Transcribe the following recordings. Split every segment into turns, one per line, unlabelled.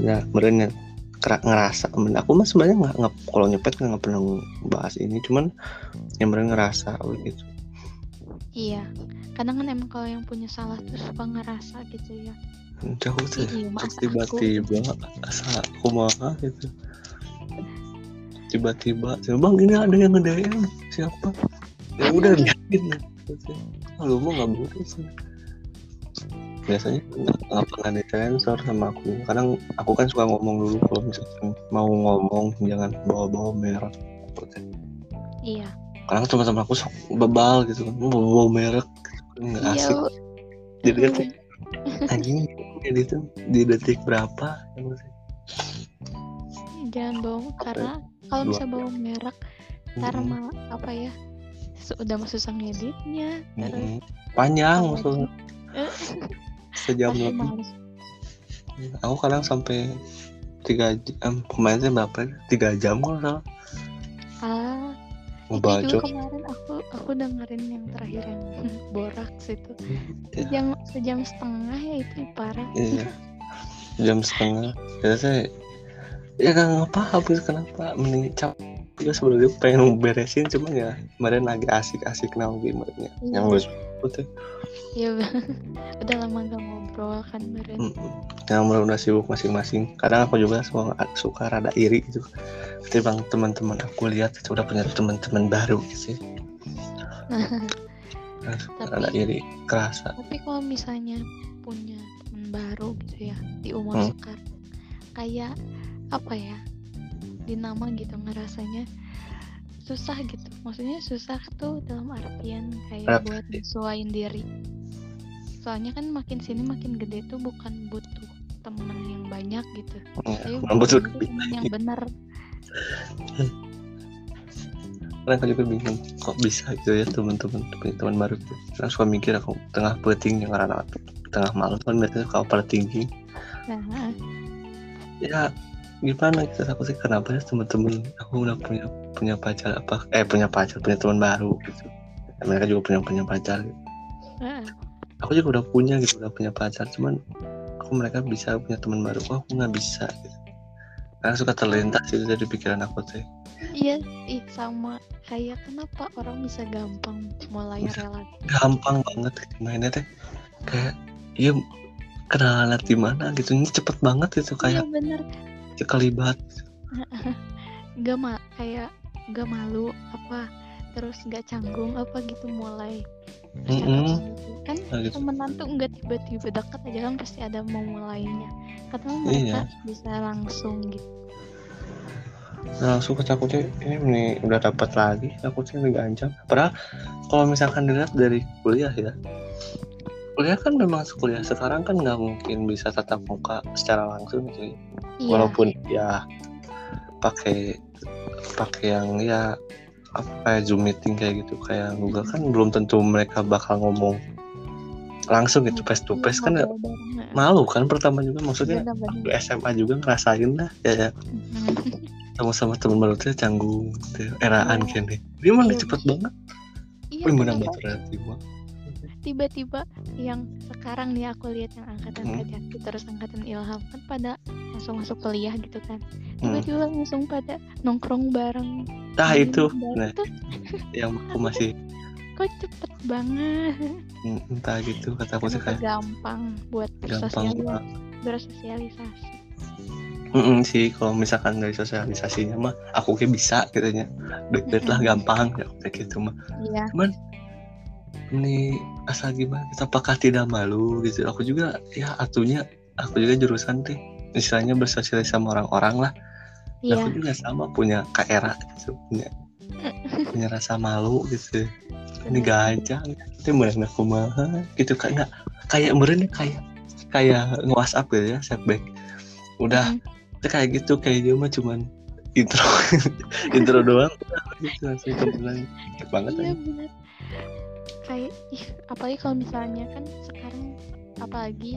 ya merenya ngerasa aku mah sebenarnya nggak nggak kalau nyepet nggak pernah bahas ini cuman yang mereka ngerasa gitu.
Iya kadang kan emang kalau yang punya salah tuh suka ngerasa gitu ya.
Jauh sih tiba-tiba asa aku mah gitu. Tiba-tiba bang ini ada yang nge siapa? Ya udah biarin lu mau nggak boleh sih biasanya nggak pernah disensor sama aku. Kadang aku kan suka ngomong dulu kalau misalkan mau ngomong jangan bawa-bawa merek.
Iya.
Kadang teman-teman aku sok bebal gitu kan mau bawa merek. Nggak iya, asik. jadi kan anjing jadi tuh di detik berapa?
Jangan dong karena kalau bisa bawa merek ntar hmm. malah apa ya udah masuk susah ngeditnya
terus panjang maksudnya sejam lebih. aku kadang sampai tiga jam kemarin sih berapa tiga jam kalau salah.
Ah itu kemarin aku aku dengerin yang terakhir yang borak itu iya. sejam sejam setengah ya itu parah.
Iya. Jam setengah. Ya saya ya kan ngapa habis kenapa? Mending cap juga sebenarnya pengen beresin cuma ya kemarin lagi asik-asik nah gimana iya. yang gue sebut
Iya, udah lama gak ngobrol kan Meren.
Yang mulai udah sibuk masing-masing. Kadang aku juga suka, suka rada iri gitu. Ketimbang teman-teman aku lihat itu udah punya teman-teman baru gitu sih. nah, tapi, rada iri, kerasa.
Tapi kalau misalnya punya teman baru gitu ya di umur hmm. sekarang, kayak apa ya? Di nama gitu ngerasanya susah gitu. Maksudnya susah tuh dalam artian kayak buat sesuaiin diri. Soalnya kan makin sini makin gede tuh bukan butuh temen yang banyak gitu.
Tapi butuh
temen yang benar
karena aku juga bingung kok bisa gitu ya teman-teman punya teman baru tuh karena suka mikir aku tengah peting yang karena tengah malam kan biasanya kalau pada tinggi. Nah. ya gimana gitu? Aku sih kenapa ya teman-teman aku udah punya punya pacar apa eh punya pacar punya teman baru gitu. Mereka juga punya punya pacar gitu. Aku juga udah punya gitu udah punya pacar. Cuman aku mereka bisa punya teman baru? Kok aku nggak bisa gitu? Karena suka terlintas itu dari pikiran aku tuh.
Iya ih sama. Kayak kenapa orang bisa gampang mulai relasi
gampang banget mainnya teh. Kayak iya kenalan di mana gitu. Ini cepet banget itu kayak iya, bener. Kelibat
gak mah kayak gak malu apa terus nggak canggung apa gitu mulai mm -hmm. kan nah, gitu. temenan tuh nggak tiba-tiba dekat aja kan pasti ada mau mulainya katanya mereka iya. bisa langsung gitu
nah, langsung ke takutnya ini ini udah dapat lagi takutnya lebih gancang padahal kalau misalkan dilihat dari kuliah ya kuliah kan memang kuliah sekarang kan nggak mungkin bisa tatap muka secara langsung sih. Iya. walaupun ya pakai pakai yang ya apa kayak zoom meeting kayak gitu kayak Google kan belum tentu mereka bakal ngomong langsung gitu face to face kan malu kan pertama juga maksudnya di SMA juga ngerasain lah ya, ya. sama-sama teman baru tuh canggung gitu, eraan iya. kene dia malah iya. cepet banget.
Iya, benar. berarti tiba-tiba yang sekarang nih aku lihat yang angkatan hmm. Kajati terus angkatan Ilham kan pada langsung masuk kuliah gitu kan. Hmm. tiba-tiba hmm. langsung pada nongkrong bareng.
Nah itu. nah, yang aku masih
kok cepet banget.
Hmm, entah gitu kata aku sih kayak
gampang buat bersosialisasi bersosialisasi.
Mm -mm, sih kalau misalkan dari sosialisasinya mah aku kayak bisa gitu ya. Deket lah gampang ya kayak gitu mah.
Iya.
cuman ini asal gimana? Kita apakah tidak malu gitu? Aku juga ya atunya aku juga jurusan teh misalnya bersosialisasi sama orang-orang lah. Iya. aku juga sama punya era gitu punya punya rasa malu gitu. Ini gajah itu mereka aku mah gitu. Kan nggak kayak mereka kayak kayak nge-whatsapp gitu ya setback. Udah mm. kayak gitu kayak dia mah cuman intro intro doang gitu langsung banget iya,
kayak ih apalagi kalau misalnya kan sekarang apalagi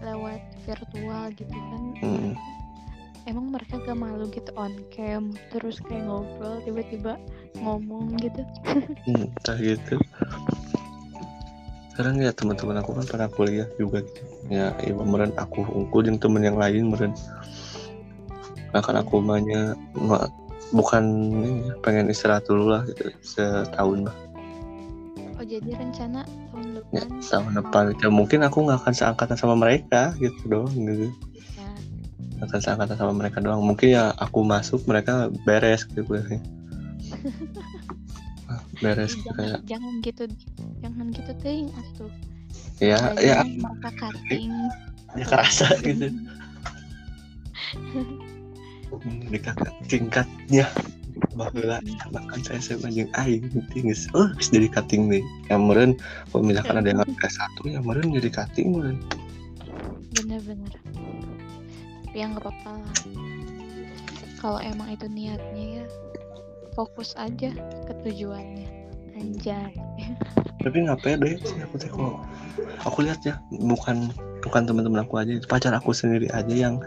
lewat virtual gitu kan hmm. emang mereka gak malu gitu on cam terus kayak ngobrol tiba-tiba ngomong gitu.
Hmm, gitu. Sekarang ya teman-teman aku kan pada kuliah juga gitu. Ya ya meren aku unggul yang temen yang lain meren nah kan aku mahnya nggak bukan pengen istirahat dulu lah gitu setahun lah
jadi rencana tahun
ya
depan.
tahun depan. Ya mungkin aku nggak akan seangkatan sama mereka gitu dong gitu.
Ya
akan seangkatan sama mereka doang. Mungkin ya aku masuk mereka beres gitu Ah, beres gitu
jangan
kayak
jangan gitu jangan gitu ting. Atuh
ya ya.
mereka cutting
ya kerasa gitu. Di kakak tingkatnya bahwa bahkan saya SMA jeung aing penting geus oh geus jadi cutting nih. Yang meureun kalau misalkan ada yang S1 ya meureun jadi cutting meureun
bener-bener. Tapi ya nggak apa-apa lah. Kalau emang itu niatnya ya fokus aja ke tujuannya. Anjay.
Tapi nggak pede sih aku teh kok aku lihat ya bukan bukan teman-teman aku aja pacar aku sendiri aja yang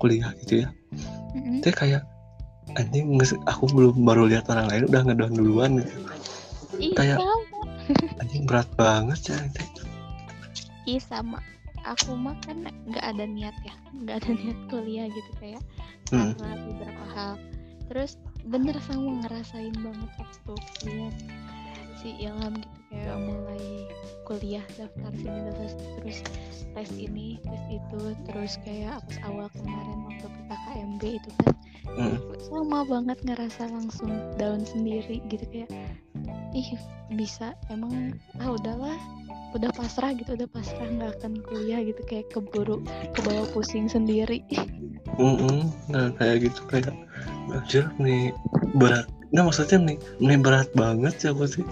kuliah gitu ya.
Mm-mm.
teh kayak anjing aku belum baru lihat orang lain udah ngedon duluan gitu.
Ih,
Kayak-
sama.
anjing berat banget ya
Ih, sama. Aku mah kan nggak ada niat ya. Nggak ada niat kuliah gitu kayak.
Hmm.
karena beberapa hal. Terus bener sama ngerasain banget waktu lihat si Ilham gitu kayak mulai kuliah daftar sini daftar terus tes ini tes itu terus kayak pas awal kemarin waktu PKKMB itu kan
Hmm.
sama banget ngerasa langsung down sendiri gitu kayak ih bisa emang ah udahlah udah pasrah gitu udah pasrah nggak akan kuliah gitu kayak keburu kebawa pusing sendiri
Mm-mm. nah kayak gitu kayak anjir nih berat nah maksudnya nih nih berat banget sih aku sih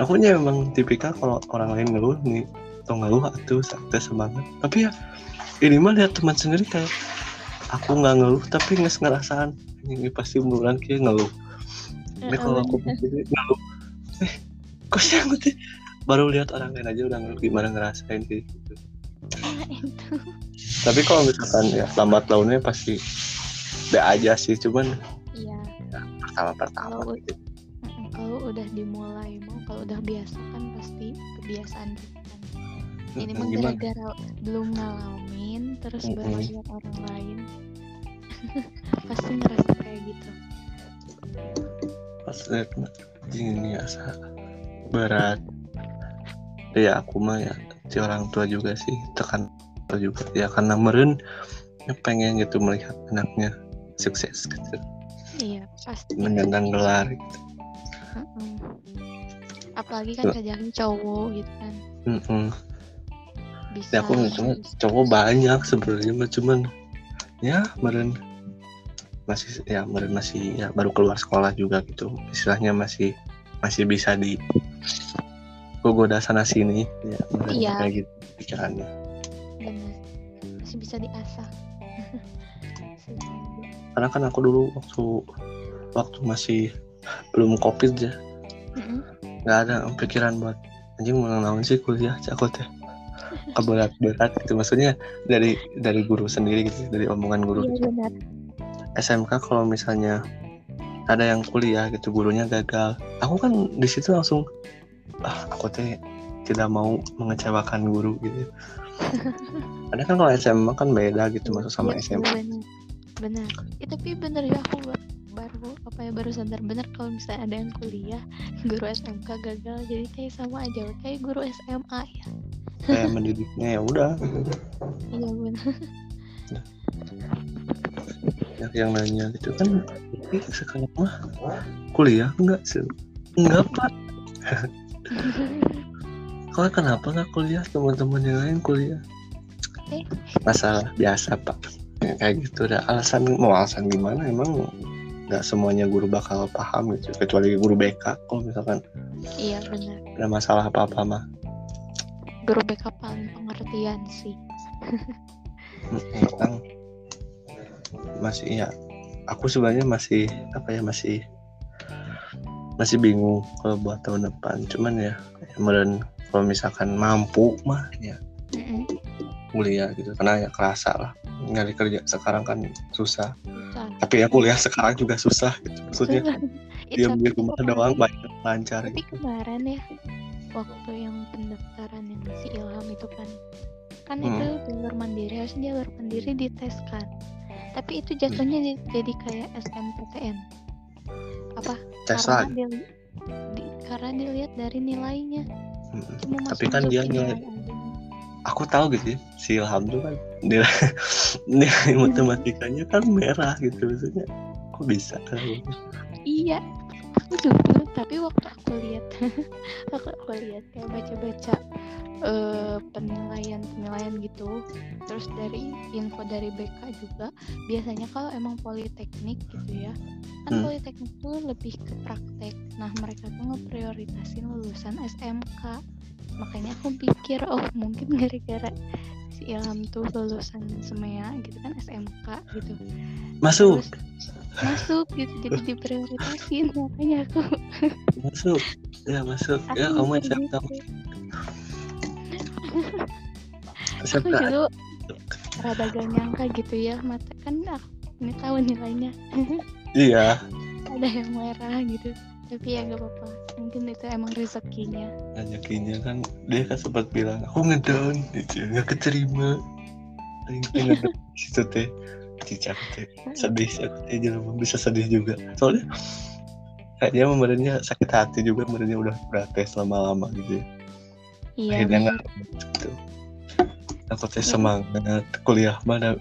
aku nya emang tipikal kalau orang lain ngeluh nih atau ngeluh atuh sakit semangat tapi ya ini mah lihat teman sendiri kayak aku nggak ngeluh tapi nggak ngerasaan ini pasti bulan kayak ngeluh. Ini kalau aku sendiri ngeluh. Eh kok sih aku tuh? Baru lihat orang lain aja udah ngeluh gimana ngerasain kayak gitu.
Itu
tapi kalau misalkan ya lambat launnya pasti be aja sih cuman
iya.
pertama pertama
Kalau-
gitu.
Kalau udah dimulai mau kalau udah biasa kan pasti kebiasaan gitu kan. Ini mah gara-gara belum ngalamin terus baru
Mm-mm.
lihat orang lain pasti ngerasa kayak gitu.
Pas lihat ini asa berat ya aku mah ya si orang tua juga sih tekan juga. Ya karena meren ya pengen gitu melihat anaknya sukses gitu.
Iya pasti.
Menyandang gelar gitu.
Mm-mm. apalagi kan kerjaan cowok gitu kan.
Mm-mm.
bisa
ya aku cowok banyak sebenarnya cuman ya meren masih ya meren masih ya baru keluar sekolah juga gitu. Istilahnya masih masih bisa di goda sana sini. Ya
Iya.
kayak gitu pikirannya.
Masih bisa diasah.
Karena kan aku dulu waktu waktu masih belum covid ya.
Mm-mm.
nggak ada pikiran buat anjing mau sih kuliah cak aku teh keberat berat gitu. Maksudnya dari dari guru sendiri gitu dari omongan guru
iya benar.
SMK kalau misalnya ada yang kuliah gitu gurunya gagal aku kan di situ langsung ah aku teh tidak mau mengecewakan guru gitu. Ada kan kalau SMA kan beda gitu masuk sama
Iya,
SMA
bener bener ya, tapi bener ya aku baru apa ya baru sadar bener kalau misalnya ada yang kuliah guru SMK gagal jadi kayak sama aja kayak guru SMA ya.
Kayak mendidiknya ya udah.
Iya bener.
Yang, yang nanya gitu kan "Ih, sekarang mah kuliah enggak sih? Enggak pak. Kalau kenapa nggak kuliah? Teman-teman yang lain kuliah.
Eh.
masalah biasa pak. Ya, kayak gitu. Ada alasan mau alasan gimana? Emang nggak semuanya guru bakal paham gitu kecuali guru BK kalau misalkan
iya bener
ada masalah apa apa mah.
Guru BK paling pengertian sih.
Tentang masih ya aku sebenarnya masih apa ya masih masih bingung kalau buat tahun depan. Cuman ya kemudian kalau misalkan mampu mah ya.
Mm-mm.
Kuliah gitu. Karena ya kerasa lah. Nyari kerja sekarang kan susah. Tapi ya kuliah sekarang juga susah gitu maksudnya. Diam di rumah doang banyak lancar
tapi
gitu.
kemarin ya waktu yang pendaftaran yang gitu kan kan
Hmm.
itu jalur mandiri harus jalur mandiri dites kan. Tapi itu jatuhnya
Hmm.
di- jadi kayak SNPTN apa?
Tes
karena
lagi.
dili- di- karena dilihat dari nilainya. Cuma
Tapi kan dia nilai-. Aku tahu gitu ya, si Ilham tuh kan nilai, nilai matematikanya kan merah gitu maksudnya kok bisa
Iya, aku juga. Tapi waktu aku lihat, aku, aku lihat kayak baca-baca eh, penilaian penilaian gitu. Terus dari info dari BK juga, biasanya kalau emang politeknik gitu ya, kan
Hmm.
politeknik tuh lebih ke praktek. Nah mereka tuh ngeprioritasin lulusan SMK. Makanya aku pikir, oh mungkin gara-gara si Ilham tuh lulusan semea gitu kan SMK gitu.
Masuk.
Terus masuk gitu jadi diprioritasin makanya aku.
Masuk. Ya masuk. Ya
aku
kamu
mikir
SMK
gitu. aku juga rada gak nyangka gitu ya mata kan aku ini tahu nilainya.
Iya.
Ada yang merah gitu. Tapi ya gak apa-apa mungkin itu emang rezekinya.
Rezekinya kan dia kan sempat bilang aku ngedown gitu nggak keterima ngedown situ teh cicak teh sedih aku teh jelema bisa sedih juga. Soalnya kayaknya pemerintahnya sakit hati juga pemerintahnya udah tes lama-lama gitu ya.
Iya
akhirnya nggak gitu. Aku teh semangat kuliah mana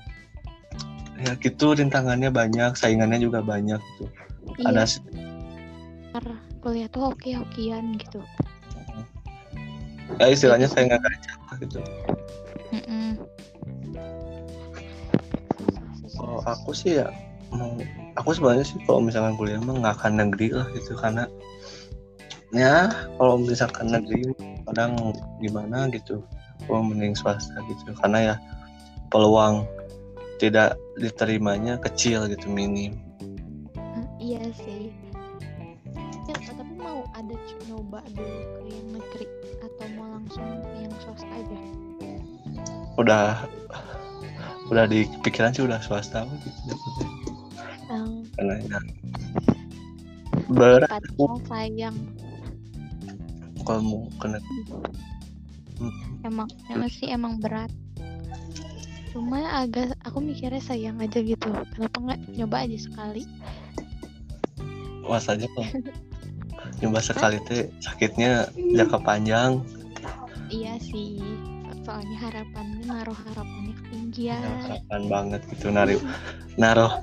ya gitu rintangannya banyak saingannya juga banyak gitu.
Iya.
Ada
parah. Kuliah tuh oke-okean gitu.
Ya istilahnya saya nggak gacor gitu.
Mm-mm.
kalau aku sih ya mau aku sebenarnya sih kalau misalkan kuliah mah nggak akan negeri lah gitu karena ya kalau misalkan negeri kadang gimana gitu aku mending swasta gitu karena ya peluang tidak diterimanya kecil gitu minim.
Ah, iya sih ya tapi mau ada c- nyoba dulu ke yang negeri atau mau langsung yang swasta aja?
Udah udah di pikiran sih udah swasta gitu
um,
karena ya berat
padahal sayang.
Kalau mau ke negeri
emang emang sih emang berat. Cuma agak aku mikirnya sayang aja gitu. Kenapa nggak nyoba aja sekali?
Was aja kalau nyoba sekali teh sakitnya jangka panjang.
Iya sih soalnya harapannya naruh harapannya
Ya,
ketinggian
harapan banget gitu naruh naruh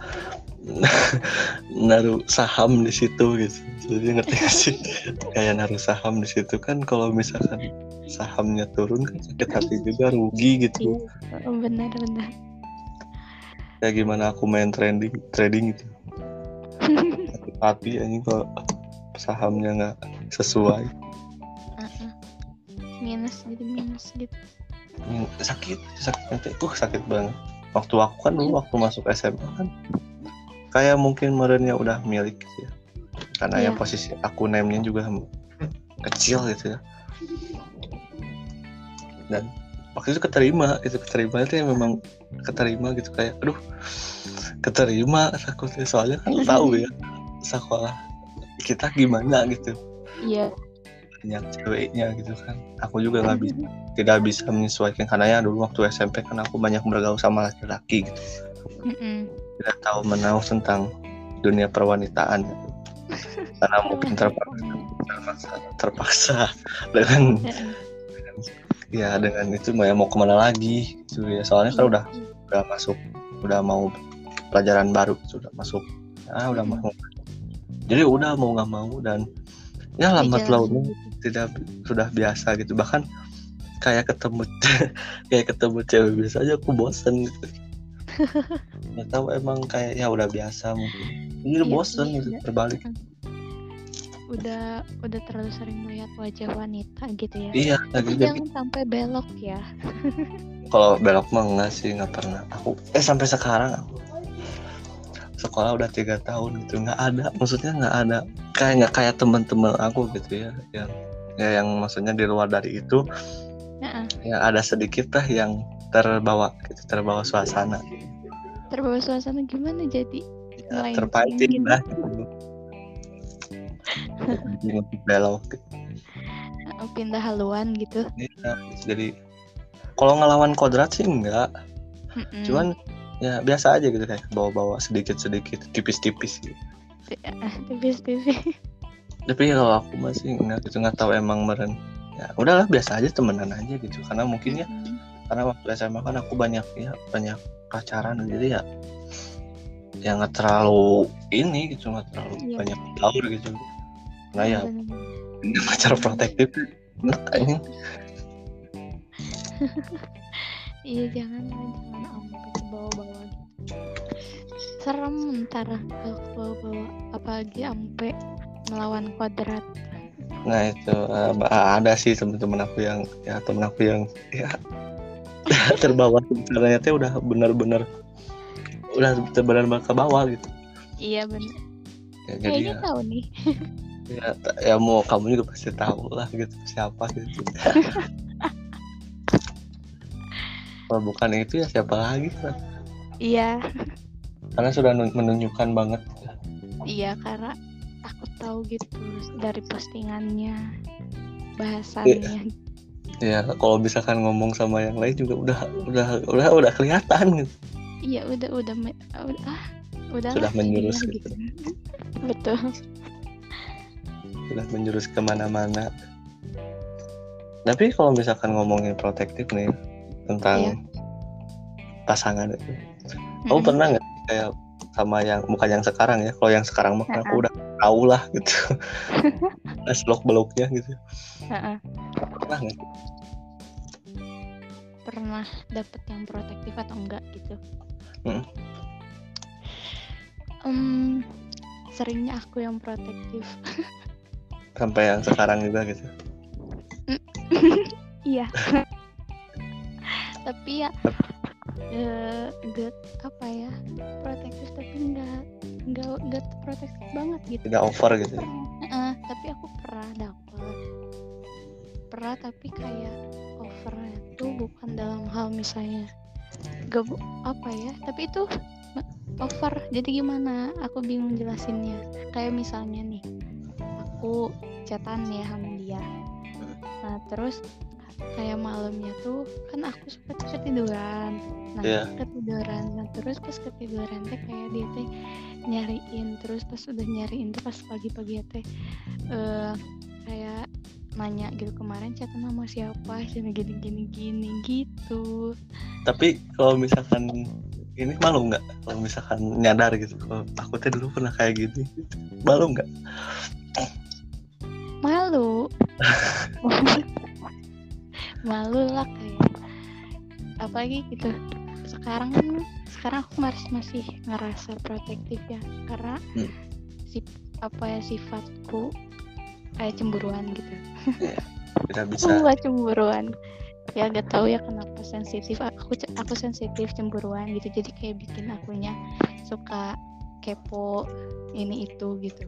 naruh saham di situ gitu. Jadi ngerti gak sih? Kayak naruh saham di situ kan kalau misalkan sahamnya turun kan sakit hati juga rugi gitu.
Iya benar benar.
Kayak gimana aku main trading trading gitu. Sakit hati anjing kalau sahamnya nggak sesuai.
Uh-uh. minus jadi minus gitu.
Hmm, sakit sakit nanti uh sakit banget. Waktu aku kan dulu waktu masuk SMA kan kayak mungkin merenya udah milik gitu ya. Karena yang
Iya.
posisi aku name-nya juga kecil gitu ya. Dan waktu itu keterima itu keterima itu yang memang keterima gitu kayak aduh keterima takutnya. Soalnya kan tahu ya sekolah kita gimana gitu.
Iya.
Banyak ceweknya gitu kan. Aku juga nggak bisa tidak bisa menyesuaikan karena ya dulu waktu SMP kan aku banyak bergaul sama laki-laki gitu.
Mm-mm.
tidak tahu menahu tentang dunia perwanitaan. Gitu. karena mungkin terpaksa terpaksa, terpaksa dengan ya dengan itu mau ya mau ke mana lagi gitu ya. Soalnya kan udah udah masuk udah mau pelajaran baru sudah masuk. Ah udah mau jadi udah mau nggak mau dan ya lambat launnya
gitu.
tidak sudah biasa gitu. Bahkan kayak ketemu kayak ketemu cewek biasa aja aku bosen gitu. Nggak tahu emang kayak ya udah biasa mungkin. Ini
Iya
bosen
sih,
gitu
udah.
terbalik.
Udah udah terlalu sering melihat wajah wanita gitu ya.
Iya
tapi
jadi
jangan sampai belok ya.
Kalau belok mah enggak sih nggak pernah. Aku eh sampai sekarang aku sekolah udah tiga tahun gitu. Nggak ada maksudnya nggak ada. Kayak nggak kayak teman-teman aku gitu ya yang ya yang maksudnya di luar dari itu
nah,
ya ada sedikit lah yang terbawa gitu terbawa suasana.
Terbawa suasana gimana jadi?
Ya, terpancing lah. gitu. Belok gitu.
uh, pindah haluan gitu.
Iya, jadi kalau ngelawan kodrat sih enggak
Mm-mm.
cuman ya biasa aja gitu kayak bawa-bawa sedikit-sedikit tipis-tipis gitu.
Ah, tipis-tipis.
Tapi kalau aku masih enggak gitu nggak tahu emang meren. Ya udahlah biasa aja temenan aja gitu. Karena mungkin ya
Mm-mm.
karena waktu SMA kan aku banyak ya banyak pacaran. Jadi ya ya nggak terlalu ini gitu nggak terlalu
Iya.
banyak tahu gitu. Nah ya ini pacar protektif kayaknya
iya jangan lah jangan sampai ke bawah-bawah gitu serem ntar kalau ke bawah-bawah apalagi sampai melawan kodrat
nah itu eh, ada sih teman-teman aku yang ya temen aku yang ya terbawa ternyata udah benar-benar udah benar-benar ke bawah gitu.
Iya bener
ya, jadi
kayaknya
ya,
tahu nih.
Ya, ya mau kamu juga pasti tahu lah gitu siapa gitu kalau bukan itu ya siapa lagi kan
iya.
Karena sudah nun- menunjukkan banget.
Iya karena aku tahu gitu dari postingannya bahasannya.
Ya kalau misalkan ngomong sama yang lain juga udah udah udah udah kelihatan gitu.
Iya udah udah udah ah udah
Sudah menjurus
iya,
gitu.
betul.
Sudah menjurus ke mana-mana. Tapi kalau misalkan ngomongin protektif nih tentang
Iya.
pasangan itu. Kamu pernah nggak kayak sama yang bukan yang sekarang ya kalau yang sekarang mah aku udah tahu lah gitu. Selok beloknya gitu. Pernah nggak?
Pernah dapet yang protektif atau enggak gitu.
Mm.
Em, seringnya aku yang protektif.
Sampai yang sekarang juga gitu.
Iya tapi ya eh, enggak apa ya protektif tapi enggak enggak enggak protektif banget gitu.
Tidak over gitu
Heeh, tapi aku pernah dapet pernah tapi kayak overnya tuh bukan dalam hal misalnya gak apa ya tapi itu over. Jadi gimana? Aku bingung jelasinnya. Kayak misalnya nih aku chatan ya sama dia. Nah terus kayak malamnya tuh kan aku suka tuh ketiduran. Nah
Iya.
ketiduran. Nah terus pas ketiduran teh kayak dia teh nyariin terus pas udah nyariin tuh pas pagi-pagi teh eh kayak nanya gitu kemarin chatan sama siapa? Sih gini gini gini gitu.
Tapi kalau misalkan ini malu nggak? Kalau misalkan nyadar gitu kalau aku tuh dulu pernah kayak gini. Gitu. malu nggak?
Malu malu lah kayak. Apalagi gitu. Sekarang sekarang aku masih masih ngerasa protektif ya. Karena
Hmm.
si apa ya sifatku kayak cemburuan gitu.
Tidak bisa.
Enggak cemburuan. Ya gak tahu ya kenapa sensitif. Aku aku sensitif cemburuan gitu. Jadi kayak bikin akunya suka kepo ini itu gitu.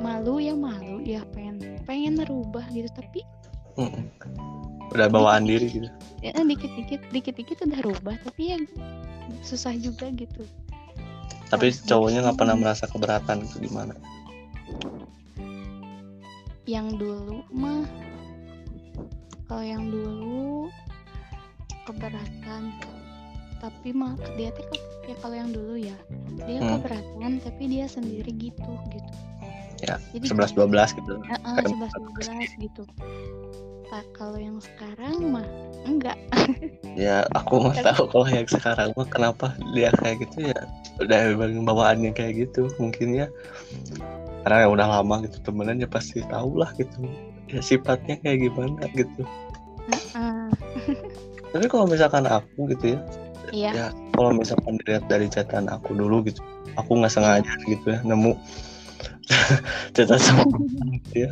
Malu ya malu ya pengen pengen merubah gitu. Tapi
Mm-mm. udah bawaan diri gitu.
Ya dikit-dikit dikit-dikit udah rubah tapi ya susah juga gitu.
Tapi
Harus
cowoknya nggak pernah merasa keberatan gitu gimana?
Yang dulu mah kalau yang dulu keberatan tapi mah dia teh ya kalau yang dulu ya dia
Hmm.
keberatan tapi dia sendiri gitu gitu
Ya,
Jadi
11
kayak-
12 gitu.
Heeh,
Kan.
11 12 gitu. Tak kalau yang sekarang mah enggak.
Ya aku nggak tahu kalau yang sekarang mah kenapa dia kayak gitu ya. Udah bawaannya kayak gitu mungkin ya. Karena ya udah lama gitu temenan ya pasti tahu lah gitu. Ya sifatnya kayak gimana gitu. Tapi kalau misalkan aku gitu ya
iya.
ya kalau misalkan dilihat dari catatan aku dulu gitu aku nggak sengaja gitu ya nemu catatan sama gitu ya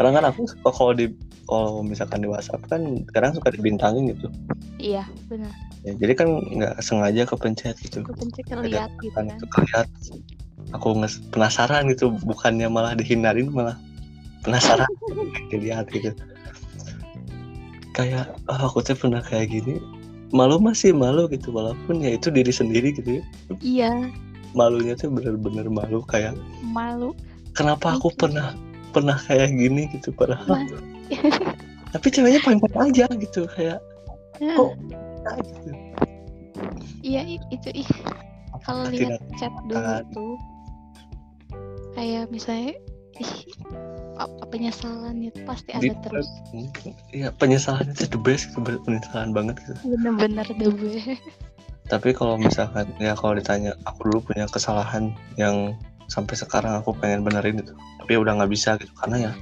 karena kan aku suka kalau di kalau misalkan di WhatsApp kan sekarang suka dibintangin gitu.
Iya benar.
Ya, jadi kan nggak sengaja kepencet gitu.
Aku pencet lihat gitu
kan. kelihat aku penasaran gitu bukannya malah dihindarin malah penasaran dilihat gitu. Kayak oh, aku tuh pernah kayak gini. Malu masih malu gitu walaupun ya itu diri sendiri gitu ya.
Iya
malunya tuh bener-bener malu kayak
malu.
kenapa aku pernah pernah kayak gini gitu padahal
Mas.
tapi ceweknya fine aja gitu kayak kok nah, gitu.
iya itu ih. Kalau lihat chat dulu tuh kayak misalnya ih penyesalan itu pasti ada
di-
terus.
Iya penyesalan itu the best penyesalan banget gitu.
bener-bener the best
Tapi kalau misalkan ya kalau ditanya aku dulu punya kesalahan yang sampai sekarang aku pengen benerin itu, tapi udah nggak bisa gitu karena ya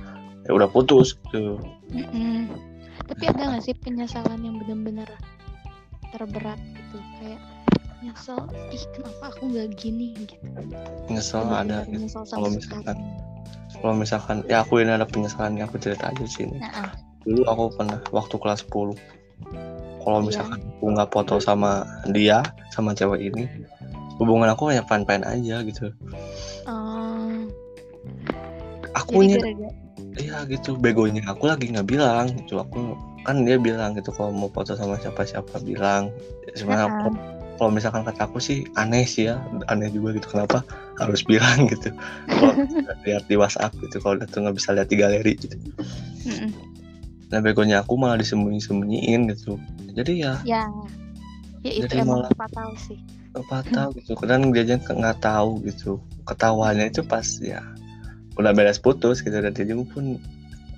ya udah putus gitu.
Mm-mm. tapi ada nggak sih penyesalan yang bener-bener terberat gitu kayak nyesel ih kenapa aku nggak gini gitu
Nyesel ada gitu.
nyesel
Kalau misalkan kalau misalkan ya aku ini ada penyesalannya aku cerita aja sini.
nah, ah,
Dulu aku pernah waktu kelas 10 kalau
Iya.
misalkan aku nggak foto sama dia sama cewek ini hubungan aku ya fine-fine aja gitu.
oh,
Akunya
gara-gara
Iya gitu, begonya aku lagi nggak bilang gitu. Aku kan dia bilang gitu kalau mau foto sama siapa-siapa bilang. Sebenarnya aku- kalau misalkan kata aku sih aneh sih ya, aneh juga gitu. Kenapa harus bilang gitu? Kalau lihat di WhatsApp gitu, kalau tuh nggak bisa lihat di galeri gitu.
Mm-mm.
Nah begonya aku malah disembunyi-sembunyiin gitu. Jadi ya
ya ya itu
Jadi
emang
malah-
fatal sih
tahu gitu. Kadang dia aja nggak tahu gitu. Ketawanya itu pas ya udah beres putus gitu dan dia pun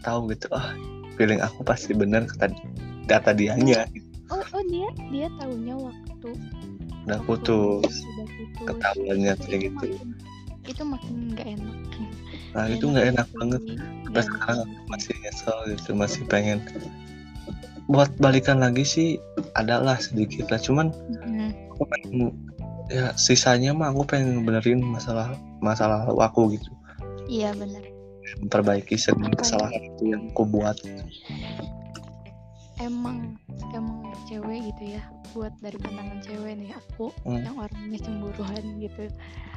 tahu gitu. Ah feeling aku pasti bener kata data dianya gitu.
oh oh dia dia tahunya waktu
udah
waktu
putus
putus
ketahuannya kayak
itu
gitu
itu makin nggak enak
nah itu nggak enak banget sampai sekarang masih nyesel gitu masih pengen buat balikan lagi sih adalah sedikit lah cuman
Mm.
aku pengen ya sisanya mah aku pengen benerin masalah masalah aku gitu
iya benar
memperbaiki semua
Apa?
kesalahan itu yang aku buat
emang emang cewek gitu ya buat dari pandangan cewek nih aku
Hmm.
yang orangnya cemburuan gitu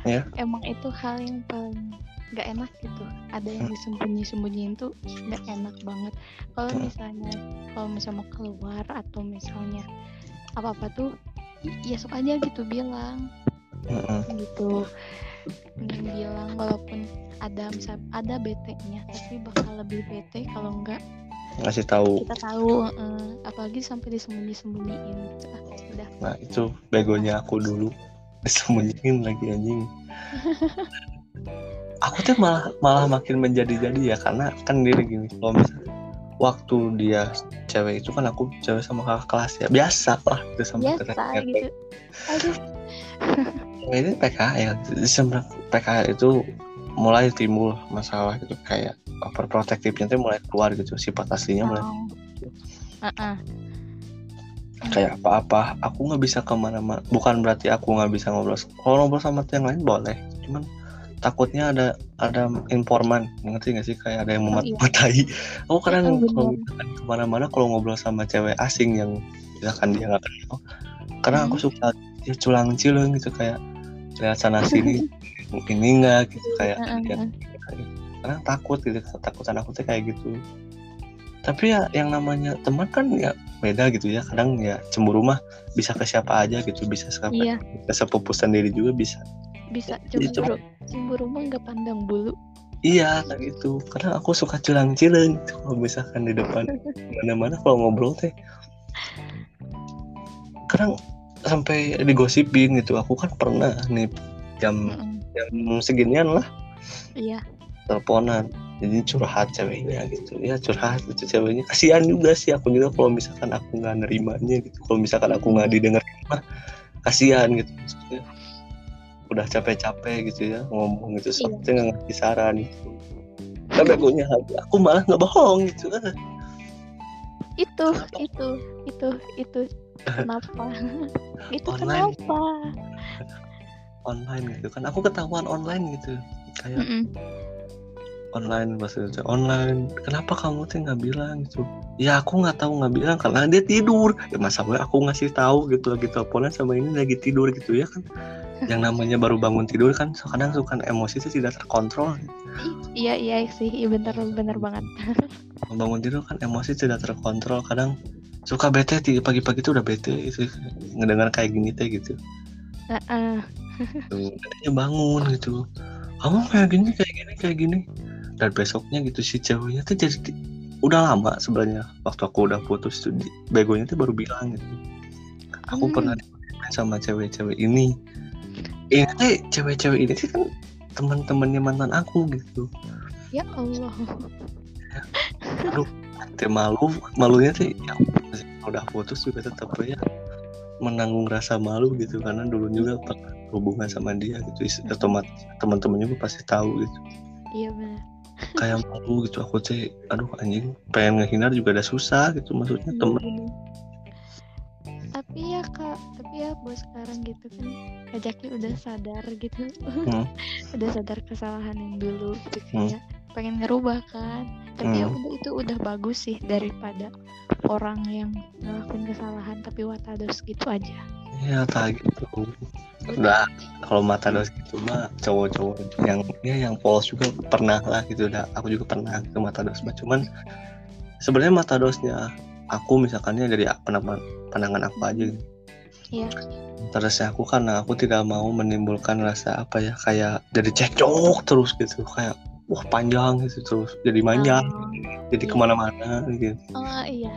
Ya.
emang itu hal yang paling nggak enak gitu. Ada yang
Hmm.
disembunyi sembunyiin tuh nggak enak banget. Kalau
Hmm.
misalnya kalau misalnya mau keluar atau misalnya apa apa tuh ya sok aja gitu bilang.
Mm-mm.
gitu. Mending bilang walaupun ada misal ada BT-nya tapi bakal lebih BT kalau enggak
ngasih tahu.
kita tahu eh, apalagi sampai disembunyi-sembunyiin. Gitu ah udah.
Nah itu begonya aku dulu. Disembunyiin lagi anjing aku tuh malah malah makin menjadi-jadi ya karena kan diri gini. Kalau misalnya waktu dia cewek itu kan aku cewek sama kakak kelas ya. Biasa lah gitu sama
biasa
kakak
gitu. Aduh.
Ini PKL sebenarnya PKL itu mulai timbul masalah gitu kayak overprotectivenya tuh mulai keluar gitu sifat aslinya mulai
oh. Heeh.
kayak apa-apa. Aku nggak bisa ke mana-mana. Bukan berarti aku nggak bisa ngobrol kalau ngobrol sama yang lain boleh. Cuman takutnya ada ada informan. Ngerti nggak sih? Kayak ada yang
Oh, iya.
memat-matai aku kadang
Oh, bener.
kalau ke mana-mana kalau ngobrol sama cewek asing yang misalkan dia nggak kenal kadang aku
Hmm.
suka ya culang cilung gitu kayak lihat sana sini ini enggak gitu kayak ya, kadang takut gitu ketakutan aku tuh kayak gitu. Tapi ya yang namanya teman kan ya beda gitu ya. Kadang ya cemburu mah bisa ke siapa aja gitu bisa sampai
iya.
ke sepupu sendiri juga bisa
bisa
Iya,
cemburu cemburu mah nggak pandang bulu.
Iya kayak gitu. Kadang aku suka culang cileng gitu kalau misalkan di depan. Mana-mana kalau ngobrol teh. Kadang sampai digosipin gitu. Aku kan pernah nih jam jam seginian lah.
Iya.
Teleponan. Jadi curhat ceweknya gitu. Ya curhat gitu ceweknya. Kasihan juga sih aku juga kalau misalkan aku nggak nerimanya gitu. Kalau misalkan aku nggak didengar mah kasihan gitu maksudnya udah capek-capek gitu ya ngomong gitu.
Iya.
soalnya nggak ngasih saran gitu tapi aku aku malah nggak bohong gitu.
Itu itu itu itu. Kenapa? Itu
Online.
kenapa?
Online gitu kan. Aku ketahuan online gitu. Kayak
Mm-mm.
online maksudnya online. Kenapa kamu tuh nggak bilang gitu? Ya aku nggak tahu nggak bilang karena dia tidur. Ya masalahnya aku ngasih tahu gitu lagi teleponan sama ini lagi tidur gitu ya kan yang namanya baru bangun tidur kan kadang suka emosi itu tidak terkontrol.
Iya iya sih. Iya bener bener banget.
Bangun tidur kan emosi tidak terkontrol. Kadang suka bete pagi-pagi tuh udah bete itu ngedengar kayak gini teh gitu.
Heeh.
Tuh, dia bangun gitu. Kamu kayak gini kayak gini kayak gini. Dan besoknya gitu si ceweknya tuh jadi udah lama sebenarnya. Waktu aku udah putus tuh begonya tuh baru bilang gitu. Aku
Hmm.
pernah sama cewek-cewek ini ini teh cewek-cewek ini sih kan teman-temannya mantan aku gitu.
Ya Allah.
Teh malu malunya sih ya udah putus juga tetap ya menanggung rasa malu gitu karena dulu juga pernah hubungan sama dia gitu Is- otomatis teman-teman juga pasti tahu gitu.
Iya benar.
Kayak malu gitu aku sih aduh anjing pengen ngehindar juga ada susah gitu maksudnya
Iya,
temen.
tapi ya kak ya buat sekarang gitu kan Kak Jaki udah sadar gitu
Hmm.
udah sadar kesalahan yang dulu gitu
Hmm.
kayak pengen ngerubah kan tapi ya
Hmm.
udah itu udah bagus sih daripada orang yang ngelakuin kesalahan tapi watados gitu aja
ya tak gitu udah kalau mata dos gitu mah cowok-cowok yang ya yang polos juga pernah lah gitu udah aku juga pernah ke mata dos mah cuman sebenarnya mata dosnya aku misalkannya dari pandangan pandangan aku aja gitu.
Iya.
Terusnya aku karena aku tidak mau menimbulkan rasa apa ya kayak jadi cekcok terus gitu kayak wah panjang gitu terus jadi manja jadi
iya.
ke mana-mana gitu
oh, oh iya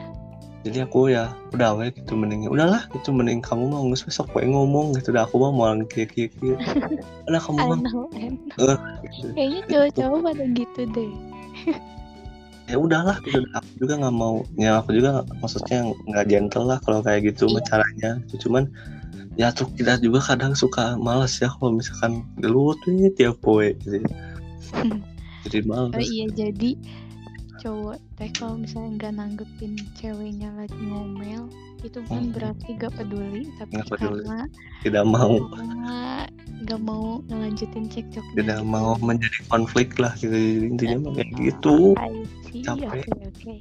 jadi aku ya udah we gitu mending udahlah itu mending kamu mau ngus besok gue ngomong gitu udah aku mau mau kia kia kia udah kamu mah. Eh, gitu.
kayaknya cowok-cowok pada gitu deh
ya udahlah gitu aku juga nggak mau ya aku juga maksudnya nggak gentle lah kalau kayak gitu
Iya.
caranya gitu. cuman ya tuh kita juga kadang suka males ya kalau misalkan gelut nih tiap poe gitu ya. jadi males
oh iya jadi cowok teh kalau misalnya nggak nanggepin ceweknya lagi ngomel itu kan
Hmm.
berarti gak peduli tapi
Nggak peduli.
karena
tidak mau
karena nggak mau ngelanjutin cekcoknya
tidak
gitu.
mau menjadi konflik lah gitu intinya mah kayak gitu
see
Capek.
oke oke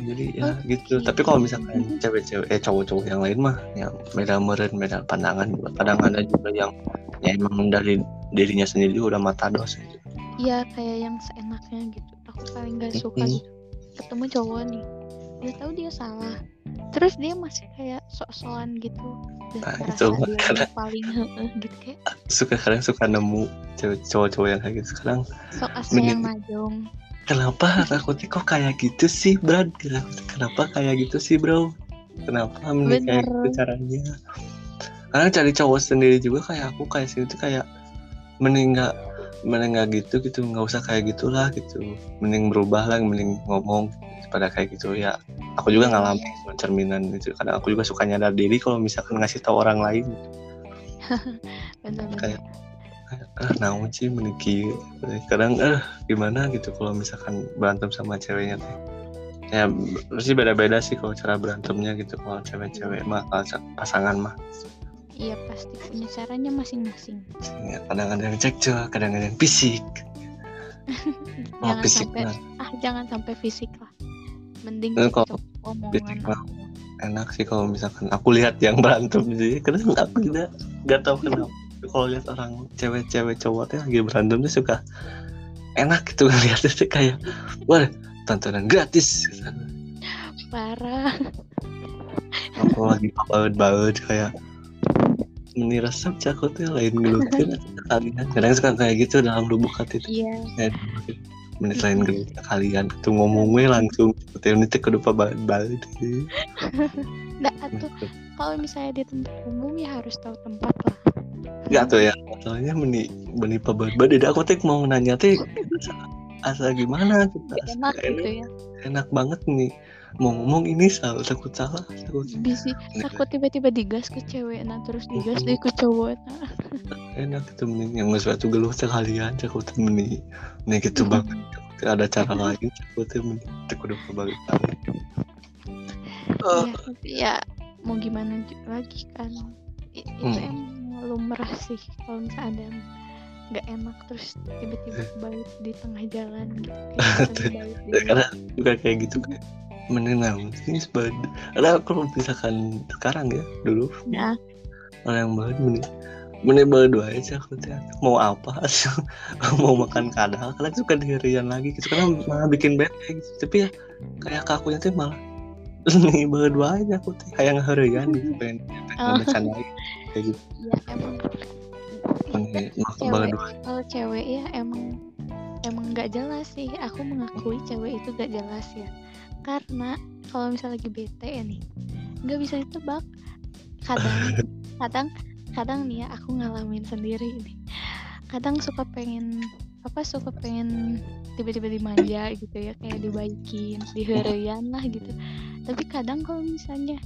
jadi ya
Oke.
gitu tapi kalau misalkan cewek-cewek eh cowok-cowok yang lain mah ya beda meren beda pandangan kadang ada juga yang ya emang dari dirinya sendiri udah mata dos gitu.
Iya kayak yang seenaknya gitu aku paling gak suka
Mm-mm.
gitu ketemu cowok nih dia tahu dia salah. Terus dia masih kayak sok-sokan gitu. Dan
Nah, itu
dia
kadang-
paling gitu kayak.
Suka kadang suka nemu cowok-cowok yang kayak gitu. Sekarang
sok yang najong.
Kenapa takutnya kok kayak gitu sih Brad kenapa kayak gitu sih bro? Kenapa mending kayak gitu caranya? Karena cari cowok sendiri juga kayak aku kayak sini tuh kayak mending nggak mending nggak gitu gitu. Nggak usah kayak gitulah gitu. Mending berubah lah mending ngomong pada kayak gitu ya aku juga ngalamin cerminan itu. Kadang aku juga suka nyadar diri kalau misalkan ngasih tahu orang lain.
Bener-bener
Kayak- ah naon sih meniki kadang eh gimana? gitu kalau misalkan berantem sama ceweknya teh. Ya pasti beda-beda sih kalau cara berantemnya gitu kalau cewek-cewek mah kalau pasangan mah.
Iya pasti punya caranya masing-masing.
Ya, kadang ada yang cekcok kadang ada yang fisik. Oh
jangan
fisik
sampai ah jangan sampai fisik lah mending
Eh, kalau
cekcok
fisik
omongan aku.
enak sih kalau misalkan aku lihat yang berantem sih. Kadang aku juga nggak tahu kenapa. Kalau lihat orang cewek-cewek cowok teh lagi berantem tuh suka enak gitu ngeliatnya tuh kayak wah tontonan gratis. Gitu.
parah.
Aku lagi baut-baut kayak meni resep cakut ya lain ngelutin kalian kadang suka kayak gitu dalam lubuk hati itu
iya
menit lain gelut kalian. Tuh ngomongnya langsung. Seperti ini tuh kudu baut-baut
nggak atuh. Kalau misalnya di tempat umum ya harus tahu tempat lah.
Gak tuh ya. Soalnya meni meni pabat-baut tidak aku teh mau nanya teh asa gimana kita?
Nggak enak. gitu ya.
Enak banget nih mau ngomong ini salah takut salah takut
bisa takut tiba-tiba digas ke cewek nah terus digas deh ke cowok nah.
Enak itu mending yang sesuatu geluh sekalian takut meni meni gitu Takut ada cara lain takut meni takut udah banget
Iya, tapi ya mau gimana lagi kan? I- itu
Hmm.
emang lumrah sih kalau misalnya ada yang nggak enak terus tiba-tiba balik di tengah jalan gitu. Di
karena juga kayak gitu kan menenang ini sebad ada kalau misalkan sekarang ya dulu.
Nah.
Orang yang banget meni meni berdua aja aku teh mau apa? Mau makan kadal? Karena suka diharian lagi. Gitu karena malah bikin bete gitu tapi ya kayak kakunya tuh malah nih berdua aja aku teh kayak ngeharian gitu pengen
Oh.
bercanda kayak gitu.
Ya emang.
Waktu
cewek kalau cewek ya emang emang nggak jelas sih. Aku mengakui cewek itu gak jelas ya karena kalau misalnya lagi bete ya nih nggak bisa ditebak. Kadang kadang kadang nih ya aku ngalamin sendiri ini. Kadang suka pengen apa suka pengen tiba-tiba dimanja gitu ya kayak dibaikin diherian lah gitu. Tapi kadang kalau misalnya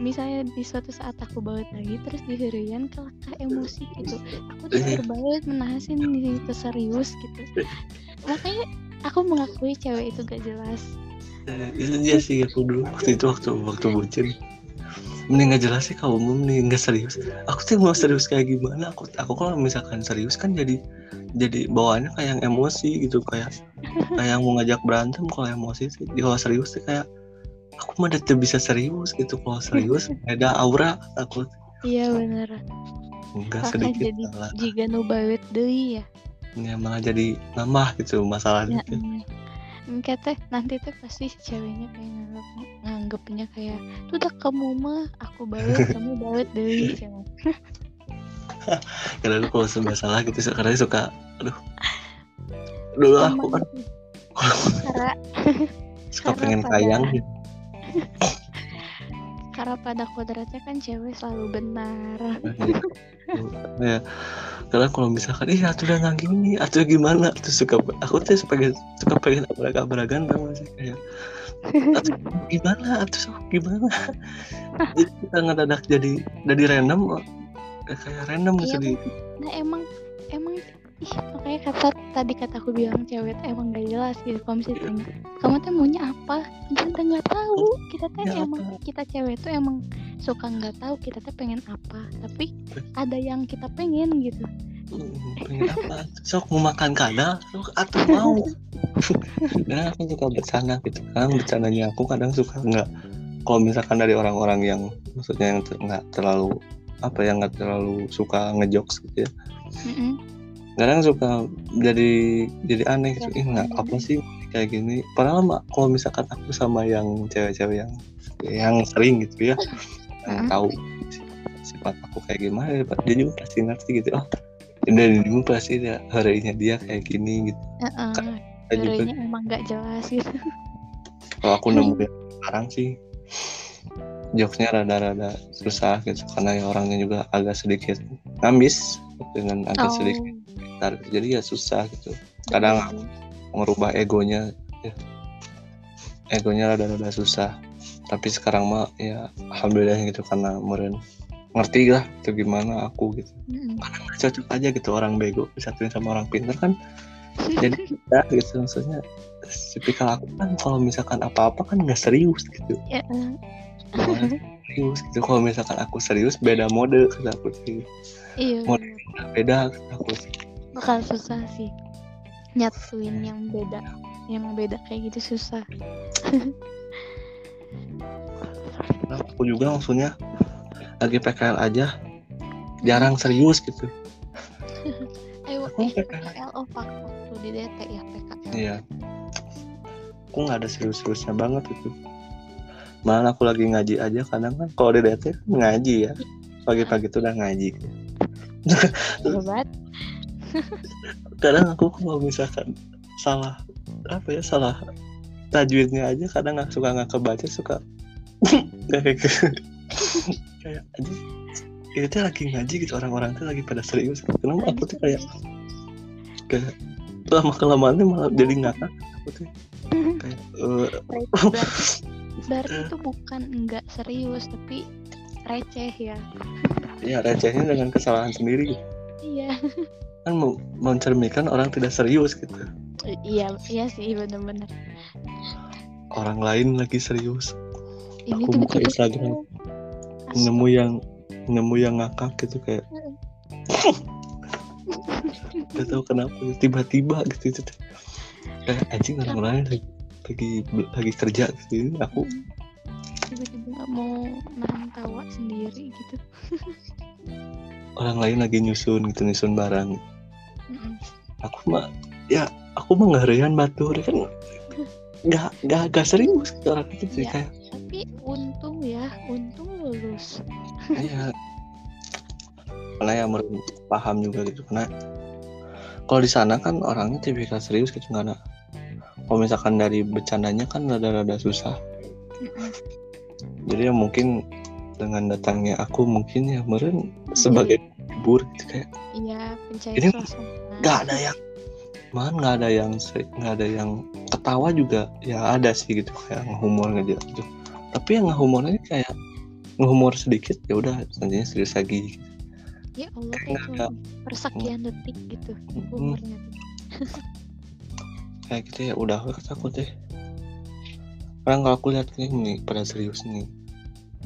misalnya di suatu saat aku balik lagi terus diherian kelakah emosi gitu. Aku tuh terbalik menahasin itu serius gitu. Makanya aku mengakui cewek itu gak jelas
itu dia sih aku dulu waktu itu waktu waktu bucin. Mending nggak jelas sih kalau umum nih nggak serius. Aku tuh mau serius kayak gimana? Aku aku kalau misalkan serius kan jadi jadi bawaannya kayak yang emosi gitu kayak kayak mau ngajak berantem kalau emosi sih. Kalau serius sih kayak aku mah udah bisa serius gitu. Kalau serius ada aura aku
iya bener.
Enggak
kakak
sedikit
jadi
salah.
jika nu bawet deui ya?
Ya malah jadi nambah gitu masalahnya.
Ya Enggak teh nanti teh pasti si ceweknya kayak nganggap nganggapnya kayak tuh udah kamu mah aku bawet kamu bawet deui cenah.
karena aku kalau sudah salah gitu karena suka aduh dulu aku kan
karena
suka pengen kayang gitu.
Karena pada kodratnya kan cewek selalu benar.
Ya karena kalau misalkan ih atuh udah nggak gini atuh gimana? Tuh suka aku tuh pengen suka pengen abrak abrakan tau gak sih? Kayak atuh gimana? Atuh sok gimana? Jadi kita ngedadak jadi jadi random eh, kayak random gitu
Iya,
di
nah emang emang ih makanya kata tadi kata aku bilang cewek emang gak jelas gitu kalau misalnya kamu tuh maunya apa? Kita nggak tahu. Kita tuh emang kita cewek tuh emang suka nggak tahu kita tuh pengen apa tapi ada yang kita pengen gitu.
"Hmm, pengen apa? Sok mau makan kadal? Sok atuh mau? Karena aku suka bercanda gitu kan bercandanya aku kadang suka nggak kalau misalkan dari orang-orang yang maksudnya yang ter- nggak terlalu apa yang nggak terlalu suka ngejokes gitu ya.
Mm-mm.
Kadang suka jadi jadi aneh gitu. Ih nggak apa sih kayak gini? Padahal mah kalau misalkan aku sama yang cewek-cewek yang yang sering gitu ya yang tahu si- sifat aku kayak gimana ya, dia juga pasti ngerti gitu. Oh dari dulu pasti dia harinya dia kayak gini gitu.
Heeh.
Saya juga
Teorinya emang gak jelas gitu.
Kalau aku nemu yang sekarang sih jokesnya rada-rada susah gitu karena ya orangnya juga agak sedikit ngamis dengan agak
Oh,
sedikit jadi ya susah gitu. Kadang ngerubah egonya ya. egonya rada-rada susah. Tapi sekarang mah ya alhamdulillah gitu karena meren ngerti lah itu gimana aku gitu.
Mm-mm.
cocok aja gitu orang bego disatuin sama orang pintar kan. Jadi kita gitu maksudnya tipikal aku kan kalau misalkan apa-apa kan nggak serius gitu.
Ya, eh,
Awalnya serius gitu. Kalau misalkan aku serius beda mode kata aku sih.
Iya. Bener.
beda kata aku sih
bakal susah sih. Nyatuin yang beda. Yang beda kayak gitu susah.
Nah, aku juga maksudnya lagi PKL aja. Jarang serius gitu.
Ayo
Aku
eh,
PKL.
PKL oh pak. Waktu di DT ya PKL
Iya. Aku nggak ada serius-seriusnya banget itu. Malah aku lagi ngaji aja kadang kan. Kalau di DT ngaji ya. Pagi-pagi tuh udah ngaji.
hebat
Kadang aku kalau misalkan salah apa ya salah tajwidnya aja kadang nggak suka nggak kebaca suka kayak gitu. kayak aja itu tuh lagi ngaji gitu orang-orang tuh lagi pada serius kenapa aku tuh kayak kayak lama kelamaan tuh malah jadi ngakak aku tuh. Kayak eh,
berarti, berarti itu bukan enggak serius tapi receh ya.
Ya recehnya dengan kesalahan sendiri.
Iya
kan mencerminkan orang tidak serius gitu.
Iya iya sih bener-bener.
Orang lain lagi serius.
Ini
Aku buka
tiba-tiba
Instagram, nemu yang nemu yang ngakak gitu kayak gak tahu kenapa tiba-tiba gitu itu tuh. kayak anjing orang lain lagi lagi lagi kerja gitu aku
tiba-tiba nggak mau nahan tawa sendiri gitu.
Orang lain lagi nyusun gitu nyusun barang
Mm-mm.
aku mah ya aku mah ngeherian batur kan nggak nggak nggak serius gitu orang itu sih
Iya.
kayak
tapi untung ya untung lulus
Iya. Karena yang meren- paham juga gitu karena kalau di sana kan orangnya tipikal serius gitu nggak ada kalau misalkan dari bercandanya kan rada-rada susah jadi ya mungkin dengan datangnya aku mungkin ya meren sebagai hibur gitu kayak
iya pencair
Ini nggak ada yang man nggak ada yang nggak ada yang ketawa juga ya ada sih gitu kayak ngehumor gitu gitu. Tapi yang ngehumornya kayak ngehumor sedikit ya udah selanjutnya serius lagi.
Ya Allah
kayak
cuma persekian detik gitu
Mm-mm.
umurnya
kayak gitu ya udah gue takut deh. Orang kalau aku lihat nih pada serius nih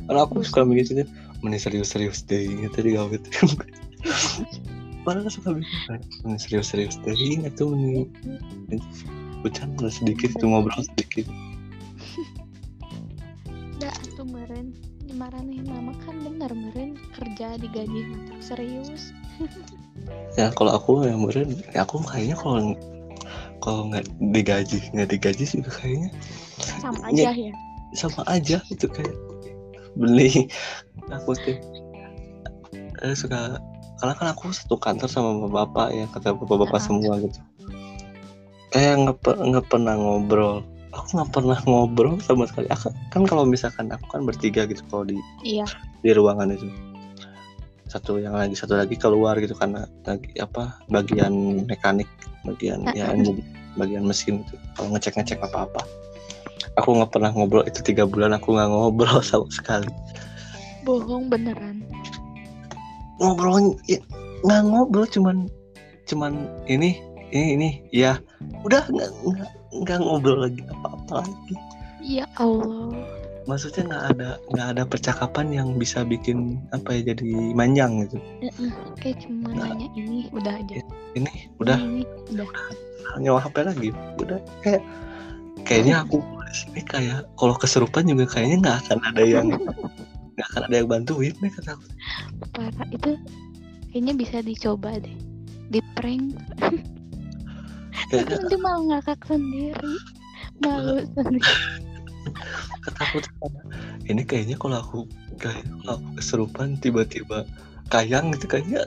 karena aku suka mikir gitu mending serius-serius deh gitu di gawe Padahal aku suka mikir mending serius-serius deh itu mending. Bercanda sedikit tuh ngobrol sedikit.
Dah tuh meren dimarahin nama kan bener meren kerja digaji mantap serius?
Ya kalau aku yang meren ya aku kayaknya kalau kalau nggak digaji nggak digaji sih kayaknya.
Sama aja ya?
sama aja itu kayak beli aku tuh eh, suka karena kan aku satu kantor sama bapak-bapak ya kata bapak-bapak semua gitu. Kayak nggak nggak pernah ngobrol. Aku nggak pernah ngobrol sama sekali. Aku, kan kalau misalkan aku kan bertiga gitu kalau di
iya.
di ruangan itu. Satu yang lagi satu lagi keluar gitu karena lagi apa bagian mekanik bagian ya bagian mesin gitu. Kalau ngecek ngecek apa apa aku nggak pernah ngobrol itu tiga bulan aku nggak ngobrol sama sekali.
Bohong beneran.
Ngobrol nggak ngobrol cuman cuman ini ini ini ya. Udah nggak nggak ngobrol lagi apa apa lagi.
Ya Allah.
Maksudnya nggak ada nggak ada percakapan yang bisa bikin apa ya jadi manjang gitu.
Kayak cuma
Nah.
nanya ini udah aja.
Ini udah.
Ini udah.
Nyawa HP lagi? Udah kayak kayaknya aku di sini kayak kalau keserupan juga kayaknya nggak akan ada yang nggak akan ada yang bantuin nih kata aku.
Parah itu kayaknya bisa dicoba deh. Di prank.
Kayaknya
nanti malah ngakak sendiri. Malu sendiri.
Kayak, ini kayaknya kalau aku kayak kalau aku keserupan tiba-tiba kayang gitu kayaknya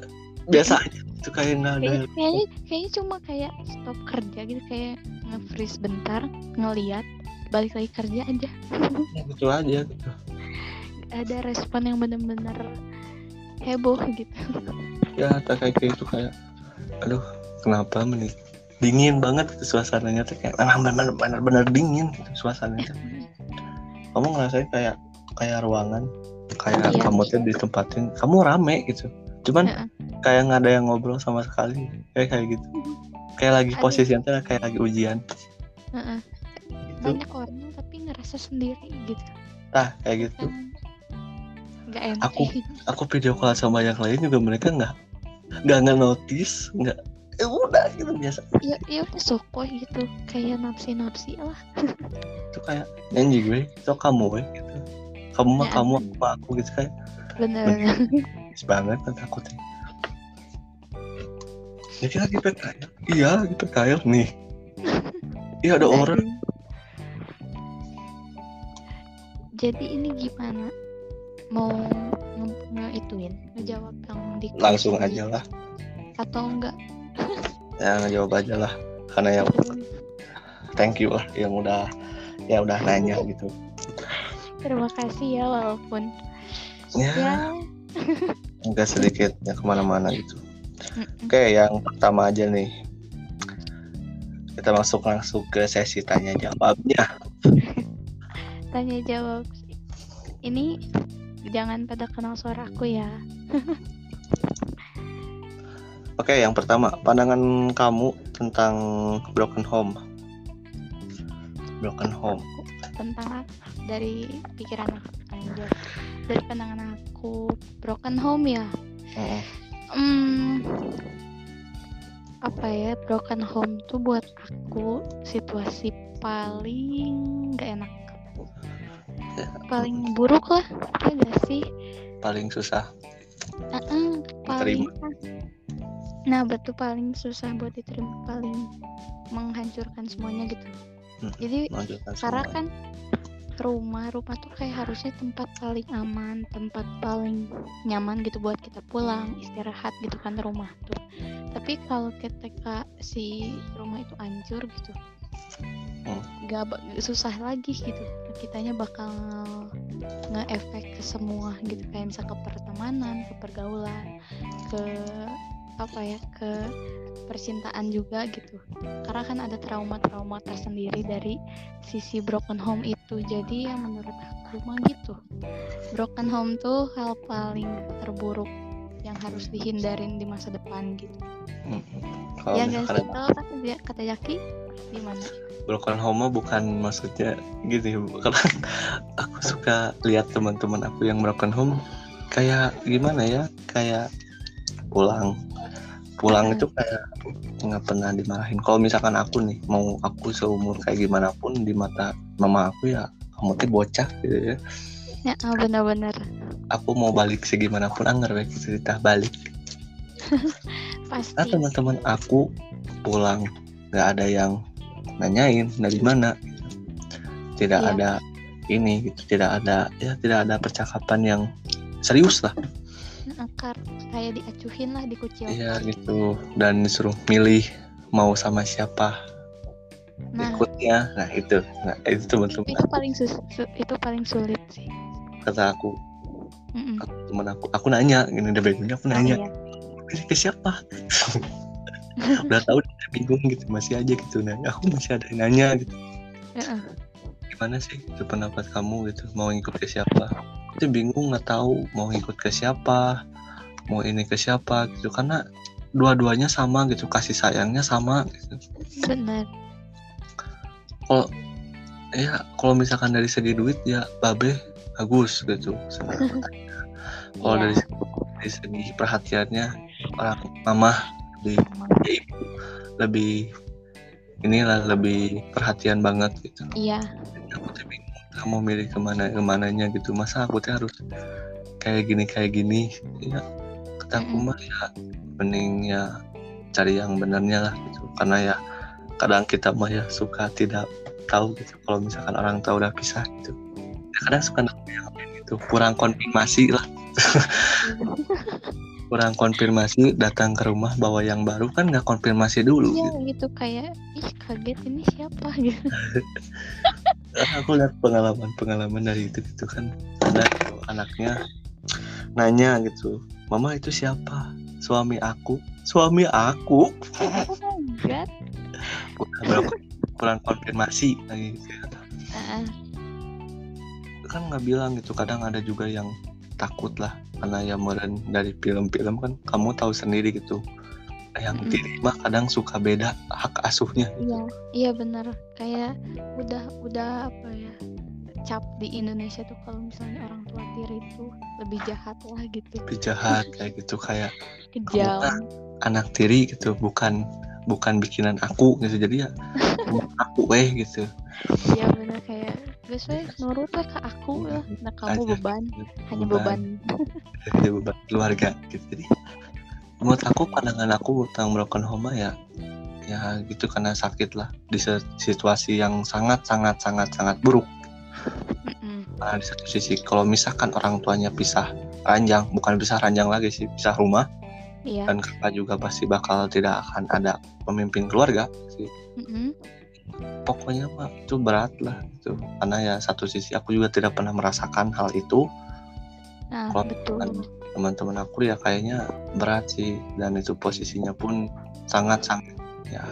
biasa aja itu kayak nggak ada
Kayaknya, kayaknya cuma kayak stop kerja gitu kayak nge-freeze bentar ngeliat balik lagi kerja aja
gitu aja gitu
ada respon yang bener-bener heboh gitu
ya tak kayak gitu kayak aduh kenapa menit dingin banget gitu suasananya tuh kayak memang benar benar dingin gitu suasananya tuh. kamu ngerasain kayak kayak ruangan kayak
Iya.
kamu tuh ditempatin kamu rame gitu cuman
Heeh.
kayak nggak ada yang ngobrol sama sekali. Kayak kayak gitu. Kayak lagi
Ada.
posisi yang kayak lagi ujian.
Heeh.
gitu.
Banyak orang tapi ngerasa sendiri gitu.
Ah kayak gitu.
Nggak enak
Aku- aku video call sama yang lain juga mereka nggak nggak nggak notice nggak eh, udah gitu biasa.
Ya ya udah gitu. Kayak napsi napsi lah.
Itu kayak nyanyi gue itu kamu gue gitu. Kamu mah
Ya
kamu aku aku gitu kayak
bener
Bagus banget kan takutnya. Jadi lagi PKL. Iya lagi PKL nih. Iya ada orang.
Jadi ini gimana? Mau nge- ngeituin ngejawab yang di
langsung aja lah.
Atau enggak?
Ya ngejawab aja lah. Karena ya thank you lah yang udah ya udah nanya gitu.
Terima kasih ya walaupun
ya.
ya
enggak sedikit ya ke mana-mana gitu.
Mm-mm.
oke yang pertama aja nih. Kita masuk langsung ke sesi tanya jawabnya.
Tanya jawab. Ini jangan pada kenal suara aku ya.
Oke yang pertama pandangan kamu tentang broken home. Broken home.
Tentang dari pikiran aku dari pandangan aku broken home ya.
Mm,
hmm, apa ya broken home tuh buat aku situasi paling gak enak. Paling buruk lah ya gak sih?
Paling susah.
Heeh, paling
Diterima.
nah betul paling susah buat diterima paling menghancurkan semuanya gitu.
Mm,
jadi karena kan rumah rumah tuh kayak harusnya tempat paling aman tempat paling nyaman gitu buat kita pulang istirahat gitu kan rumah tuh. Tapi kalau ketika si rumah itu hancur gitu
Hmm.
nggak ba- susah lagi gitu. Kitanya bakal nge-efek ke semua gitu. Kayak misal ke pertemanan ke pergaulan ke apa ya ke percintaan juga gitu. Karena kan ada trauma-trauma tersendiri dari sisi broken home itu. Jadi yang menurut aku mah gitu. Broken home tuh hal paling terburuk yang harus dihindarin di masa depan gitu.
Mm. Kalau
ya guys kalau kata dia- kata Yaki gimana?
Broken home bukan maksudnya gitu ya karena aku suka lihat teman-teman aku yang broken home kayak gimana ya kayak pulang pulang
Hmm.
itu kayak nggak pernah dimarahin. Kalau misalkan aku nih mau aku seumur kayak gimana pun di mata mama aku ya kamu tuh bocah gitu ya.
Ya ah, benar-benar.
Aku mau balik segimanapun anggar baik cerita balik.
Pasti.
Nah teman-teman aku pulang nggak ada yang nanyain dari mana. Tidak
Iya.
ada ini gitu tidak ada ya tidak ada percakapan yang serius lah
akar kayak diacuhin lah dikucil
iya gitu. Dan disuruh milih mau sama siapa
nah.
ikutnya. Nah itu. Nah itu teman-teman
itu paling sus su- itu paling sulit sih.
Kata aku.
Mm-mm.
aku teman aku aku nanya. Gini udah begonya aku
Oh,
nanya.
Iya.
milih ke siapa? Udah tahu dia bingung gitu masih aja gitu nah aku masih ada nanya gitu.
Heeh.
gimana sih itu pendapat kamu gitu? Mau ikut ke siapa itu bingung nggak tahu mau ikut ke siapa mau ini ke siapa gitu. Karena dua-duanya sama gitu kasih sayangnya sama gitu.
Benar.
Kalau ya kalau misalkan dari segi duit ya babe bagus gitu kalau
Iya.
dari, dari segi perhatiannya orang mama lebih ya ibu lebih inilah lebih perhatian banget gitu.
Iya.
Aku tuh bingung kamu milih ke mana ke mananya gitu. Masa aku tuh harus kayak gini kayak gini? Ya kata aku mah ya mending ya cari yang benernya lah gitu. Karena ya kadang kita mah ya suka tidak tahu gitu kalau misalkan orang tahu udah pisah gitu. Ya, kadang suka nanya gitu. Kurang konfirmasi lah. Kurang konfirmasi datang ke rumah bawa yang baru kan nggak konfirmasi dulu
iya
gitu.
gitu. Kayak ih kaget ini siapa? gitu
aku lihat pengalaman-pengalaman dari itu gitu kan ada gitu, anaknya nanya gitu mama itu siapa? Suami aku? Suami aku?
Oh my god.
Kurang, konfirmasi lagi. Gitu.
Heeh.
kan nggak bilang gitu kadang ada juga yang takut lah karena ya meren dari film-film kan kamu tahu sendiri gitu yang
Mm-mm.
diterima kadang suka beda hak asuhnya
iya iya benar. Kayak udah udah apa ya cap di Indonesia tuh kalau misalnya orang tua tiri itu lebih jahat lah gitu.
Lebih jahat kayak gitu kayak
kejam.
Anak tiri gitu bukan bukan bikinan aku gitu. Jadi ya aku weh gitu.
Iya benar kayak biasanya nurut lah ke aku lah. Nah kamu
Aja.
beban hanya beban.
jadi beban keluarga gitu. Jadi menurut aku pandangan aku tentang broken home ya ya gitu karena sakit lah di situasi yang sangat sangat sangat sangat buruk.
Mm-mm.
Karena di satu sisi kalau misalkan orang tuanya pisah ranjang bukan pisah ranjang lagi sih pisah rumah
iya.
dan kakak juga pasti bakal tidak akan ada pemimpin keluarga sih.
Mm-mm.
pokoknya mah itu berat lah itu. Karena ya satu sisi aku juga tidak pernah merasakan hal itu.
Nah
Kalau
betul.
kan teman-teman aku ya kayaknya berat sih dan itu posisinya pun sangat sangat ya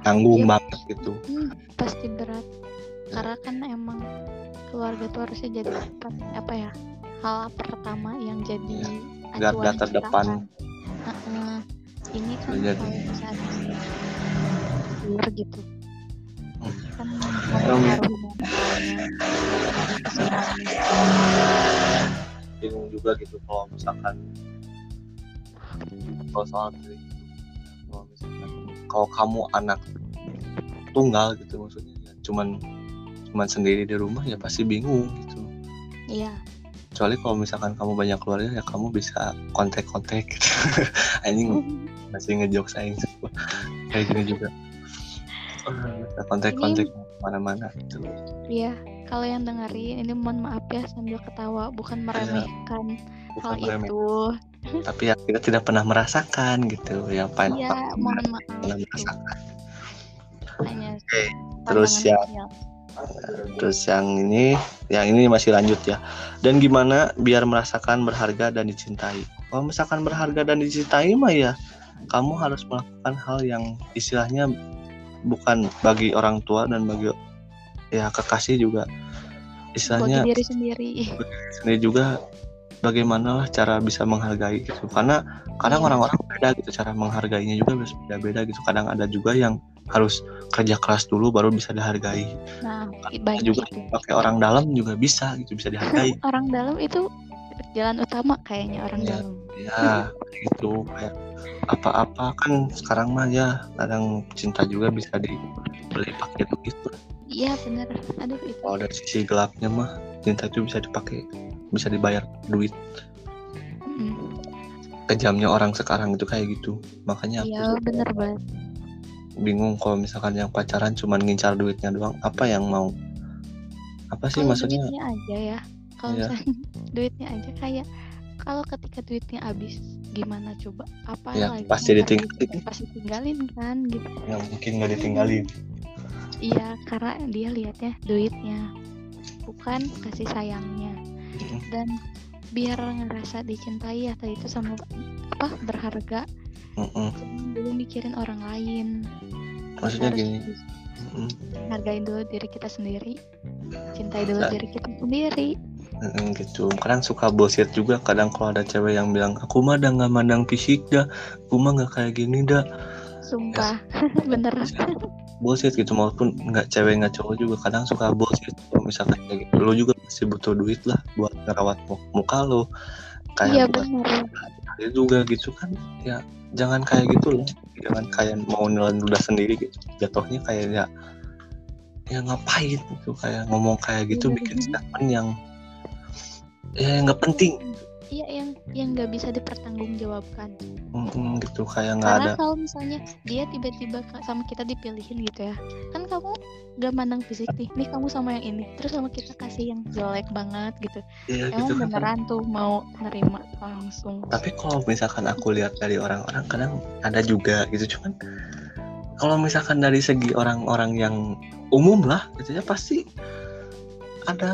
tanggung
Iya.
banget gitu
Hmm, pasti berat karena kan emang keluarga tuh harusnya jadi apa, apa ya hal pertama yang jadi
Iya. Garda terdepan.
Heeh. ini kan
Jadi-
tidur gitu
Hmm.
kan mempengaruhi.
Bingung juga gitu kalau misalkan kalau soal diri gitu. kalau misalkan kalau kamu anak tunggal gitu maksudnya ya, cuman cuman sendiri di rumah ya pasti bingung gitu.
Iya.
Kecuali kalau misalkan kamu banyak keluarga ya kamu bisa kontak-kontak gitu. Anjing masih ngejok saya kayak gini juga. Bisa kontak-kontak mana-mana gitu.
Iya kalau yang dengerin ini mohon maaf ya sambil ketawa bukan meremehkan
bukan
hal itu.
Tapi ya kita tidak pernah merasakan gitu yang paling
iya mohon maaf.
pernah merasakan.
Hanya
Oke, terus
pandangan
ya
sosial.
terus yang ini yang ini masih lanjut ya. Dan gimana biar merasakan berharga dan dicintai? Kalau misalkan berharga dan dicintai mah ya kamu harus melakukan hal yang istilahnya bukan bagi orang tua dan bagi ya kekasih juga. Istilahnya
bagi diri sendiri.
sendiri juga bagaimana lah cara bisa menghargai gitu. Karena kadang
Iya.
orang-orang beda gitu cara menghargainya juga bisa beda-beda gitu. Kadang ada juga yang harus kerja keras dulu baru bisa dihargai.
Nah baik
juga
gitu
pakai orang dalam juga bisa gitu bisa dihargai.
Orang dalam itu jalan utama kayaknya orang
Iya.
dalam
ya gitu kayak apa-apa kan sekarang mah ya kadang cinta juga bisa dibeli pakai lah.
iya bener aduh itu.
Kalau dari sisi gelapnya mah cinta itu bisa dipakai bisa dibayar duit.
Mm,
kejamnya orang sekarang itu kayak gitu makanya
iya bener banget
bingung kalau misalkan yang pacaran cuman ngincar duitnya doang apa yang mau? Apa sih
kalau
maksudnya?
duitnya aja ya kalau misalnya duitnya aja kayak kalau ketika duitnya habis gimana coba apa
Ya,
lagi
pasti
yang
ditinggalin.
pasti tinggalin kan gitu
yang mungkin nggak ditinggalin
iya karena dia lihatnya duitnya bukan kasih sayangnya
Mm.
dan biar ngerasa dicintai ya tadi itu sama apa berharga
Mm-mm.
dulu mikirin orang lain
maksudnya
Harus
gini Mm-mm.
hargain dulu diri kita sendiri cintai dulu
Nah.
diri kita sendiri
Mm-mm, gitu. Kadang suka bullshit juga kadang kalau ada cewek yang bilang aku mah udah nggak mandang fisik dah aku mah nggak kayak gini dah.
Sumpah. Bener.
Bullshit gitu maupun nggak cewek nggak cowok juga kadang suka bullshit. Kalau misalkan kayak gitu lu juga masih butuh duit lah buat ngerawat mu- muka
iya
kayak buat
bener.
dia juga gitu kan ya jangan kayak gitu loh. Jangan kayak mau nelan ludah sendiri gitu. Jatuhnya kayak ya ya ngapain gitu kayak ngomong kayak gitu
Iya,
bikin statement yang ya nggak penting.
Iya yang yang nggak bisa dipertanggungjawabkan.
Mm-mm, gitu. Kayak nggak ada.
karena kalau misalnya dia tiba-tiba sama kita dipilihin gitu ya kan kamu gak mandang fisik nih nih kamu sama yang ini terus sama kita kasih yang jelek banget gitu.
Ya
emang
gitu kan.
beneran tuh mau nerima langsung?
Tapi kalau misalkan aku lihat dari orang-orang kadang ada juga gitu. Cuman kalau misalkan dari segi orang-orang yang umum lah gitu ya pasti ada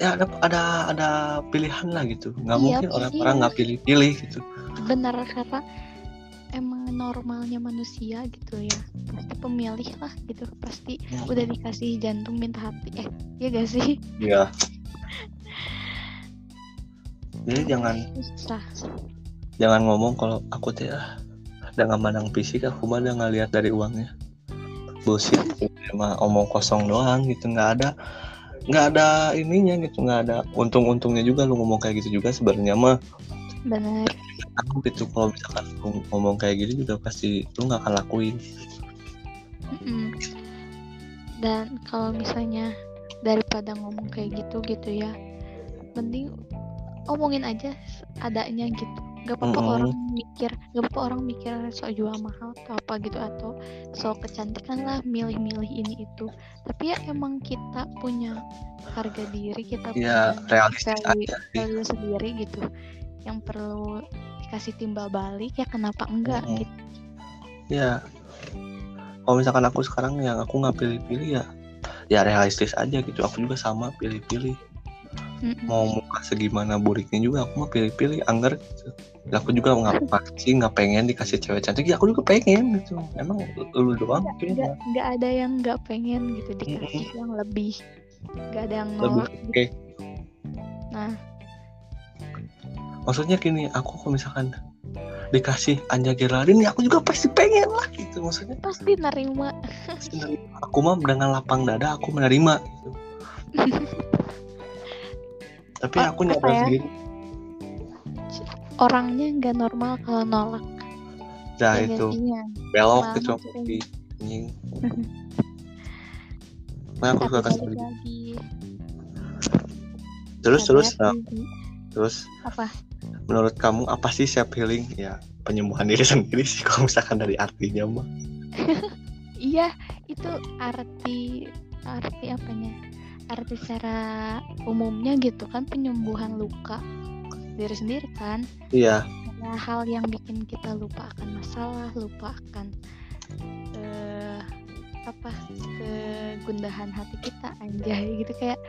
ya ada ada ada pilihan lah gitu. Nggak
Iya,
mungkin orang-orang nggak pilih-pilih gitu.
Bener karena emang normalnya manusia gitu ya. Pasti pemilih lah gitu. Pasti udah dikasih jantung minta hati eh ya gak sih?
Iya. jadi jangan
susah.
jangan ngomong kalau aku teh ah, udah nggak mandang fisik aku mah udah nggak lihat dari uangnya. Bullshit cuma omong kosong doang gitu nggak ada nggak ada ininya gitu nggak ada untung-untungnya juga lu ngomong kayak gitu juga sebenarnya mah.
Bener.
Aku gitu kalau misalkan lu ngomong kayak gitu juga pasti lu nggak akan lakuin.
Mm-mm. dan kalau misalnya daripada ngomong kayak gitu gitu ya mending omongin aja adanya gitu gak apa-apa
Mm-mm.
orang mikir gak apa-apa orang mikir sok jual mahal atau apa gitu atau sok kecantikan lah milih-milih ini itu. Tapi ya emang kita punya harga diri kita
ya
punya
realistis
value,
aja
value sendiri gitu. Yang perlu dikasih timbal balik ya kenapa enggak
Mm-mm.
gitu.
Ya kalau misalkan aku sekarang yang aku nggak pilih-pilih ya ya realistis aja gitu. Aku juga sama pilih-pilih Mau muka segimana buriknya juga aku mah pilih-pilih anggar gitu. Aku juga nggak pasti nggak pengen dikasih cewek cantik. Ya aku juga pengen gitu. Emang lu doang
nggak nggak ada yang nggak pengen gitu dikasih yang lebih. Nggak ada yang
lebih
nolak.
oke.
Nah.
Maksudnya gini aku kalau misalkan dikasih Anja Geraldine ya aku juga pasti pengen lah gitu maksudnya.
Pasti nerima.
Pasti nerima. aku mah dengan lapang dada aku menerima gitu. tapi
Apa-
aku nyadar
ya?
sendiri.
Orangnya nggak normal kalau nolak.
Nah
Ya
itu.
nggak sih? Ya.
belok
sih.
di anjing. Nah aku suka kasih terus terus? nah, terus?
Apa?
Menurut kamu apa sih self healing? Ya penyembuhan diri sendiri sih kalau misalkan dari artinya mah.
Iya itu arti arti apanya arti secara umumnya gitu kan penyembuhan luka diri sendiri kan.
Iya.
Ya, hal yang bikin kita lupa akan masalah lupa akan eh, apa kegundahan hati kita anjay gitu. Kayak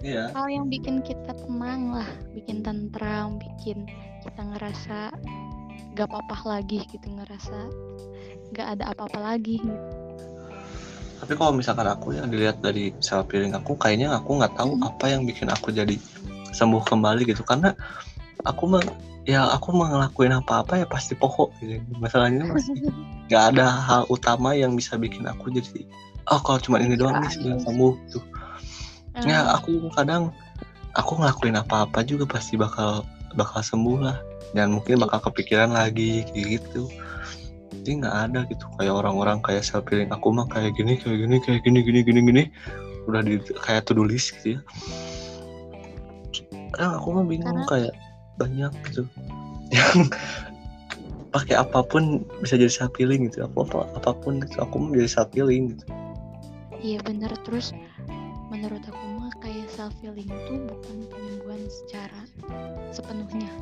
iya.
hal yang bikin kita tenang lah bikin tentram bikin kita ngerasa gak apa-apa lagi gitu ngerasa gak ada apa-apa lagi gitu.
Tapi kalau misalkan aku yang dilihat dari self healing aku kayaknya aku nggak tahu
Hmm.
apa yang bikin aku jadi sembuh kembali gitu. Karena aku mah ya aku ngelakuin apa-apa ya pasti pokok gitu. Masalahnya masih nggak ada hal utama yang bisa bikin aku jadi oh kalau cuma ini doang nih sudah sembuh gitu. Ya
Eh,
aku kadang aku ngelakuin apa-apa juga pasti bakal bakal sembuh lah. Dan mungkin bakal kepikiran lagi gitu jadi nggak ada gitu. Kayak orang-orang kayak self healing aku mah kayak gini kayak gini kayak gini gini gini gini. Udah di kayak to do list gitu ya. Kadang aku mah bingung
Karena-
kayak banyak gitu. Yang pakai apa pun bisa jadi self healing gitu. Apa apa apa pun gitu. Aku mau jadi self healing gitu.
Iya bener. Terus menurut aku mah kayak self healing itu bukan penyembuhan secara sepenuhnya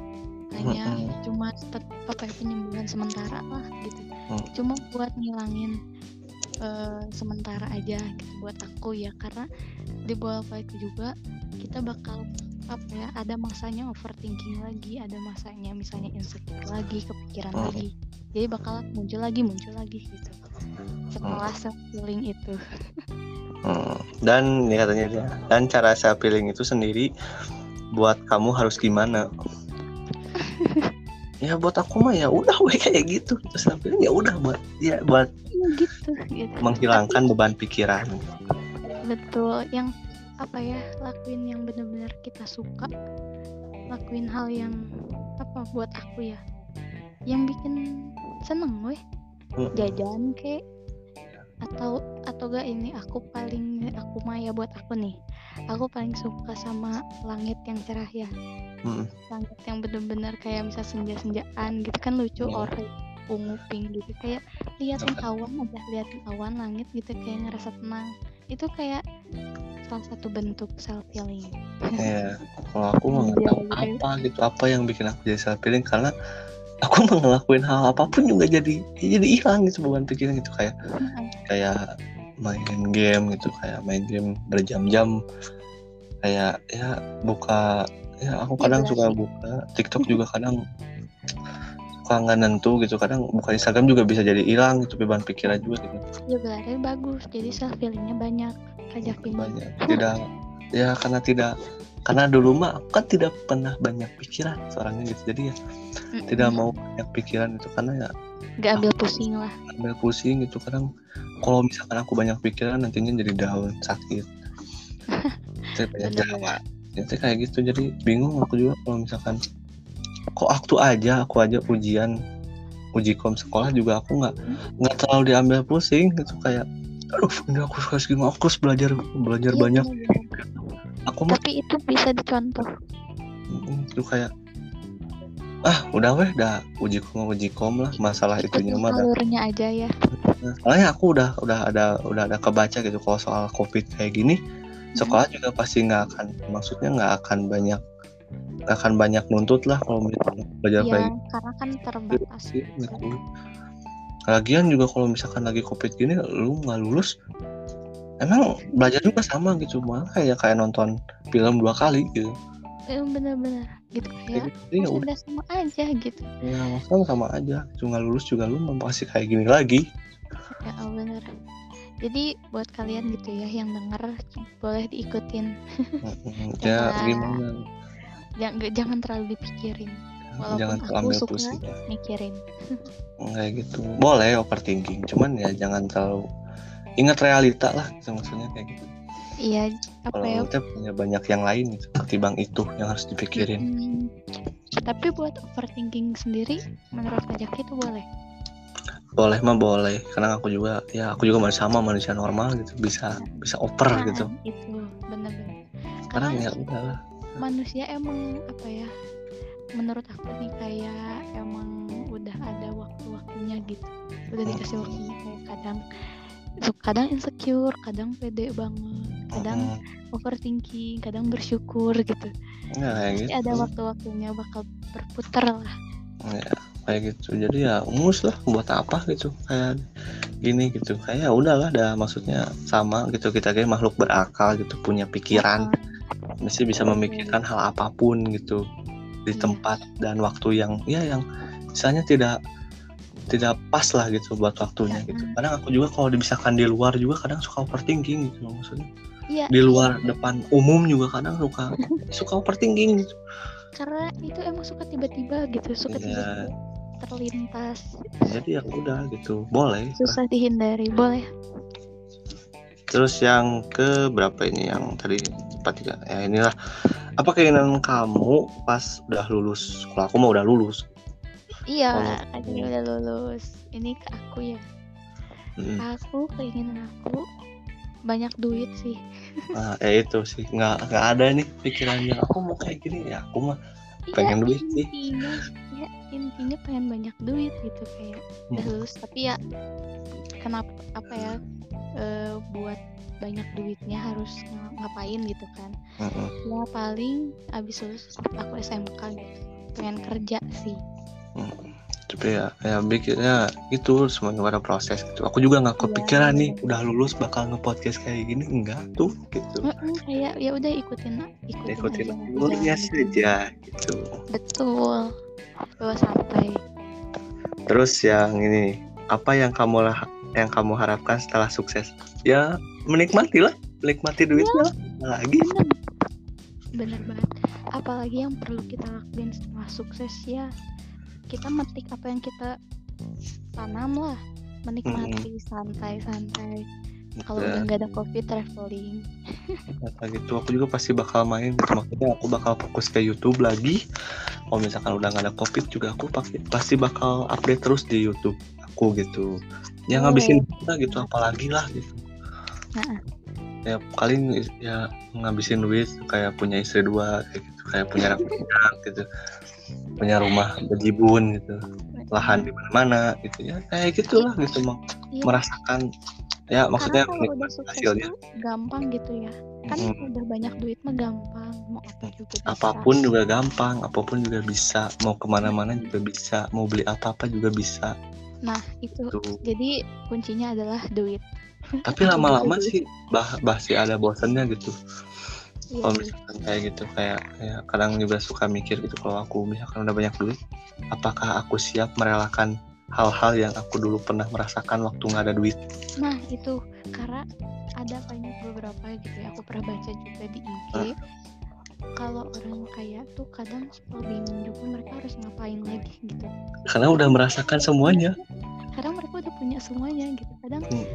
hanya
Mm-mm.
cuma tet- apa ya, penyembuhan sementara lah gitu
Mm.
cuma buat ngilangin eh, sementara aja gitu buat aku ya karena di bawah itu juga kita bakal apa ya ada masanya overthinking lagi ada masanya misalnya insecure lagi kepikiran
Mm.
lagi jadi bakal muncul lagi muncul lagi gitu setelah self healing itu
Hmm, dan ya katanya dia, dan cara self healing itu sendiri buat kamu harus gimana? Ya buat aku mah ya udah we kayak gitu. Terus healing ya udah buat ya buat
Iya gitu gitu
menghilangkan beban pikiran.
betul yang apa ya lakuin yang benar-benar kita suka lakuin hal yang apa buat aku ya yang bikin seneng weh
Hmm.
jajan kek atau atau gak ini aku paling aku mah ya buat aku nih aku paling suka sama langit yang cerah ya.
Hmm,
langit yang bener-bener kayak misal senja-senjaan gitu. Kan lucu
Hmm.
oranye ungu pink gitu. Kayak liatin awan aja liatin awan langit gitu kayak ngerasa tenang. Itu kayak salah satu bentuk self healing
ya kalau aku
Iya,
tahu
gitu.
apa gitu apa yang bikin aku jadi self healing karena aku mah ngelakuin hal apa pun juga jadi jadi hilang gitu beban pikiran gitu. Kayak kayak main game gitu kayak main game berjam-jam. Kayak ya buka ya aku
Iya,
kadang
berarti.
suka buka TikTok juga kadang. Suka nggak nentu gitu kadang buka Instagram juga bisa jadi hilang gitu beban pikiran juga gitu.
Ya berarti bagus. Jadi self healingnya banyak kajakin
banyak. Tidak ya karena tidak karena dulu mah aku kan tidak pernah banyak pikiran seorangnya gitu. Jadi ya tidak mau banyak pikiran itu karena ya
gak ambil pusing lah.
Ambil pusing gitu kadang kalau misalkan aku banyak pikiran nantinya jadi down sakit. Itu banyak jalan. itu kayak gitu jadi bingung aku juga kalau misalkan kok waktu aja aku aja ujian uji kom sekolah juga aku nggak nggak terlalu diambil pusing gitu kayak aduh ini aku harus gimana aku harus belajar belajar
Iya,
banyak.
bener-bener.
aku mah
tapi itu bisa dicontoh.
Itu kayak ah udah weh dah uji kom uji kom lah masalah itunya mah dah
alurnya aja ya.
Soalnya aku udah udah ada udah ada kebaca gitu kalau soal covid kayak gini. Sekolah juga pasti nggak akan maksudnya nggak akan banyak nggak akan banyak nuntut lah kalau misalnya belajar
ya
kayak
karena kan terbatas
gitu. gitu. Lagian juga kalau misalkan lagi covid gini lu nggak lulus emang belajar juga sama gitu. Malah kayak kayak nonton film dua kali gitu
Eh, bener-bener gitu
kayak
kayak
gitu ya
"Oh,
udah.
sama aja gitu.
Ya masalah sama aja. Cuma lulus juga lu mau pasti kayak gini lagi.
Ya bener jadi buat kalian gitu ya yang denger boleh diikutin.
Ya
Ya.
gimana?
Jangan jangan terlalu dipikirin. Walaupun
jangan
aku
terlalu
suka
pusing
mikirin.
Kayak gitu. Boleh overthinking cuman ya jangan terlalu ingat realita lah maksudnya kayak gitu
iya apa
kalau
ya?
kita punya banyak yang lain gitu ketimbang itu yang harus dipikirin.
Hmm, tapi buat overthinking sendiri menurut Kak Jaki itu boleh?
Boleh mah boleh karena aku juga ya aku juga manusia sama manusia normal gitu bisa bisa oper
Nah,
gitu.
itu bener-bener
sekarang
karena
ya udahlah.
manusia emang apa ya menurut aku nih kayak emang udah ada waktu-waktunya gitu. Udah dikasih waktunya kayak kadang kadang insecure kadang pede banget kadang
Mm,
overthinking kadang bersyukur gitu.
Ya kayak
pasti
gitu.
ada waktu-waktunya bakal berputar lah.
Ya kayak gitu. Jadi ya mus lah buat apa gitu. Kayak gini gitu. Kayak ya udahlah dah maksudnya sama gitu. Kita kayak makhluk berakal gitu punya pikiran. Mesti bisa memikirkan hal apa pun gitu di
Iya.
tempat dan waktu yang ya yang misalnya tidak tidak pas lah gitu buat waktunya
Mm-mm.
gitu. Kadang aku juga kalau misalkan di luar juga kadang suka overthinking gitu maksudnya
Iya,
di luar depan umum juga kadang suka suka overthinking gitu
karena itu emang suka tiba-tiba gitu, suka
Iya.
tiba-tiba terlintas,
jadi ya udah gitu boleh
susah dihindari. Boleh.
terus yang ke berapa ini yang tadi empat tiga ya inilah apa keinginan kamu pas udah lulus kalau aku mah udah lulus
Iya, ini udah lulus. Ini ke aku ya.
Mm.
Aku keinginan aku banyak duit sih.
nah ya itu sih nggak nggak ada nih pikirannya aku mau kayak gini ya aku mah Pengen duit sih.
intinya, ya, intinya pengen banyak duit gitu kayak udah
Hmm.
lulus tapi ya kenapa apa ya eh, buat banyak duitnya harus ng- ngapain gitu kan
Mm-mm.
ya paling abis lulus aku SMK gitu pengen kerja sih
Mm. Tapi ya ya pikirnya itu semuanya ada proses gitu. Aku juga nggak
Iya,
kepikiran nih
bener.
udah lulus bakal nge-podcast kayak gini enggak tuh gitu.
Mm-mm, kayak ya udah ikutin ikutin,
ikutin
aja.
alurnya saja gitu.
Betul bawa santai.
Terus yang ini apa yang kamu lah yang kamu harapkan setelah sukses? Ya menikmati lah menikmati duitnya lah lagi
bener banget. Apalagi yang perlu kita lakuin setelah sukses ya kita metik apa yang kita tanam lah menikmati santai-santai. Kalau udah nggak ada covid traveling.
Kayak gitu aku juga pasti bakal main gitu. Maksudnya aku bakal fokus ke YouTube lagi. Kalau misalkan udah nggak ada covid juga aku pasti pasti bakal update terus di YouTube aku gitu. Ya
Oh.
ngabisin kita gitu apalagi lah gitu.
Nah.
ya paling ya ngabisin duit kayak punya istri dua kayak gitu kayak punya anak gitu punya rumah bejibun gitu lahan di mana-mana gitu ya. Kayak gitulah gitu mau
Iya,
merasakan ya maksudnya
karena kalau udah sukses
hasilnya.
gampang gitu ya. Kan
Mm.
udah banyak duit mah gampang mau apa juga bisa.
Apa pun juga gampang apa pun juga bisa. Mau ke mana-mana juga bisa mau beli apa-apa juga bisa.
Nah itu
tuh
jadi kuncinya adalah duit.
Tapi lama-lama sih bah pasti ada bosannya gitu
Iya.
Kalau misalkan kayak gitu kayak kayak kadang juga suka mikir gitu kalau aku misalkan udah banyak duit apakah aku siap merelakan hal-hal yang aku dulu pernah merasakan waktu nggak ada duit?
Nah itu. Karena ada banyak beberapa gitu ya aku pernah baca juga di IG kalau orang kaya tuh kadang suka bingung juga mereka harus ngapain lagi gitu.
Karena udah merasakan semuanya.
Karena mereka udah punya semuanya gitu. Kadang
Hmm.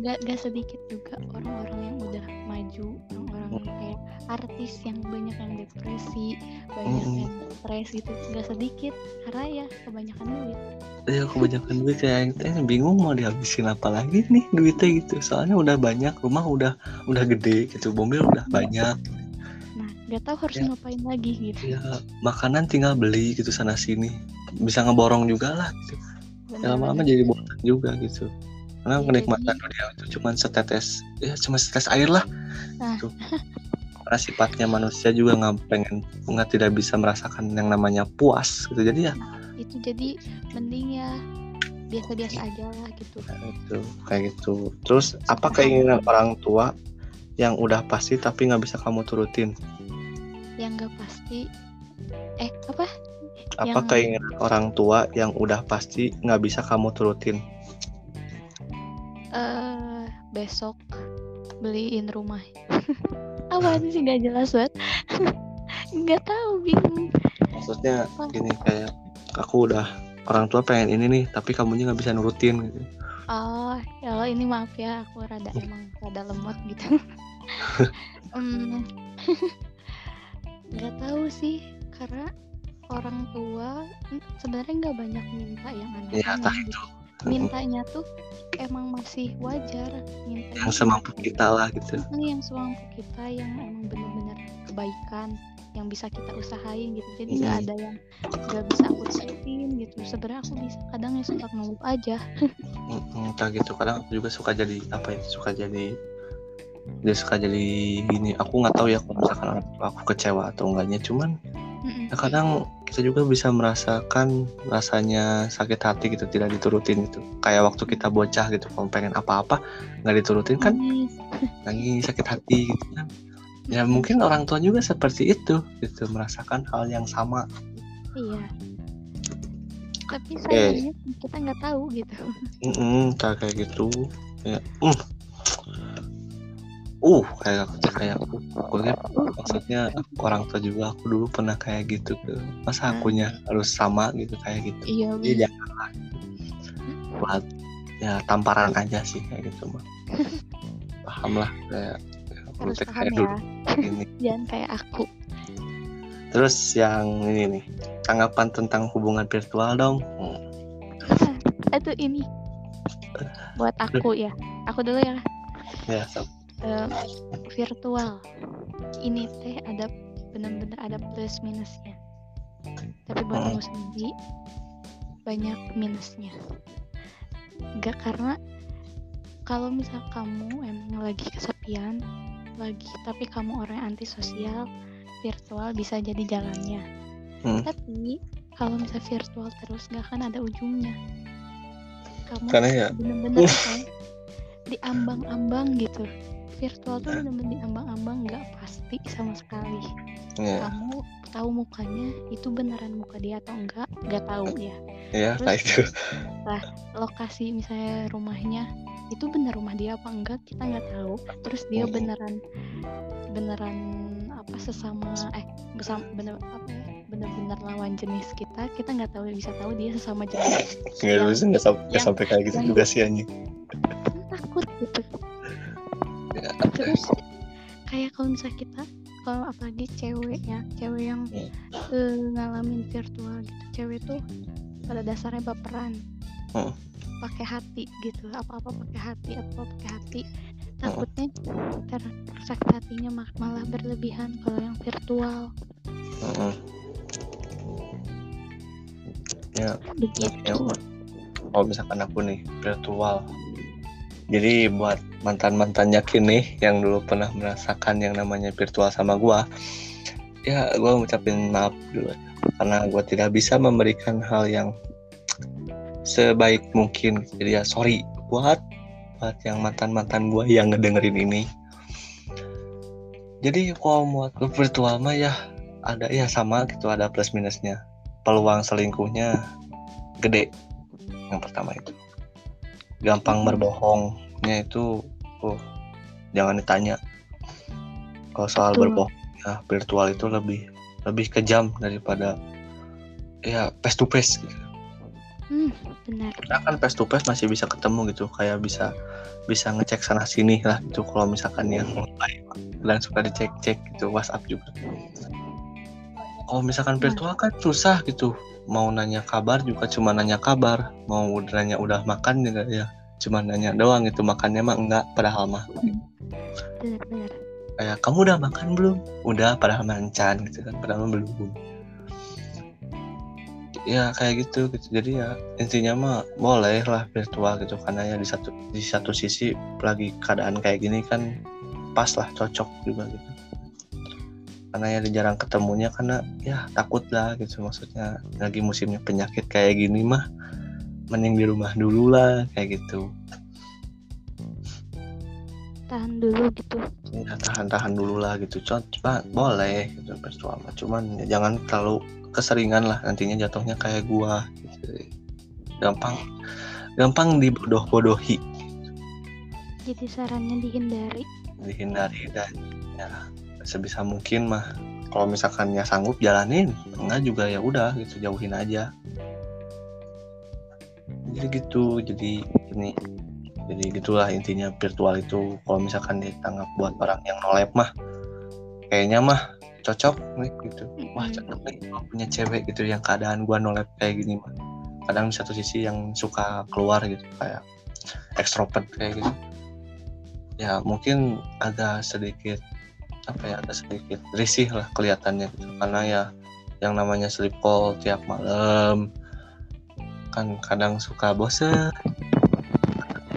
nggak nggak sedikit juga orang-orang yang udah maju orang-orang yang kayak artis yang banyak yang depresi banyak
Hmm.
yang stres gitu. Nggak sedikit karena ya kebanyakan duit.
Ya kebanyakan duit kayak eh, bingung mau dihabisin apa lagi nih duitnya gitu. Soalnya udah banyak rumah udah udah gede gitu. Mobil udah banyak.
nah nggak tahu harus
Ya.
ngapain lagi gitu.
Ya makanan tinggal beli gitu sana sini. Bisa ngeborong juga lah gitu. Ya, lama-lama jadi bosan juga gitu. Karena
Ya,
kenikmatan
jadi-
dunia itu cuma setetes ya cuma setetes air lah
Nah.
gitu. karena sifatnya manusia juga nggak pengen nggak tidak bisa merasakan yang namanya puas gitu. Jadi ya
itu jadi mending ya biasa-biasa aja lah gitu.
Itu kayak gitu. Terus apa keinginan orang tua yang udah pasti tapi nggak bisa kamu turutin
yang nggak pasti eh apa?
Apa
Yang-
keinginan orang tua yang udah pasti nggak bisa kamu turutin?
Eh besok beliin rumah. Apa sih nggak jelas banget. Nggak tahu bingung.
Maksudnya gini kayak aku udah orang tua pengen ini nih tapi kamunya nggak bisa nurutin gitu.
Oh ya Allah, ini maaf ya aku rada emang rada lemot gitu. Em, nggak tahu sih karena orang tua sebenarnya nggak banyak minta yang
ya
aneh-aneh
entah
gitu.
itu.
Mintanya tuh emang masih wajar minta
yang semampu kita lah gitu.
Yang semampu kita yang emang bener-bener kebaikan yang bisa kita usahain gitu. Jadi nggak
Mm.
ada yang nggak bisa aku turutin gitu. Sebenarnya aku bisa kadang ya suka ngeluh aja.
Entah gitu. Kadang aku juga suka jadi apa ya suka jadi dia suka jadi gini aku nggak tahu ya kalau misalkan aku kecewa atau enggaknya cuman
Mm-mm.
Ya, kadang kita juga bisa merasakan rasanya sakit hati gitu tidak diturutin gitu kayak waktu kita bocah gitu kalau pengen apa-apa nggak diturutin kan
Nangis.
lagi sakit hati gitu kan ya mungkin orang tua juga seperti itu gitu merasakan hal yang sama
Iya. Tapi
Oke.
sayangnya kita nggak tahu gitu.
Mm-mm, kayak kayak gitu ya mm. Uh kayak aku kayak aku aku lihat maksudnya orang tua juga aku dulu pernah kayak gitu tuh masa akunya harus sama gitu kayak gitu
Iya.
Jadi janganlah buat ya tamparan aja sih kayak gitu mah paham lah kayak ya, aku
Harus paham
kayak
ya.
dulu ini
Jangan kayak aku.
terus yang ini nih tanggapan tentang hubungan virtual dong Hmm.
Itu ini buat aku ya. Aku dulu ya.
ya so-
Eh, virtual. Ini teh ada benar-benar ada plus minusnya. Tapi buat aku sendiri banyak minusnya. Enggak karena kalau misal kamu emang lagi kesepian, lagi tapi kamu orang yang antisosial, virtual bisa jadi jalannya.
Hmm.
Tapi kalau misal virtual terus nggak akan ada ujungnya. Kamu
karena ya
bener-bener apa ya, diambang-ambang gitu virtual tuh bener-bener diambang-ambang nggak pasti sama sekali.
Ya
kamu tahu mukanya itu beneran muka dia atau enggak nggak tahu ya.
Ya
Terus-
kayak itu
lokasi misalnya rumahnya itu bener rumah dia apa enggak kita nggak tahu. Terus dia
Hmm.
beneran beneran apa sesama eh bersama bener apa ya bener-bener lawan jenis kita kita nggak tahu bisa tahu dia sesama jenis.
Nggak bisa nggak sampai kayak gitu juga sih anjing.
takut gitu terus kayak kalau misalnya kita kalau apalagi cewek ya cewek yang
Hmm.
eh, ngalamin virtual gitu cewek tuh pada dasarnya baperan
Hmm.
pakai hati gitu apa apa pakai hati apa pakai hati takutnya ter sakit hatinya ma- malah berlebihan kalau yang virtual
Mm-mm. ya
begitu
ya kalau misalkan aku nih virtual jadi buat mantan mantan yakin nih yang dulu pernah merasakan yang namanya virtual sama gua ya gua ngucapin maaf dulu karena gua tidak bisa memberikan hal yang sebaik mungkin. Jadi ya sorry buat buat yang mantan mantan gua yang ngedengerin ini. Jadi kalau buat virtual mah ya ada ya sama gitu ada plus minusnya. Peluang selingkuhnya gede. Yang pertama itu gampang berbohongnya itu oh jangan ditanya. Kalau soal
Betul.
berbohong ya virtual itu lebih lebih kejam daripada ya face to face gitu.
Hmm, benar.
Kita kan face to face masih bisa ketemu gitu kayak bisa bisa ngecek sana sini lah gitu kalau misalkan yang online dan suka dicek cek gitu WhatsApp juga. Kalau misalkan virtual kan susah gitu mau nanya kabar juga cuma nanya kabar mau nanya udah makan juga ya cuma nanya doang gitu makannya mah enggak padahal mah.
Benar benar.
Kayak kamu udah makan belum? Udah padahal mancan gitu kan padahal mah belum. Ya kayak gitu gitu. Jadi ya intinya mah boleh lah virtual gitu karena ya di satu di satu sisi lagi keadaan kayak gini kan pas lah cocok juga gitu. Karena ya jarang ketemunya karena ya takut lah gitu maksudnya. Lagi musimnya penyakit kayak gini mah mending di rumah dulu lah kayak gitu.
Tahan dulu gitu.
Ya tahan-tahan dulu lah gitu. Coba boleh gitu virtual mah cuman ya jangan terlalu keseringan lah nantinya jatuhnya kayak gua gitu. gampang gampang dibodoh-bodohi.
Jadi sarannya dihindari.
Dihindari dan ya sebisa mungkin mah. Kalau misalkan ya sanggup jalanin enggak juga ya udah gitu jauhin aja jadi gitu jadi ini jadi gitulah intinya virtual itu. Kalau misalkan ditanggap buat orang yang nolep mah kayaknya mah cocok nih gitu. Wah cocok nih gua punya cewek gitu yang keadaan gua nolep kayak gini mah. Kadang satu sisi yang suka keluar gitu kayak ekstrovert kayak gitu. Ya mungkin agak sedikit apa ya agak sedikit risih lah kelihatannya gitu. Karena ya yang namanya sleep call tiap malam kan kadang suka bosen.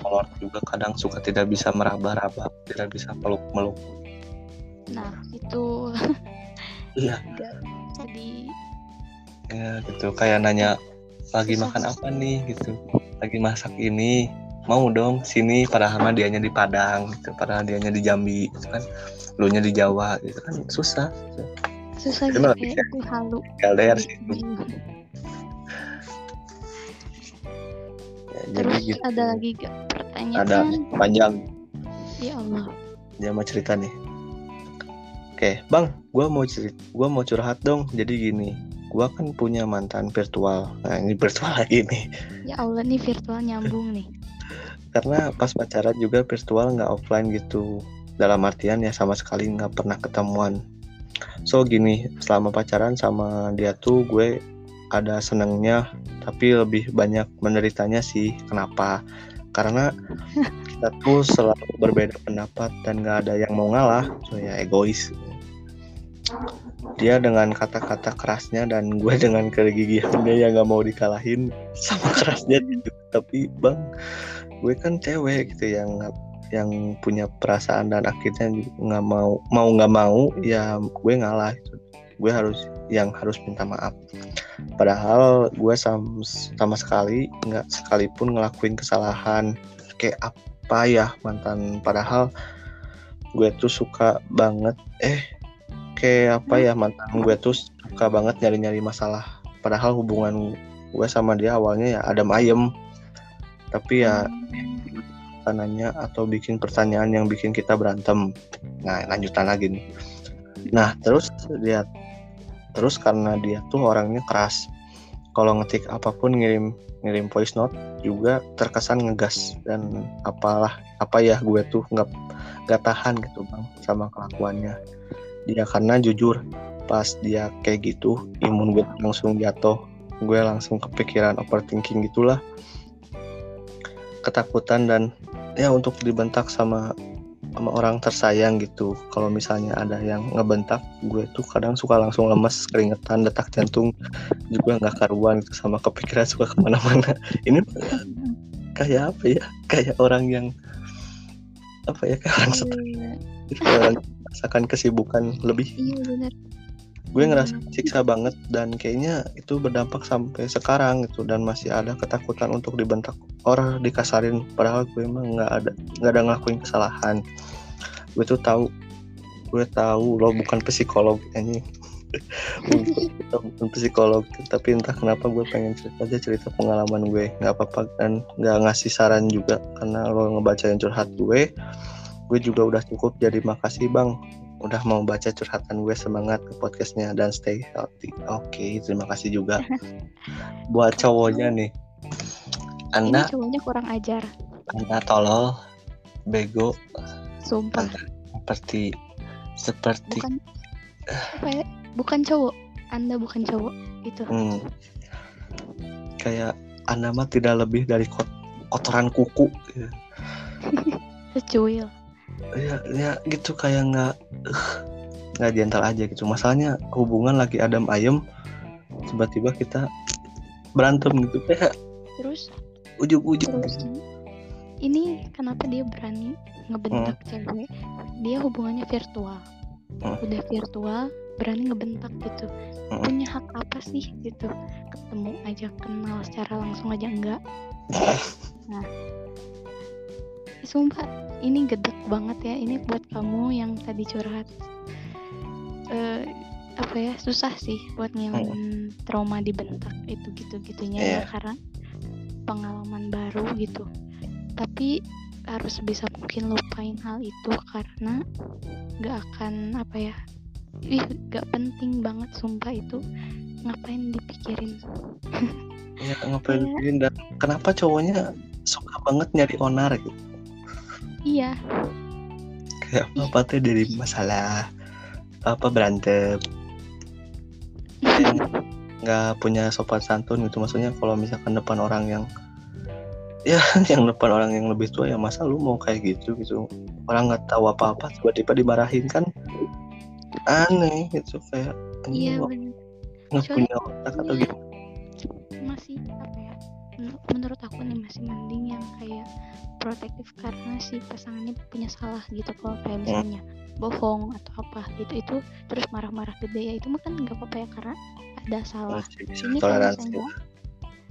Kolor juga kadang suka tidak bisa meraba-raba tidak bisa peluk-meluk
nah itu.
Iya.
Agak sedikit di
ya gitu. Kayak nanya lagi
Susah.
makan apa nih? Gitu. Lagi masak ini mau dong sini padahal mah dianya di Padang gitu. Padahal dianya di Jambi gitu kan. Lu nya di Jawa gitu kan. Susah
susah.
Itu
gitu itu halu.
LDR sih itu.
Terus
jadi gitu.
ada lagi gak pertanyaan?
Ada panjang.
Ya Allah.
Dia mau cerita nih. Oke bang gua mau cerita gua mau curhat dong. Jadi gini gua kan punya mantan virtual. Nah ini virtual lagi nih.
Ya Allah nih virtual nyambung nih.
Karena pas pacaran juga virtual nggak offline gitu. Dalam artian ya sama sekali nggak pernah ketemuan. So gini selama pacaran sama dia tuh gue ada senengnya tapi lebih banyak menderitanya sih kenapa? Karena kita tuh selalu berbeda pendapat dan nggak ada yang mau ngalah so ya egois. Dia dengan kata-kata kerasnya dan gue dengan kegigihannya yang nggak mau dikalahin sama kerasnya gitu tapi bang gue kan cewek gitu yang yang punya perasaan dan akhirnya nggak mau mau nggak mau ya gue ngalah. Gue harus yang harus minta maaf padahal gue sama, sama sekali nggak sekalipun ngelakuin kesalahan kayak apa ya mantan padahal gue tuh suka banget eh kayak apa ya mantan gue tuh suka banget nyari-nyari masalah padahal hubungan gue sama dia awalnya ya adem ayem tapi ya nanya atau bikin pertanyaan yang bikin kita berantem. Nah, lanjutan lagi nih. Nah, terus dia terus karena dia tuh orangnya keras. Kalau ngetik apa pun ngirim ngirim voice note juga terkesan ngegas dan apalah apa ya gue tuh nggak nggak tahan gitu bang sama kelakuannya. Dia karena jujur pas dia kayak gitu imun gue langsung jatuh. Gue langsung kepikiran overthinking gitulah. Ketakutan dan ya untuk dibentak sama sama orang tersayang gitu. Kalau misalnya ada yang ngebentak gue tuh kadang suka langsung lemes keringetan detak jantung juga nggak karuan gitu sama kepikiran suka ke mana-mana. Ini kayak apa ya? Kayak orang yang apa ya? Kayak orang stres.
Iya,
kayak orang yang merasakan kesibukan lebih.
Iya benar
gue ngerasa siksa banget dan kayaknya itu berdampak sampai sekarang gitu dan masih ada ketakutan untuk dibentak orang dikasarin. Padahal gue emang nggak ada nggak ada ngelakuin kesalahan. Gue tuh tahu gue tahu lo bukan psikolog ini. Bukan psikolog tapi entah kenapa gue pengen cerita aja cerita pengalaman gue. Nggak apa-apa dan nggak ngasih saran juga karena lo ngebacain curhat gue gue juga udah cukup. Jadi makasih bang udah mau baca curhatan gue semangat ke podcastnya dan stay healthy. Oke terima kasih juga buat cowoknya nih.
Ini
anda
cowoknya kurang ajar.
Anda tolol bego
sumpah.
Anda seperti seperti
bukan apa ya? Bukan cowok. Anda bukan cowok itu
hmm, kayak anda mah tidak lebih dari kot- kotoran kuku.
Secuil
ya ya gitu kayak nggak eh, nggak gentle aja gitu. Masalahnya hubungan lagi adem ayem tiba-tiba kita berantem gitu. Kayak
terus?
ujuk-ujuk
terus
gitu.
ini kenapa dia berani ngebentak cewek? Dia hubungannya virtual.
Hmm.
udah virtual berani ngebentak gitu.
Hmm.
punya hak apa sih gitu? Ketemu aja kenal secara langsung aja enggak. Nah sumpah ini gedek banget ya. Ini buat kamu yang tadi curhat. Eh, apa ya susah sih buat ngilangin trauma dibentak itu gitu gitunya ya
Iya.
karena pengalaman baru gitu. Tapi harus bisa mungkin lupain hal itu karena gak akan apa ya ih gak penting banget sumpah itu. Ngapain dipikirin?
Ya ngapain
Iya.
bikin dan kenapa cowoknya suka banget nyari onar gitu
iya.
Kayak apa teh dari masalah? Apa berantem? Nggak punya sopan santun gitu. Maksudnya kalau misalkan depan orang yang ya yang depan orang yang lebih tua ya masa lu mau kayak gitu gitu. Orang nggak tahu apa apa tiba-tiba dimarahin kan? Aneh gitu. Kayak
iya
nggak punya otak atau gimana?
Masih apa ya menurut aku nih masih mending yang kayak protektif karena si pasangannya punya salah gitu kalau kayak misalnya bohong atau apa gitu itu terus marah-marah gede ya itu mah kan nggak apa-apa ya karena ada salah. Ini kalau misalnya.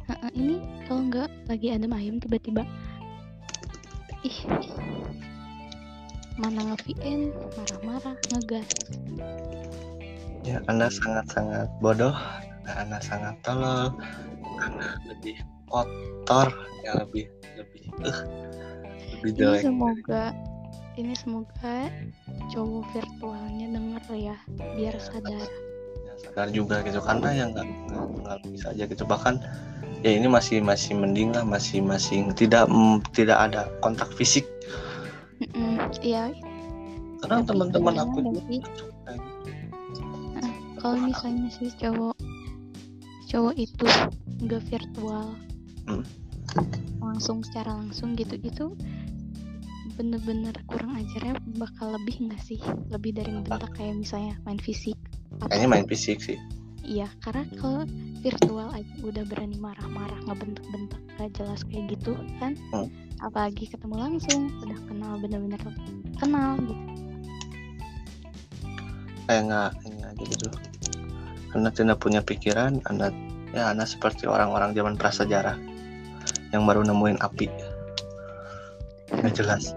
Heeh, ini kalau nggak lagi adem ayem tiba-tiba. Ih. Mana nge-VN marah-marah ngegas.
Ya anda sangat-sangat bodoh anda sangat tolol anda lebih kotor ya lebih lebih eh lebih
ini
jelek.
semoga ini semoga cowok virtualnya denger ya biar sadar.
ya, sadar juga gitu karena ya nggak nggak bisa aja gitu bahkan ya ini masih masih mending lah masih masih tidak mm, tidak ada kontak fisik.
Iya.
Karena
Tapi
teman-teman
gimana
aku
ya
juga gitu.
kalau misalnya si cowok cowok itu nggak virtual
Hmm.
langsung secara langsung gitu itu bener-bener kurang ajarnya bakal lebih nggak sih? Lebih dari ngebentak kayak misalnya main fisik
kayaknya main fisik sih.
Iya karena kalau virtual aja udah berani marah-marah ngebentak-bentak gak jelas kayak gitu kan.
Hmm.
apalagi ketemu langsung udah kenal bener-bener kenal gitu.
Kayak nggak ini aja gitu anda tidak punya pikiran anda ya anda seperti orang-orang zaman prasejarah yang baru nemuin api. Nggak jelas.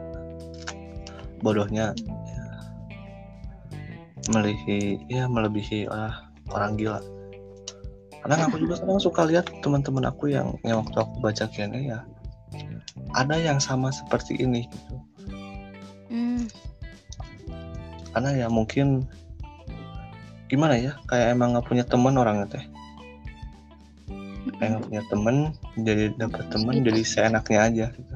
Bodohnya ya, melebihi ya melebihi ah, orang gila. Karena aku juga kadang suka lihat teman-teman aku yang yang waktu aku baca kiannya ya ada yang sama seperti ini gitu.
Hmm,
karena ya mungkin gimana ya kayak emang nggak punya teman orangnya teh punya temen jadi dapat temen
Gitu.
jadi seenaknya aja gitu.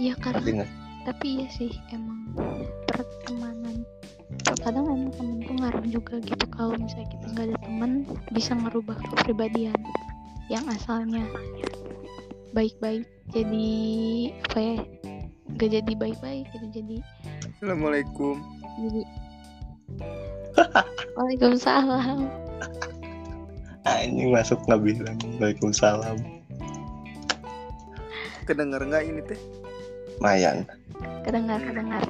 Iya karena tapi iya sih emang pertemanan. Kadang emang temen tuh ngaruh juga gitu kalau misalnya kita nggak ada temen bisa ngerubah kepribadian yang asalnya baik-baik jadi apa ya gak jadi baik-baik gitu. Jadi
Assalamualaikum.
jadi Waalaikumsalam
anjing masuk nggak bilang waalaikumsalam.
Kedengar nggak ini teh?
Mayan.
Kedengar kedengar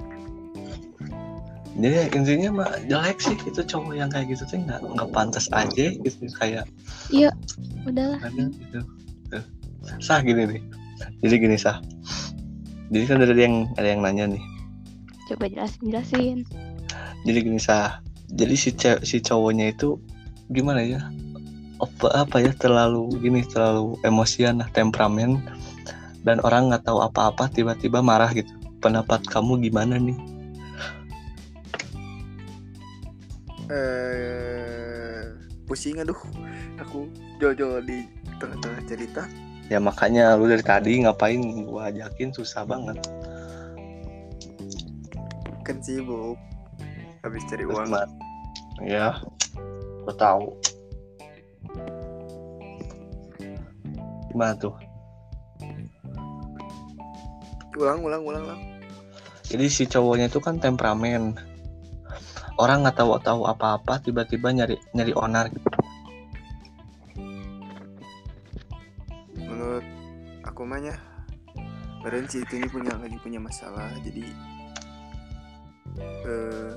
jadi intinya mah jelek sih itu cowok yang kayak gitu tuh nggak nggak pantas aja gitu kayak
udahlah.
Ada gitu. Tuh. sah gini nih. Jadi gini sah. Jadi kan ada yang ada yang nanya nih.
Coba jelasin jelasin.
Jadi gini sah. Jadi si si cowoknya itu gimana ya apa apa ya terlalu gini terlalu emosian lah temperamen dan orang nggak tahu apa-apa tiba-tiba marah gitu pendapat kamu gimana nih
Eh, pusing aduh. Aku jojo di tengah-tengah cerita.
ya makanya lu dari tadi ngapain gua ajakin susah banget
Kan sibuk. Habis cari uang.
ya gua tahu gimana tuh
Ulang, ulang, ulang, ulang.
jadi si cowoknya itu kan temperamen orang nggak tahu tahu apa-apa tiba-tiba nyari nyari onar gitu.
Menurut aku mah ya, Beren si itu ini punya lagi punya masalah. Jadi eh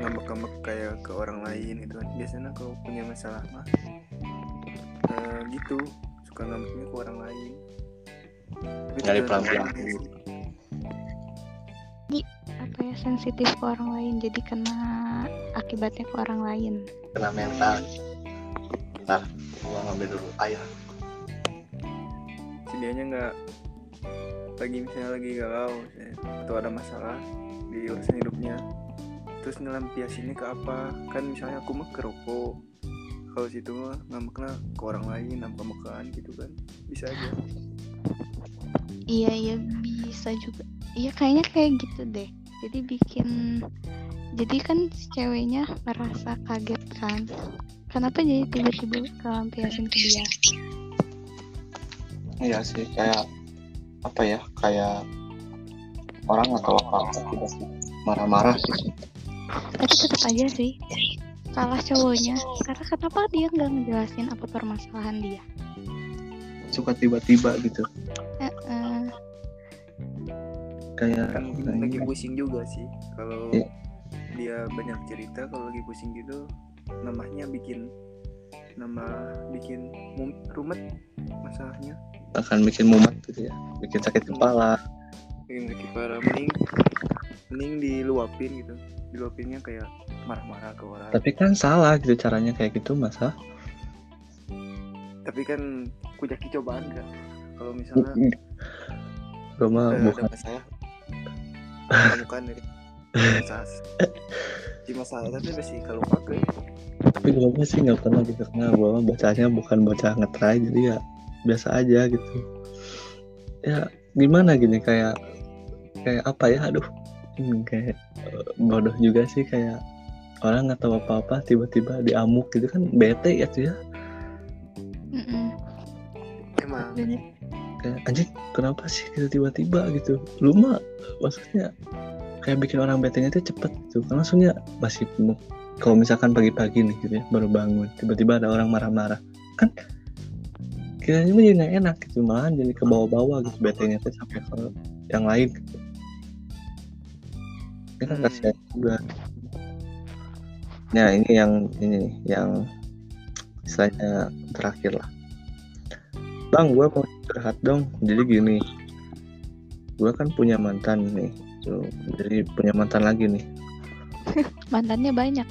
ngambek-ngambek kayak ke orang lain gitu kan. Biasanya kalau punya masalah mah eh, gitu. Suka ngambeknya ke orang lain. Tapi
Nyari
tergantung
pelampiasan
orangnya
dulu.
sih.
apa ya sensitif ke orang lain. Jadi kena akibatnya ke orang lain.
Kena mental. Ntar gua ngambil dulu ayah
si dianya nggak lagi misalnya lagi galau misalnya, atau ada masalah di urusan hidupnya. Terus ngelampiasinnya ke apa? Kan misalnya aku mah ke rokok kalau situ mah ngambeknya ke orang lain ngambek-ngambekan gitu kan. Bisa aja.
Iya iya bisa juga. Iya kayaknya kayak gitu deh. Jadi bikin jadi kan si ceweknya merasa kaget kan. Kenapa jadi tiba-tiba kelampiasin ke dia?
Iya sih kayak apa ya kayak orang nggak tahu apa-apa tiba-tiba marah-marah gitu.
Tapi tetap aja sih salah cowoknya karena kenapa dia nggak ngejelasin apa permasalahan dia.
Suka tiba-tiba gitu.
Eh, eh,
kayak
kan mungkin lagi pusing juga sih. Kalau
Iya.
dia banyak cerita kalau lagi pusing gitu namanya bikin nama bikin mum- rumet masalahnya.
Akan bikin mumet gitu ya. Bikin sakit kepala.
Bikin sakit parah mending mending diluapin gitu. Diluapinnya kayak marah-marah ke orang.
Tapi kan salah gitu caranya kayak gitu masa
tapi kan kujaki cobaan kan. Kalau misalnya
gue mah
eh,
bukan
masalah temukan dari masalah. Di masalah tapi masih kalau pakai
tapi gue mah sih nggak pernah gitu karena gue mah bacanya bukan baca ngetry jadi ya biasa aja gitu. Ya gimana gini kayak kayak apa ya? Aduh kayak eh, bodoh juga sih kayak orang nggak tahu apa-apa tiba-tiba diamuk gitu kan bete ya tuh ya
emang.
Kayak anjing kenapa sih gitu tiba-tiba? gitu. Lu mah maksudnya kayak bikin orang betenya tuh cepet gitu. Kan langsungnya masih mau- kalau misalkan pagi-pagi nih gitu ya baru bangun tiba-tiba ada orang marah-marah. Kan kiranya mah jadi nggak enak gitu malahan jadi ke bawah-bawah gitu betenya tuh sampai ke yang lain. gitu kan
Hmm.
kasihan juga. Nah ini yang ini nih, yang istilahnya terakhir lah. Bang gue mau curhat dong. Jadi gini gue kan punya mantan nih. Tuh jadi punya mantan lagi nih.
Mantannya banyak.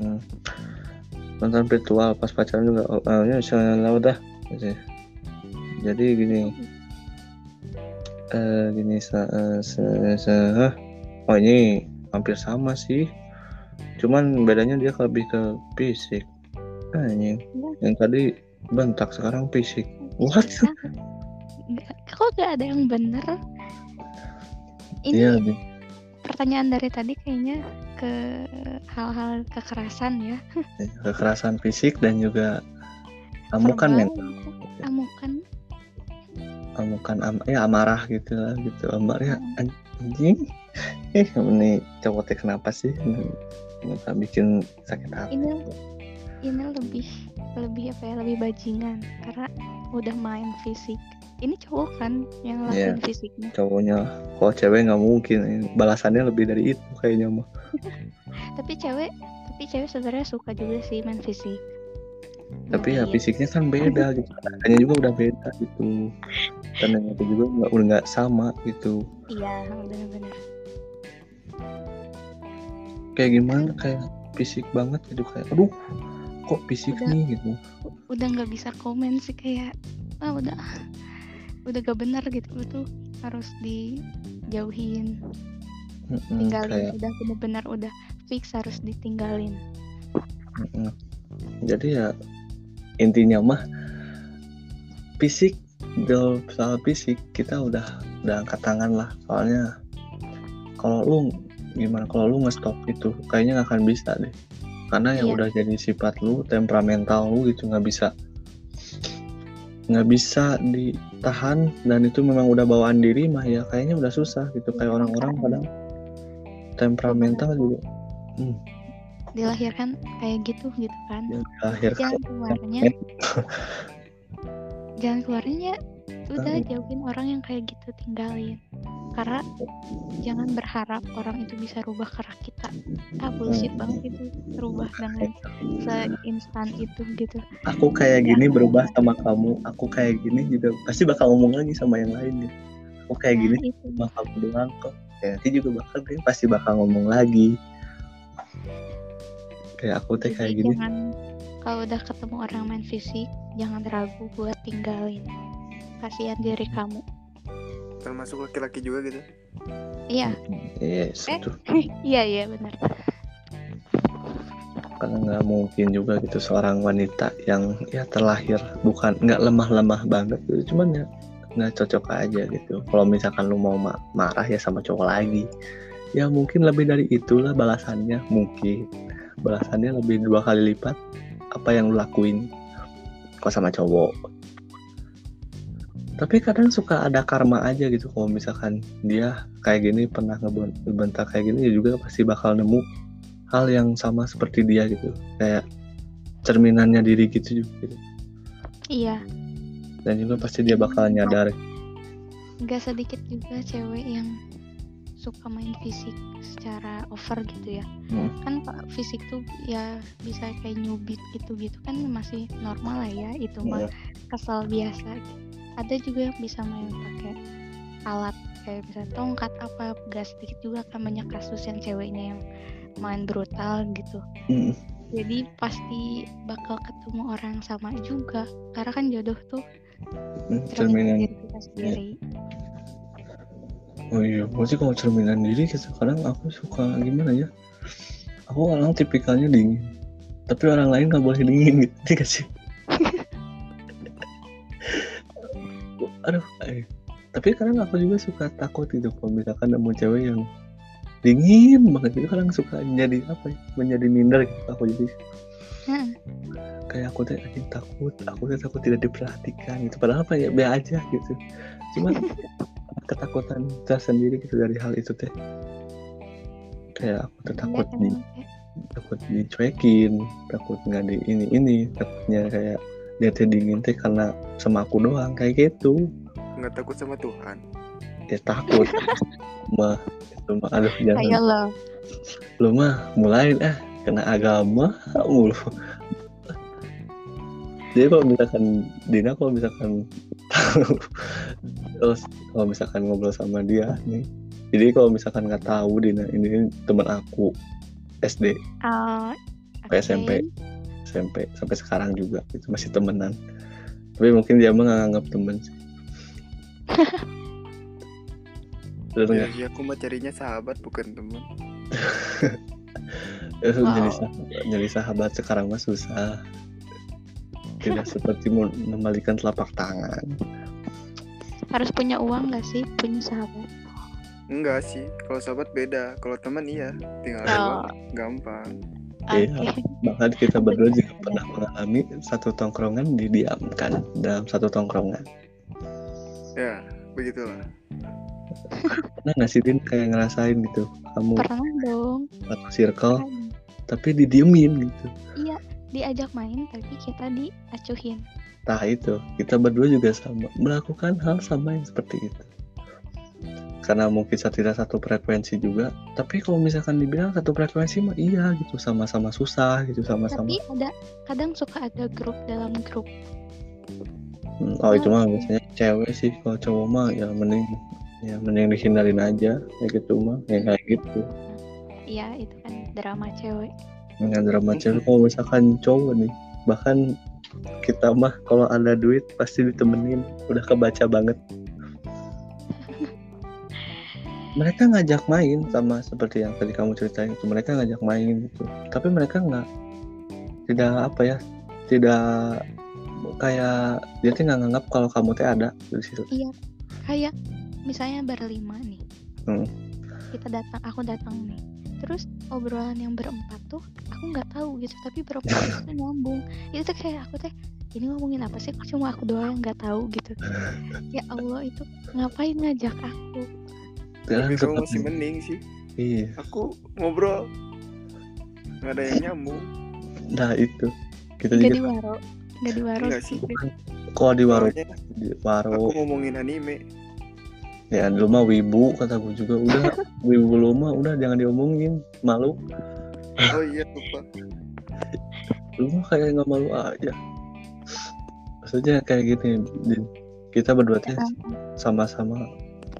Hmm. mantan virtual pas pacaran juga oh, oh, ya misalnya udah jadi gini. Eh gini sa, eh, se- se- hah? oh ini hampir sama sih. Cuman bedanya dia lebih ke fisik. Anjing. Yang tadi bentak sekarang fisik. What?
Nggak- kok gak ada yang bener? Ini
iya
pertanyaan dari tadi kayaknya ke hal-hal kekerasan ya.
Kekerasan fisik dan juga amukan yang
amukan.
Amukan am ya amarah gitu lah gitu. Amar ya anjing. Eh ini cowok teh kenapa sih? Nggak bikin sakit hati?
Ini ini lebih lebih apa ya lebih bajingan. Karena udah main fisik. Ini cowok kan yang
Iya.
lakuin fisiknya?
Cowoknya. Kalau cewek nggak mungkin. Balasannya lebih dari itu kayaknya mah.
Tapi cewek tapi cewek sebenarnya suka juga sih main fisik
tapi ya
iya.
fisiknya kan beda gitu. Katanya juga udah beda gitu. Yang itu juga nggak udah nggak sama gitu.
Iya benar-benar
kayak gimana? Kayak fisik banget gitu. Kayak aduh kok fisik
Udah.
nih? gitu.
Udah nggak bisa komen sih kayak ah udah udah gak benar gitu. Lu tuh harus dijauhin. Tinggalin
Hmm, kayak
udah benar-benar udah fix harus ditinggalin.
Mm-mm. jadi ya intinya mah fisik kalau soal fisik kita udah udah angkat tangan lah. Soalnya kalau lu gimana kalau lu nge-stop itu kayaknya nggak akan bisa deh. Karena ya
Iya.
udah jadi sifat lu temperamental lu gitu nggak bisa. Nggak bisa ditahan dan itu memang udah bawaan diri mah ya kayaknya udah susah gitu. Kayak orang-orang kadang temperamental juga
dilahirkan kayak gitu gitu kan. Jalan keluarnya. Jalan keluarnya udah jauhin orang yang kayak gitu tinggalin. Karena jangan berharap orang itu bisa rubah karena kita. Ah bullshit banget itu rubah dengan seinstan itu gitu.
Aku kayak gini berubah sama kamu aku kayak gini juga pasti bakal ngomong lagi sama yang lain gitu. Aku kayak gini
Nah, itu
sama kamu doang kok. Ya nanti juga bakal dia pasti bakal ngomong lagi kayak aku teh kayak gini.
Jangan kalau udah ketemu orang main fisik jangan ragu buat tinggalin kasihan diri kamu.
Termasuk laki-laki juga gitu.
Iya.
Yes
Eh?
itu
iya iya benar.
Karena nggak mungkin juga gitu seorang wanita yang ya terlahir bukan nggak lemah-lemah banget gitu. Cuman ya nggak cocok aja gitu. Kalau misalkan lu mau ma- marah ya sama cowok lagi. Ya mungkin lebih dari itulah balasannya mungkin balasannya lebih dua kali lipat apa yang lu lakuin kok sama cowok? Tapi kadang suka ada karma aja gitu kalau misalkan dia kayak gini pernah ngebentak kayak gini ya juga pasti bakal nemu hal yang sama seperti dia gitu. Kayak cerminannya diri gitu juga gitu.
iya.
Dan juga pasti dia bakal nyadar.
Nggak sedikit juga cewek yang suka main fisik secara over gitu ya
Hmm.
kan pak fisik tuh ya bisa kayak nyubit gitu gitu kan masih normal lah ya itu mah
Iya.
kesal biasa ada juga yang bisa main pakai alat kayak bisa tongkat apa gas sedikit juga kan banyak kasus yang ceweknya yang main brutal gitu
Mm.
jadi pasti bakal ketemu orang sama juga karena kan jodoh tuh
Mm,
cerminan diri kita sendiri
oh iya berarti kalau cerminan diri kadang aku suka gimana ya? Aku orang tipikalnya dingin. Tapi orang lain nggak boleh dingin gitu gak sih aduh eh. tapi kadang aku juga suka takut gitu kalau misalkan nemu cewek yang dingin banget itu kadang suka jadi apa ya? Menjadi minder gitu aku jadi.
Heeh.
kayak aku tuh anjing takut aku tuh takut tidak diperhatikan gitu. Padahal apa ya? Be aja gitu. Cuma ketakutan tersendiri gitu dari hal itu teh. Kayak aku tuh takut
Iya,
di takut dicuekin takut nggak di ini ini takutnya kayak dia teh dingin teh karena sama aku doang kayak gitu.
Nggak takut sama Tuhan?
Ya takut. Mah itu mah aduh jangan.
Ayolah.
lu mah mulai ah kena agama mulu. Jadi kalau misalkan Dina kalau misalkan terus kalau misalkan ngobrol sama dia nih jadi kalau misalkan nggak tahu Dina ini teman aku SD
Ah,
Sampai
oke.
SMP. SMP sampai sekarang juga itu masih temenan tapi mungkin dia mah nggak nganggap temen sih Bener
ya, ya aku mah carinya sahabat bukan teman
jadi
Wow.
sahabat, jadi sahabat sekarang mah susah tidak seperti mem- membalikan telapak tangan
Harus punya uang gak sih punya sahabat?
enggak sih kalau sahabat beda kalau teman iya tinggal
Oh.
doang gampang
Oke.
Iya. bahkan kita berdua juga pernah mengalami satu tongkrongan didiamkan dalam satu tongkrongan
ya begitulah
pernah nggak sih Din kayak ngerasain gitu kamu
Pernah dong.
satu circle tapi didiemin gitu
Iya, diajak main tapi kita diacuhin.
Nah itu, kita berdua juga sama melakukan hal sama yang seperti itu. Karena mungkin saya tidak satu frekuensi juga, tapi kalau misalkan dibilang satu frekuensi mah iya gitu, sama-sama susah gitu, sama-sama.
Tapi ada kadang suka ada grup dalam grup.
Hmm, Oh itu mah biasanya cewek sih, kalau cowok mah ya mending ya mending dihindarin aja kayak gitu mah, ya kayak gitu.
Iya, itu kan drama cewek.
Dengan drama cewek kalau misalkan cowok nih, bahkan kita mah kalau ada duit pasti ditemenin, udah kebaca banget. mereka ngajak main sama seperti yang tadi kamu ceritain itu mereka ngajak main gitu tapi mereka nggak tidak apa ya tidak kayak dia tuh nggak nganggap kalau kamu teh ada di situ
Kayak misalnya berlima nih.
Hmm.
Kita datang, aku datang nih. Terus obrolan yang berempat tuh aku nggak tahu gitu, tapi berempat itu nyambung. Itu tuh kayak aku teh ini ngomongin apa sih? Kok cuma aku doang yang nggak tahu gitu. ya Allah itu ngapain ngajak aku?
tapi kamu
tetap-
masih mending sih
iya
aku ngobrol nggak ada yang nyambung
nah itu kita juga
di waro, nggak di waro.
Sih.
kalau di warung
Soalnya
di warung
aku ngomongin anime
ya dulu mah wibu kata gue juga. Udah wibu lu mah udah jangan diomongin. Malu.
Oh iya lupa.
Lu mah kayak nggak malu aja. Maksudnya kayak gini Din. kita berdua teh
kan?
sama-sama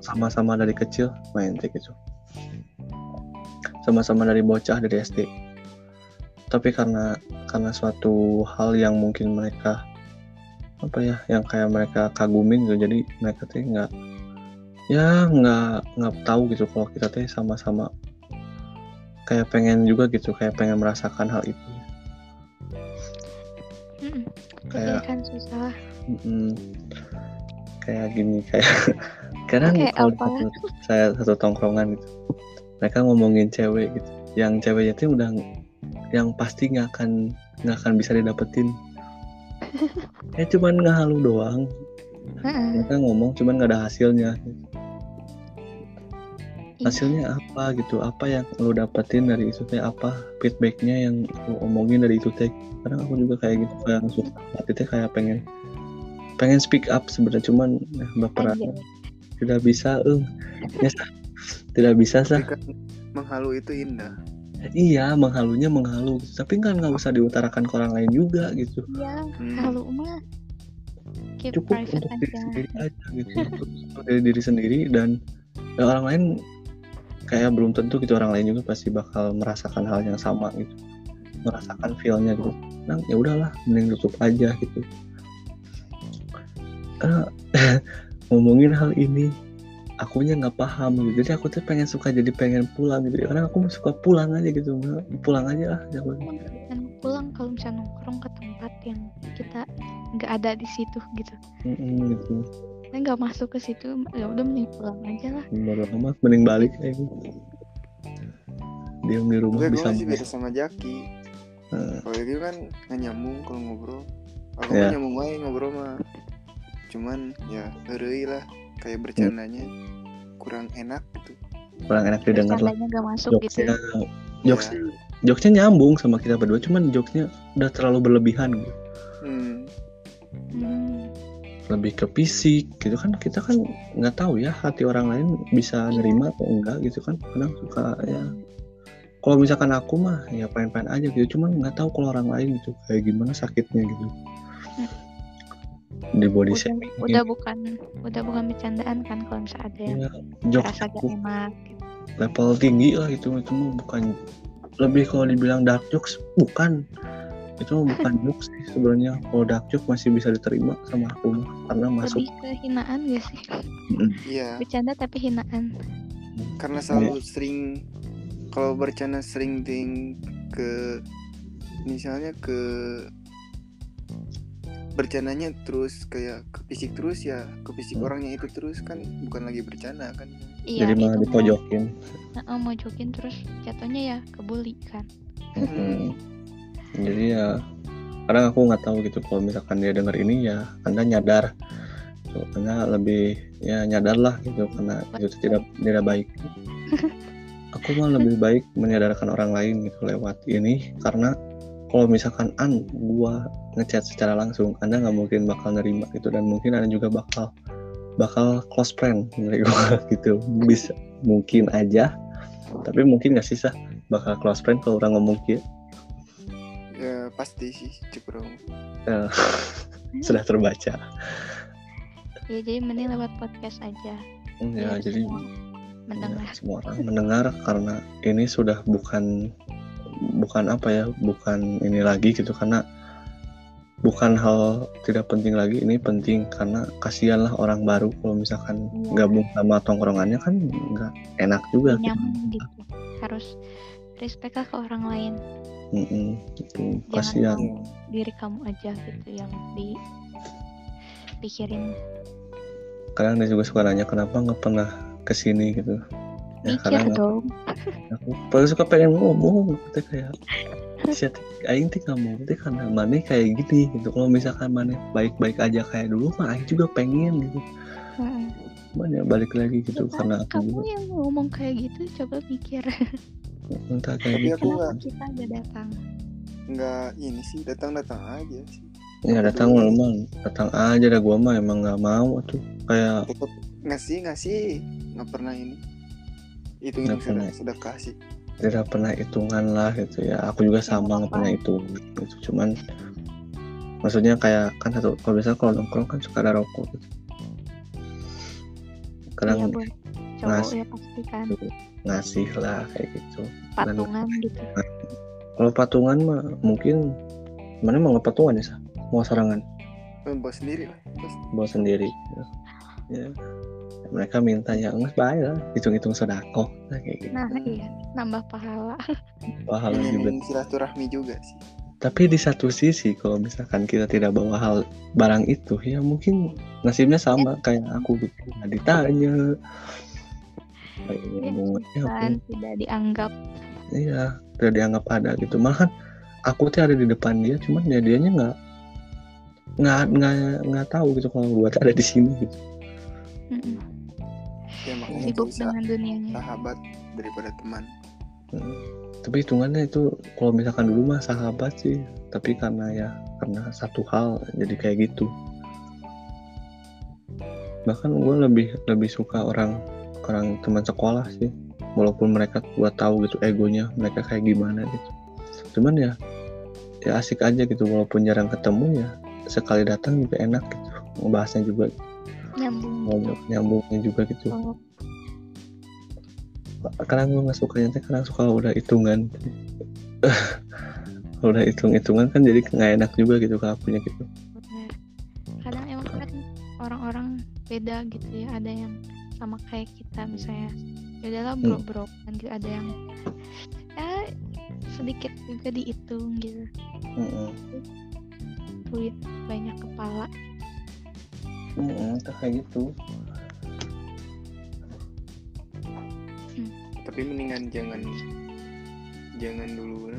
sama-sama dari kecil main teh gitu sama-sama dari bocah dari SD tapi karena karena suatu hal yang mungkin mereka apa ya yang kayak mereka kagumin gitu jadi mereka teh nggak ya nggak nggak tahu gitu kalau kita teh sama-sama kayak pengen juga gitu kayak pengen merasakan hal itu.
Tapi
Kayak-
kan susah.
Mm, kayak gini kayak kadang
Kayak
kalau
apa?
satu, saya satu tongkrongan gitu mereka ngomongin cewek gitu yang ceweknya tuh udah yang pasti nggak akan nggak akan bisa didapetin ya cuman ngehalu doang mereka ngomong cuman nggak ada hasilnya. hasilnya apa gitu? Apa yang lo dapetin dari itu teh? Apa feedbacknya yang lo omongin dari itu teh? Kadang aku juga kayak gitu kayak suka. Hati teh kayak pengen pengen speak up sebenarnya. Cuman nah, baperan
Aja.
tidak bisa eh. Ya, tidak bisa sah.
Kan menghalu itu indah.
Iya menghalunya menghalu. Gitu. tapi kan nggak usah diutarakan ke orang lain juga gitu.
Iya,
Hmm.
halu mah keep
cukup
private
untuk diri
aja.
sendiri aja gitu. Untuk diri sendiri dan ya orang lain kayak belum tentu gitu orang lain juga pasti bakal merasakan hal yang sama gitu. Merasakan feelnya gitu. Nah ya udahlah mending tutup aja gitu. Karena ngomongin hal ini akunya nggak paham gitu. Jadi aku tuh pengen suka jadi pengen pulang gitu. Karena aku suka pulang aja gitu. Pulang aja lah jangan.
Dan pulang kalau misalnya nongkrong ke tempat yang kita nggak ada di situ gitu.
Mm-mm, gitu
Kita nggak masuk ke situ, ya udah mending pulang aja lah.
baru amat mending balik gitu diam di rumah
gue gue
bisa
masih beda sama Jaki
Eh,
kalau gitu kan nggak nyambung kalau ngobrol aku
Iya.
mah nyambung aja ngobrol mah cuman ya ngeri lah kayak bercandanya kurang enak gitu
kurang enak didengar lah
nggak masuk gitu.
jokesnya jokesnya jokesnya nyambung sama kita berdua cuman jokesnya udah terlalu berlebihan gitu
hmm.
Hmm.
Lebih ke fisik gitu kan kita kan nggak tahu ya hati orang lain bisa nerima atau enggak gitu kan. Kadang suka ya kalau misalkan aku mah ya pengen-pengen aja gitu cuman nggak tahu kalau orang lain gitu kayak gimana sakitnya gitu. Di body
Udah,
shaming
udah bukan udah bukan bercandaan kan kalau misalnya ada yang
ya,
rasa gak enak gitu.
level tinggi lah gitu itu mah bukan. Lebih kalau dibilang dark jokes bukan itu bukan jokes sih sebenarnya kalau dark joke masih bisa diterima sama aku karena masuk
Lebih ke hinaan gak sih?
iya
Bercanda tapi hinaan.
karena selalu sering kalau bercanda sering ting ke misalnya ke bercandanya terus kayak ke fisik terus ya ke fisik
Hmm.
orangnya itu terus kan bukan lagi bercanda kan
Iya,
jadi malah
mau,
dipojokin
Heeh, mau jokin terus jatuhnya ya kebuli kan.
Mm-mm. Jadi ya kadang aku nggak tahu gitu kalau misalkan dia dengar ini ya anda nyadar. So, anda lebih ya nyadar lah gitu karena itu tidak tidak baik. Aku mah lebih baik menyadarkan orang lain gitu lewat ini karena kalau misalkan an gua ngechat secara langsung anda nggak mungkin bakal nerima gitu dan mungkin anda juga bakal bakal close friend dari gua gitu. Bisa mungkin aja tapi mungkin nggak sih sah bakal close friend kalau orang ngomong gitu
ya pasti sih cepro
Eh, sudah terbaca
Ya jadi mending lewat podcast aja.
ya jadi
semua mendengar.
ya, semua orang mendengar karena ini sudah bukan bukan apa ya bukan ini lagi gitu karena bukan hal tidak penting lagi ini penting karena kasihan lah orang baru kalau misalkan
Iya.
gabung sama tongkrongannya kan nggak enak juga gitu.
Gitu. Harus respect ke orang lain.
Mm-mm, gitu.
Jangan
kasihan
diri kamu aja gitu yang dipikirin.
kadang dia juga suka nanya kenapa nggak pernah ke sini gitu ya
Mikir dong.
aku paling suka pengen ngomong gitu kayak siat aing teh kamu teh karena mana kayak gini gitu kalau misalkan mana baik-baik aja kayak dulu mah aing juga pengen gitu mana balik lagi gitu
Ya,
karena aku
kamu
juga
yang ngomong kayak gitu coba mikir
entah kayak
Tapi
gitu.
aku nggak-
kenapa kita gak datang.
Nggak ini sih datang datang aja sih.
Ya datang
Aduh.
memang. Datang aja dah gua mah emang nggak mau tuh. Kayak
tetap ngasih ngasih. Nggak pernah ini. Itu
Nggak pernah.
sudah sudah kasih.
Tidak pernah hitungan lah gitu ya. Aku juga sama nggak pernah itu gitu. Cuman maksudnya kayak kan satu kalau biasa kalau nongkrong kan suka ada rokok gitu. Kadang
iya buat cowok
ngasih.
ya pasti kan
ngasih lah kayak gitu.
Patungan gitu.
Kalau patungan mah mungkin mana mau ngepatungan ya sah mau serangan
Eh, buat sendiri lah Terus,
bawa sendiri. Ya. Ya. mereka minta ya nggak bayar lah hitung-hitung sodako nah, kayak gitu.
Nah iya. Nambah pahala.
Pahala juga.
silaturahmi juga sih.
Tapi di satu sisi kalau misalkan kita tidak bawa hal barang itu ya mungkin nasibnya sama kayak aku gitu. Nggak ditanya kayak
Ya,
bunganya apa
kan tidak dianggap.
Iya tidak dianggap ada gitu. Malah kan aku tuh ada di depan dia cuman ya dianya nggak nggak nggak nggak tahu gitu kalau tuh ada di sini gitu.
Mm-mm.
ya
sibuk
bisa
dengan dunianya.
sahabat daripada teman.
Hmm. tapi hitungannya itu kalau misalkan dulu mah sahabat sih. Tapi karena ya karena satu hal jadi kayak gitu. Bahkan gue lebih lebih suka orang orang teman sekolah sih. Walaupun mereka gue tahu gitu egonya mereka kayak gimana gitu. Cuman ya ya asik aja gitu. Walaupun jarang ketemu ya sekali datang juga enak gitu. Ngebahasnya juga
nyambung. Gitu
ngobrol nyambungnya juga gitu.
Oh,
kadang gue nggak sukanya teh kadang suka udah hitungan. Udah hitung hitungan kan jadi nggak enak juga gitu ke akunya gitu
kadang emang kan orang-orang beda gitu ya ada yang sama kayak kita misalnya ya udahlah
Hmm.
bro bro kan gitu ada yang ya sedikit juga dihitung gitu. Duit banyak kepala.
Tuh kayak gitu.
Tapi mendingan jangan jangan dulu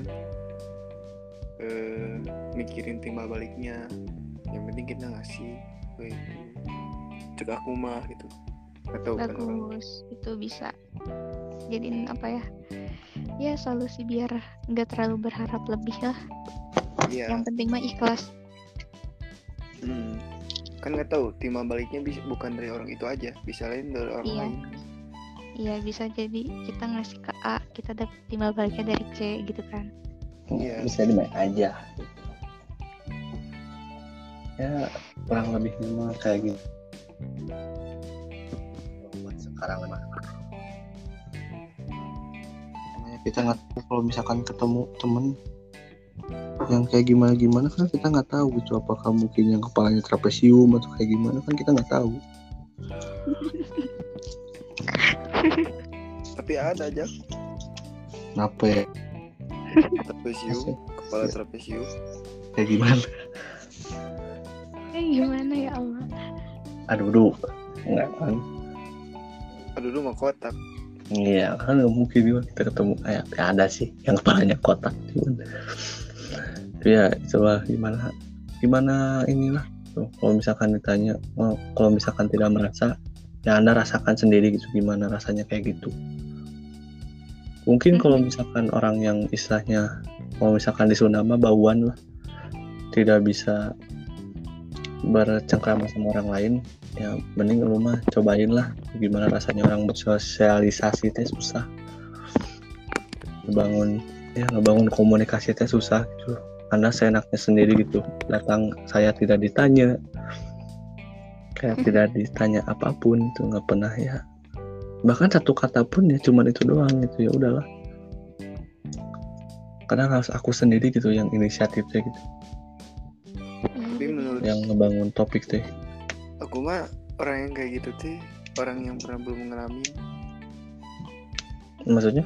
eh, mikirin timbal baliknya. Yang penting kita ngasih cek aku mah gitu orang
bagus itu bisa jadiin apa ya? Ya solusi biar nggak terlalu berharap lebih lah.
Iya.
Yang penting mah ikhlas.
Hmm. kan nggak tahu timbal baliknya bisa bukan dari orang itu aja bisa lain dari orang
Iya.
lain.
Iya bisa jadi kita ngasih ke A kita dapat timbal baliknya dari C gitu kan.
Iya.
bisa dimain aja. Ya kurang lebih mah kayak gitu sekarang mah kita nggak tahu kalau misalkan ketemu temen yang kayak gimana gimana kan kita nggak tahu gitu apakah mungkin yang kepalanya trapesium atau kayak gimana kan kita nggak tahu.
Tapi ada aja.
Kenapa ya?
Trapesium kepala trapesium.
Kayak gimana?
Eh gimana ya Allah?
Aduh duh nggak kan
aduh lu mah kotak.
Iya kan nggak mungkin juga kita ketemu. Kayak ya ada sih yang kepalanya kotak. Cuman Tapi ya coba gimana gimana inilah. Tuh kalau misalkan ditanya oh, kalau misalkan tidak merasa ya anda rasakan sendiri gitu gimana rasanya kayak gitu. Mungkin kalau misalkan orang yang istilahnya kalau misalkan di Sunda mah bauan lah. Tidak bisa bercengkrama sama orang lain ya mending lu mah cobain lah. Gimana rasanya orang bersosialisasi teh susah. Ngebangun ya ngebangun komunikasi teh susah gitu. Anda seenaknya sendiri gitu. Datang saya tidak ditanya. Kayak tidak ditanya apa pun itu nggak pernah ya. Bahkan satu kata pun ya cuman itu doang gitu. Ya udahlah. Kadang harus aku sendiri gitu yang inisiatifnya gitu.
Menurut
yang ngebangun topik teh
aku mah orang yang kayak gitu tuh orang yang pernah belum mengalami
maksudnya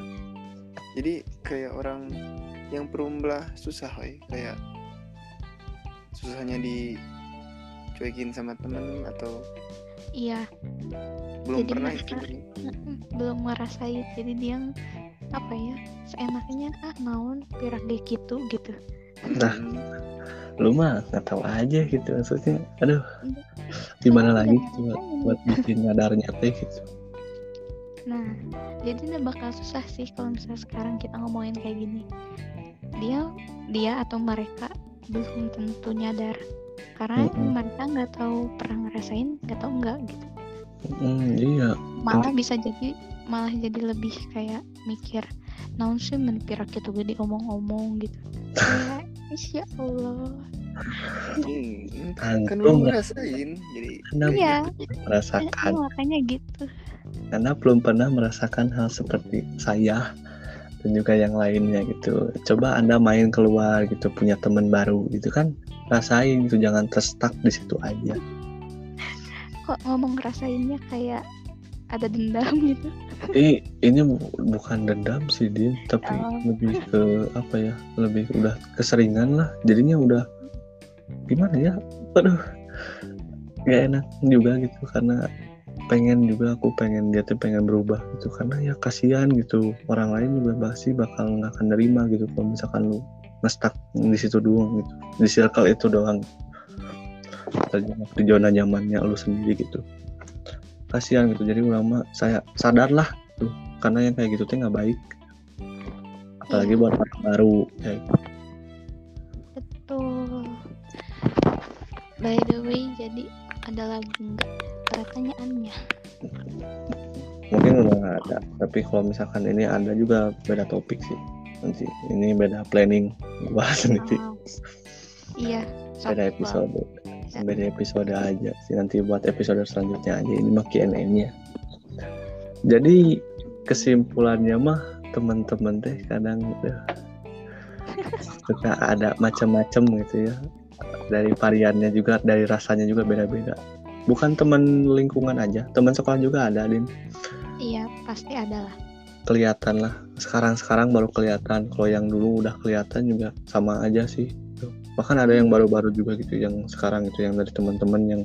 jadi kayak orang yang perumlah susah woy. kayak susahnya dicuekin sama temen atau
iya
belum
Jadi
pernah
mereka-
itu sebenarnya.
mm-mm, belum ngerasain jadi dia apa ya seenaknya ah naon pirak gitu gitu
Nah.
Hmm,
lu mah nggak tahu aja gitu maksudnya aduh gimana
Soalnya
lagi coba
ngerasain
buat
gitu.
bikin nyadarnya teh gitu
Nah, jadi bakal susah sih kalau misalnya sekarang kita ngomongin kayak gini. Dia, dia atau mereka belum tentu nyadar karena
Mm-mm.
mereka nggak tahu pernah ngerasain, nggak tahu enggak gitu.
Hmm, iya
Malah bisa jadi malah jadi lebih kayak mikir naon sih men pirak gitu gede omong-omong gitu. Kayak Insya Allah.
hmm,
kan belum
ngerasain jadi
Anda
Iya.
merasakan
Eh, makanya gitu.
karena belum pernah merasakan hal seperti saya dan juga yang lainnya gitu coba anda main keluar gitu punya teman baru gitu kan rasain gitu jangan terstuck di situ aja
Kok ngomong ngerasainnya kayak ada dendam gitu.
Ini ini bu- bukan dendam sih din. Tapi
Oh.
lebih ke apa ya lebih udah keseringan lah. Jadinya udah gimana ya? Aduh gak enak juga gitu. Karena pengen juga aku pengen dia tuh pengen berubah gitu. Karena ya kasihan gitu. Orang lain juga pasti bakal nggak akan nerima gitu. Kalau misalkan lu ngestak di situ doang gitu. Di circle itu doang. Di zona nyamannya lu sendiri gitu kasihan gitu jadi ulama saya sadarlah tuh karena yang kayak gitu tuh nggak baik apalagi
Iya.
buat orang baru kayak
Betul. By the way, jadi ada lagi nggak pertanyaannya?
mungkin udah nggak ada tapi kalau misalkan ini ada juga beda topik sih nanti ini beda planning gua sendiri
Oh, iya.
beda episode
banget.
Beda episode aja sih nanti buat episode selanjutnya aja ini mah Q&A nya jadi kesimpulannya mah teman-teman teh kadang udah suka ada macam-macam gitu ya. Dari variannya juga dari rasanya juga beda-beda. Bukan teman lingkungan aja teman sekolah juga ada din.
Iya, pasti ada lah.
kelihatan lah. Sekarang sekarang baru kelihatan. Kalau yang dulu udah kelihatan juga sama aja sih. Bahkan ada yang baru-baru juga gitu yang sekarang itu yang dari teman-teman yang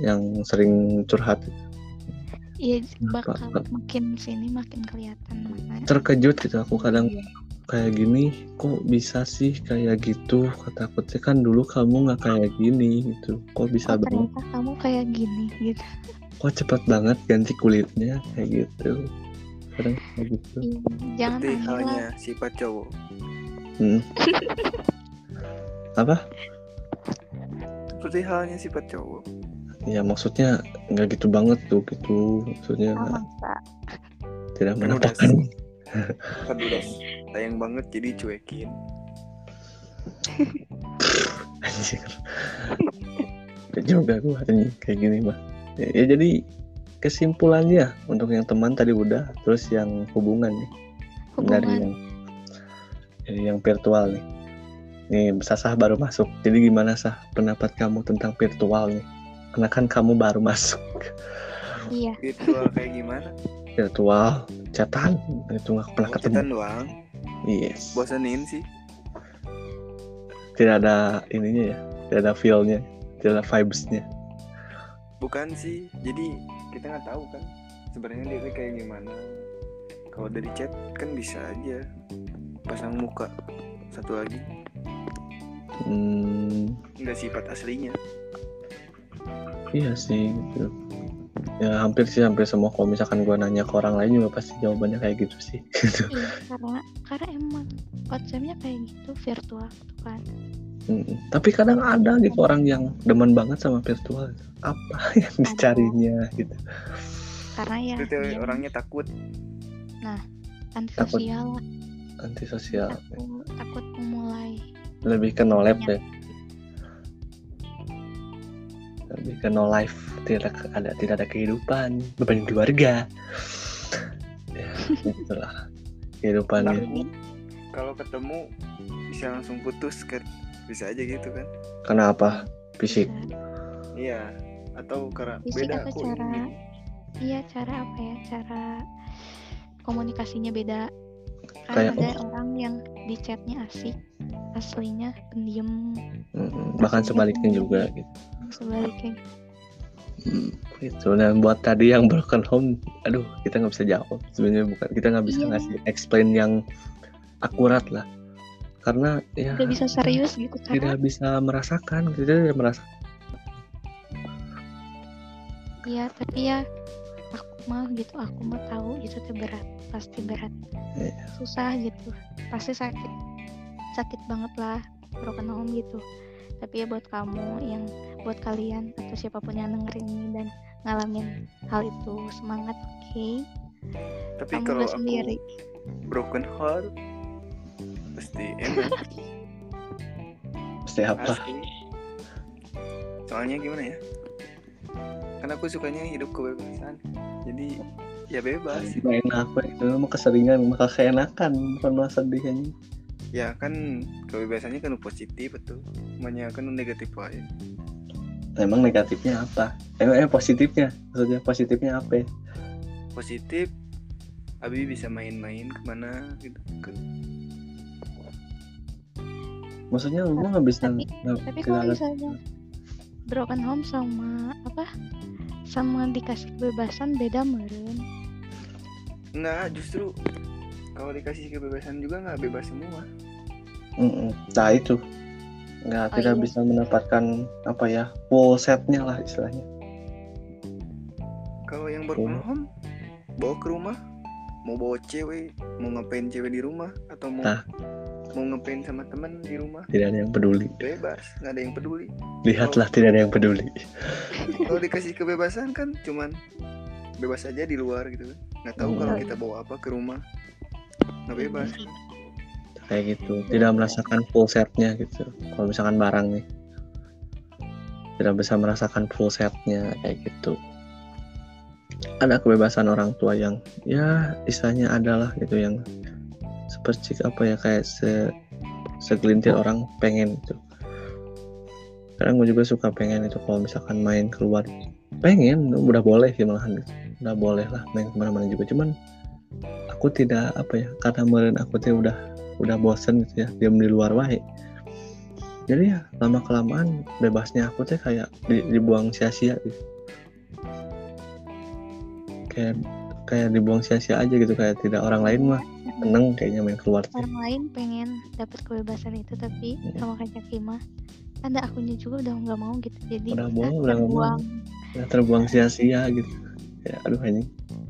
yang sering curhat
Iya,
Kenapa?
bakal makin sini makin kelihatan mana.
terkejut gitu aku kadang
Iya.
kayak gini kok bisa sih kayak gitu kata aku "Teh, kan dulu kamu nggak kayak gini gitu kok bisa
Oh,
banget
kamu kayak gini gitu.
kok cepet banget ganti kulitnya kayak gitu kadang kayak gitu
Iya, jangan
Seperti halnya sifat cowok.
Hmm. apa?
Seperti halnya sifat cowok.
ya maksudnya nggak gitu banget tuh gitu. Maksudnya
Oh,
nggak-
masa.
tidak
Kan udah
menampakkan
Kan udah sayang banget jadi cuekin.
anjir. Juga gua anjing kayak gini mah ya, ya jadi kesimpulannya untuk yang teman tadi udah terus yang hubungan nih. Dari
Hubungan.
yang dari yang virtual nih nih Sasah baru masuk. Jadi gimana sah pendapat kamu tentang virtual nih karena kan kamu baru masuk.
Iya,
Virtual kayak gimana?
virtual chatan itu nggak pernah
Oh,
ketemu.
chatan doang.
yes.
Bosenin sih.
tidak ada ininya ya. Tidak ada feel-nya. Tidak ada vibes-nya.
Bukan sih. Jadi kita nggak tahu kan sebenarnya dia kayak gimana. Kalau dari chat kan bisa aja. Pasang muka satu lagi
hmm,
nggak sifat aslinya.
iya sih gitu ya hampir sih hampir semua kalau misalkan gua nanya ke orang lain juga pasti jawabannya kayak gitu sih gitu
iya karena karena emang konsepnya kayak gitu virtual gitu kan.
Mm, tapi kadang ada gitu orang yang demen banget sama virtual apa yang dicarinya gitu
Karena ya
Itu orangnya takut.
takut.
antisosial lah.
Antisosial.
Takut, takut memulai.
Lebih ke no life ya lebih ke no life. Tidak ada tidak ada kehidupan. Beban keluarga. Ya itulah kehidupannya
Takut. Kalau ketemu bisa langsung putus kan. Bisa aja gitu kan.
kenapa? Fisik.
Bisa.
Iya. Atau karena
Fisik
beda
atau
aku
cara iya cara apa ya? Cara komunikasinya beda
Kayak-
ada orang yang di chatnya asik aslinya pendiam.
Mm, bahkan sebaliknya juga gitu.
Sebaliknya
Hmm, gitu. Dan buat tadi yang broken home aduh kita nggak bisa jawab. Sebenarnya bukan kita nggak bisa
Iya.
ngasih explain yang akurat lah. Karena ya
udah bisa serius gitu
tidak
karena
bisa merasakan kita tidak merasa
ya tapi ya mah gitu aku mah tahu itu tuh berat pasti berat
Iya.
susah gitu pasti sakit sakit banget lah broken home gitu tapi ya buat kamu yang buat kalian atau siapa pun yang dengerin ini dan ngalamin hal itu semangat oke
Tapi
kamu
kalau
gak
aku
sendiri
broken heart pasti enak
pasti apa
asli. Soalnya gimana ya? Karena aku sukanya hidup kebebasan. Jadi ya bebas.
Nggak enak apa itu mah keseringan maka keenakan bukan malah sedih aja
Ya kan kebebasannya kan positif betul. Banyak kan negatif aja.
emang negatifnya apa emang eh, positifnya maksudnya positifnya apa ya?
Positif Abi bisa main-main ke mana gitu kan
maksudnya lu nggak bisa
Tapi-
nggak-
tapi kalau misalnya broken home sama apa sama dikasih kebebasan beda meren
Enggak justru kalau dikasih kebebasan juga nggak bebas semua
Mm-mm. nah itu nggak
Oh,
tidak
iya.
bisa mendapatkan apa ya full setnya lah istilahnya
kalau yang from home bawa ke rumah mau bawa cewek mau ngapain cewek di rumah atau mau
Nah.
Mau ngapain sama teman di rumah.
Tidak ada yang peduli.
Bebas nggak ada yang peduli.
Lihatlah tidak ada yang peduli.
Kalau dikasih kebebasan kan cuman bebas aja di luar gitu kan. Nggak tahu
Hmm.
kalau kita bawa apa ke rumah. Nggak bebas.
Kayak gitu. Tidak merasakan full setnya gitu. Kalau misalkan barang nih. Tidak bisa merasakan full setnya kayak gitu. Ada kebebasan orang tua yang ya istilahnya adalah gitu yang seperti apa ya kayak se segelintir orang pengen gitu kadang gue juga suka pengen itu kalau misalkan main keluar. Pengen udah boleh sih malahan gitu. udah boleh lah main ke mana-mana juga. Cuman aku tidak apa ya karena kemarin aku tuh udah udah bosen gitu ya diam di luar wae. Jadi ya lama kelamaan bebasnya aku tuh kayak di- dibuang sia-sia gitu. Kayak kayak dibuang sia-sia aja gitu kayak tidak orang lain mah seneng kayaknya main keluar
orang lain pengen dapat kebebasan itu tapi
Hmm.
sama kayak Jaki mah ada akunya juga udah nggak mau gitu jadi
Udah mau, udah
terbuang.
ya, terbuang sia-sia gitu. Ya aduh ini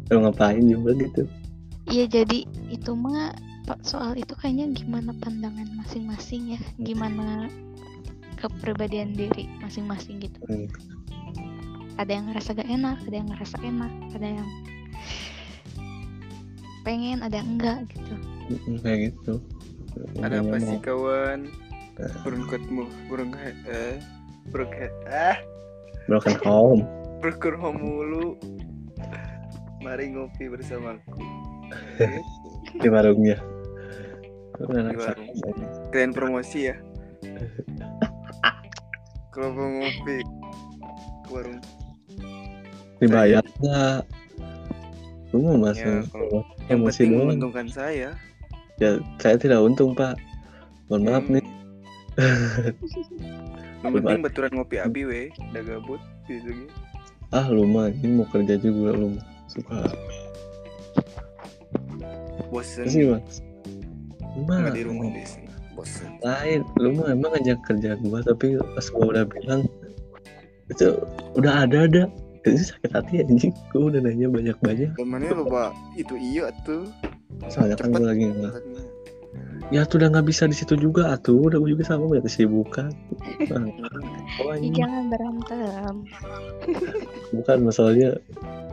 lu ngapain juga gitu.
Iya jadi itu mah soal itu kayaknya gimana pandangan masing-masing ya. Gimana kepribadian diri masing-masing gitu.
Hmm.
ada yang ngerasa gak enak ada yang ngerasa enak ada yang pengen ada yang enggak gitu.
Kayak gitu.
Ada apa sih kawan?
Eh.
burung ketemu burung eh burung he- ah.
Broken home.
Berkurang mulu. Mari ngopi bersamaku
di warungnya.
Di warung. kalian promosi ya? Kalau mau ngopi ke warung.
Dibayar nggak lu mau
Ya, kalau- yang
emosi doang
menguntungkan saya.
Ya saya tidak untung pak. Mohon maaf
Hmm.
nih.
Yang penting baturan ngopi abi we. Udah gabut gitu gitu.
Ah lu mah ini mau kerja juga lu. Suka.
Bosen.
Sih mas? Mah
di rumah di sini. Bosen.
Lain. Lu mah emang ngajak kerja gua tapi pas gua udah bilang itu udah ada ada itu sakit hati anjing. Gua udah nanya banyak banyak
temannya lupa itu iya tuh.
Soalnya kan gua lagi nggak ya tuh udah nggak bisa di situ juga atuh. Udah gua juga sama banyak kesibukan. Oh,
jangan berantem.
Bukan masalahnya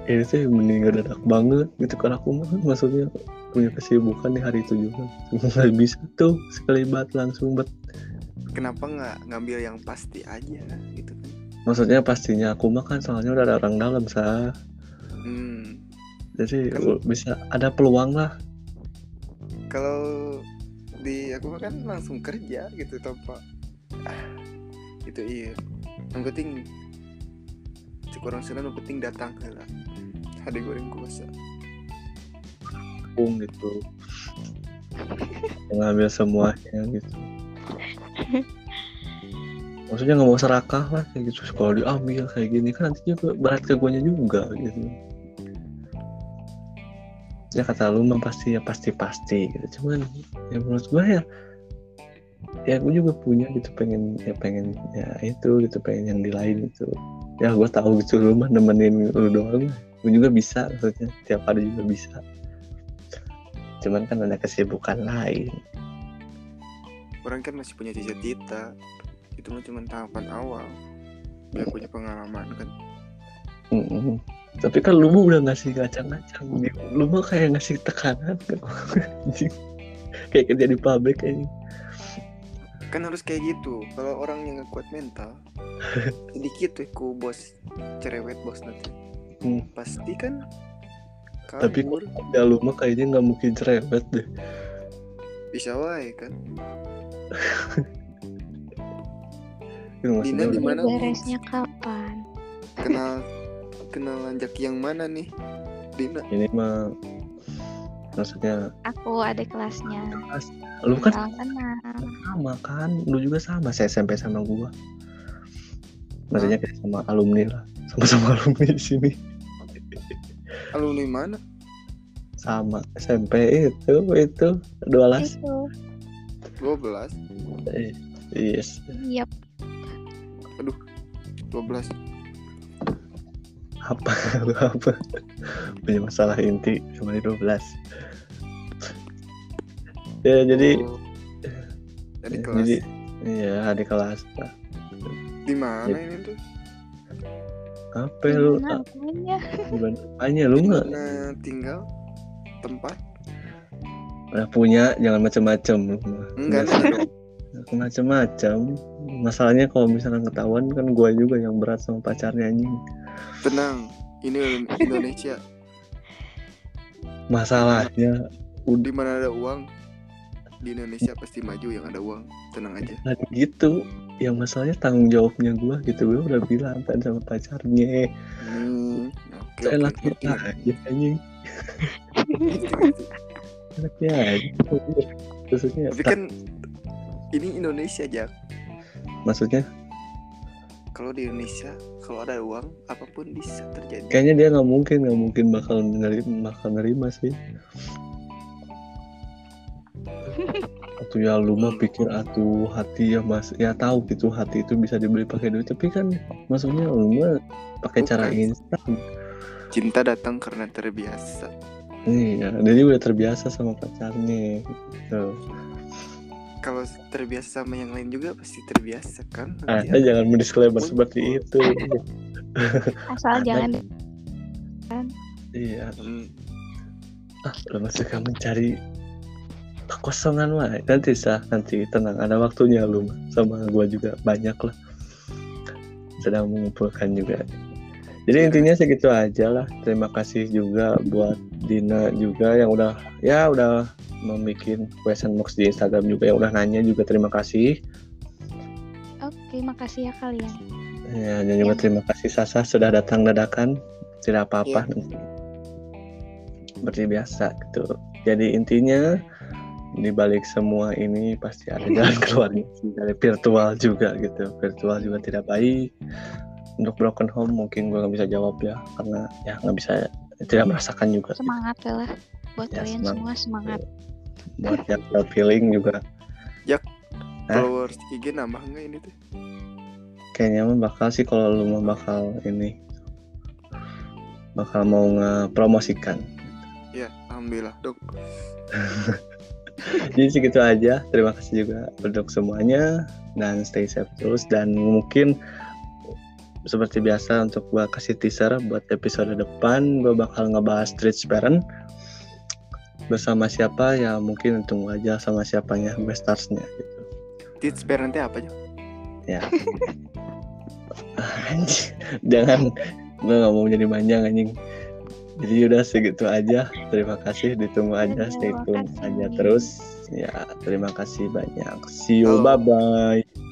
ini sih mending gak dadak banget gitu kan aku mah maksudnya punya kesibukan di hari itu juga. Nggak bisa tuh. Sekali bat langsung bet.
Kenapa nggak ngambil yang pasti aja gitu kan
maksudnya pastinya aku mah kan soalnya udah ada orang dalam sah
hmm.
jadi
Kan-
u- bisa ada peluang lah.
Kalau di aku mah kan langsung kerja gitu tanpa ah, itu iya. Yang penting cek orang sana yang penting datang lah. Ada goreng kuasa.
Pung gitu. Mengambil semuanya gitu maksudnya nggak mau serakah lah kayak gitu. Kalau diambil kayak gini kan nanti juga berat ke guanya juga gitu. Ya kata lu mah pasti ya pasti pasti gitu. Cuman ya menurut gua ya ya gue juga punya gitu pengen ya pengen ya itu gitu pengen yang di lain gitu ya gua tahu gitu lu mah nemenin lu doang gue juga bisa maksudnya tiap hari juga bisa. Cuman kan ada kesibukan lain.
Orang kan masih punya cita-cita itu mah cuma tahapan awal. Biar punya pengalaman kan.
Mm-mm. tapi kan lu mah udah ngasih ngacang-ngacang lu mah kayak ngasih tekanan. Anjing. kayak kerja di pabrik kayaknya
kan harus kayak gitu. Kalau orang yang kuat mental sedikit tuh ku bos cerewet bos nanti.
Hmm.
pasti kan
tapi
kabur
ya lu mah kayaknya nggak mungkin cerewet deh.
Bisa wae kan Dina di mana?
beresnya kapan?
Kenal kenal lanjak yang mana nih Dina?
Ini mah maksudnya
aku ada kelasnya.
Lu kan
kenal
sama kan? Lu juga sama saya SMP sama gua. Maksudnya kayak sama alumni lah. Sama-sama alumni di sini.
Alumni mana?
Sama SMP itu itu. Dua las
itu.
12
Eh, yes
iya
12
apa lu apa punya masalah inti cuma di 12 ya jadi
Oh. Jadi
ya,
kelas
jadi iya di kelas lah
di mana
jadi-
ini tuh?
apa lu
apanya?
lu
mana tinggal? Tempat?
udah punya jangan macem-macem lu mah.
Enggak
Macem-macem. Masalahnya kalau misalkan ketahuan kan gua juga yang berat sama pacarnya anjing.
Tenang, ini Indonesia.
masalahnya
Di mana ada uang, di Indonesia pasti maju yang ada uang. Tenang aja.
Nah, gitu. Yang masalahnya tanggung jawabnya gua gitu. Gua udah bilang kan sama pacarnya.
Hmm, oke, oke,
enaknya
ngerti,
aja anjing. Enaknya aja. Maksudnya
Tapi kan ini Indonesia aja.
maksudnya
Kalau di Indonesia, kalau ada uang, apa pun bisa terjadi.
kayaknya dia nggak mungkin nggak mungkin bakal nerima bakal nerima sih atau ya lu mah pikir atuh hati ya mas ya tahu gitu hati itu bisa dibeli pakai duit tapi kan maksudnya lu mah pakai cara instan
Cinta datang karena terbiasa.
iya jadi udah terbiasa sama pacarnya gitu.
Kalau terbiasa sama yang lain juga pasti terbiasa kan?
Ah,
Nanti
jangan mendisklaimer seperti itu.
Asal jangan
iya.
Hmm,
ah lu masih kamu mencari kekosongan mah nanti sah nanti tenang ada waktunya lu sama gua juga banyak lah sedang mengumpulkan juga jadi
Iya.
intinya segitu aja lah. Terima kasih juga buat Dina juga yang udah ya udah membuat question box di Instagram juga yang udah nanya juga terima kasih.
Oke, makasih ya kalian.
ya dan juga
Ya.
terima kasih Sasa sudah datang dadakan. Tidak apa-apa. Nanti seperti biasa gitu. Jadi intinya di balik semua ini pasti ada jalan keluarnya dari virtual juga gitu. Virtual juga tidak baik untuk broken home mungkin gue nggak bisa jawab ya karena ya nggak bisa tidak merasakan juga
Semangat ya lah buat
Ya,
kalian
semangat.
semua semangat.
buat yang self healing juga Hah?
Followers IG nambah nggak ini tuh?
kayaknya mah bakal sih kalau lu mah bakal ini bakal mau ngepromosikan
Ya, alhamdulillah dok.
Jadi segitu aja. Terima kasih juga untuk semuanya dan stay safe terus dan mungkin seperti biasa untuk gua kasih teaser buat episode depan gua bakal ngebahas street parent bersama siapa ya mungkin tunggu aja sama siapanya starsnya gitu.
Teach parentnya apa aja?
Anjing, jangan gue nggak mau jadi manjang anjing. Jadi udah segitu aja. Terima kasih ditunggu aja stay tune aja terus. Ya, terima kasih banyak. See you
Halo.
bye bye.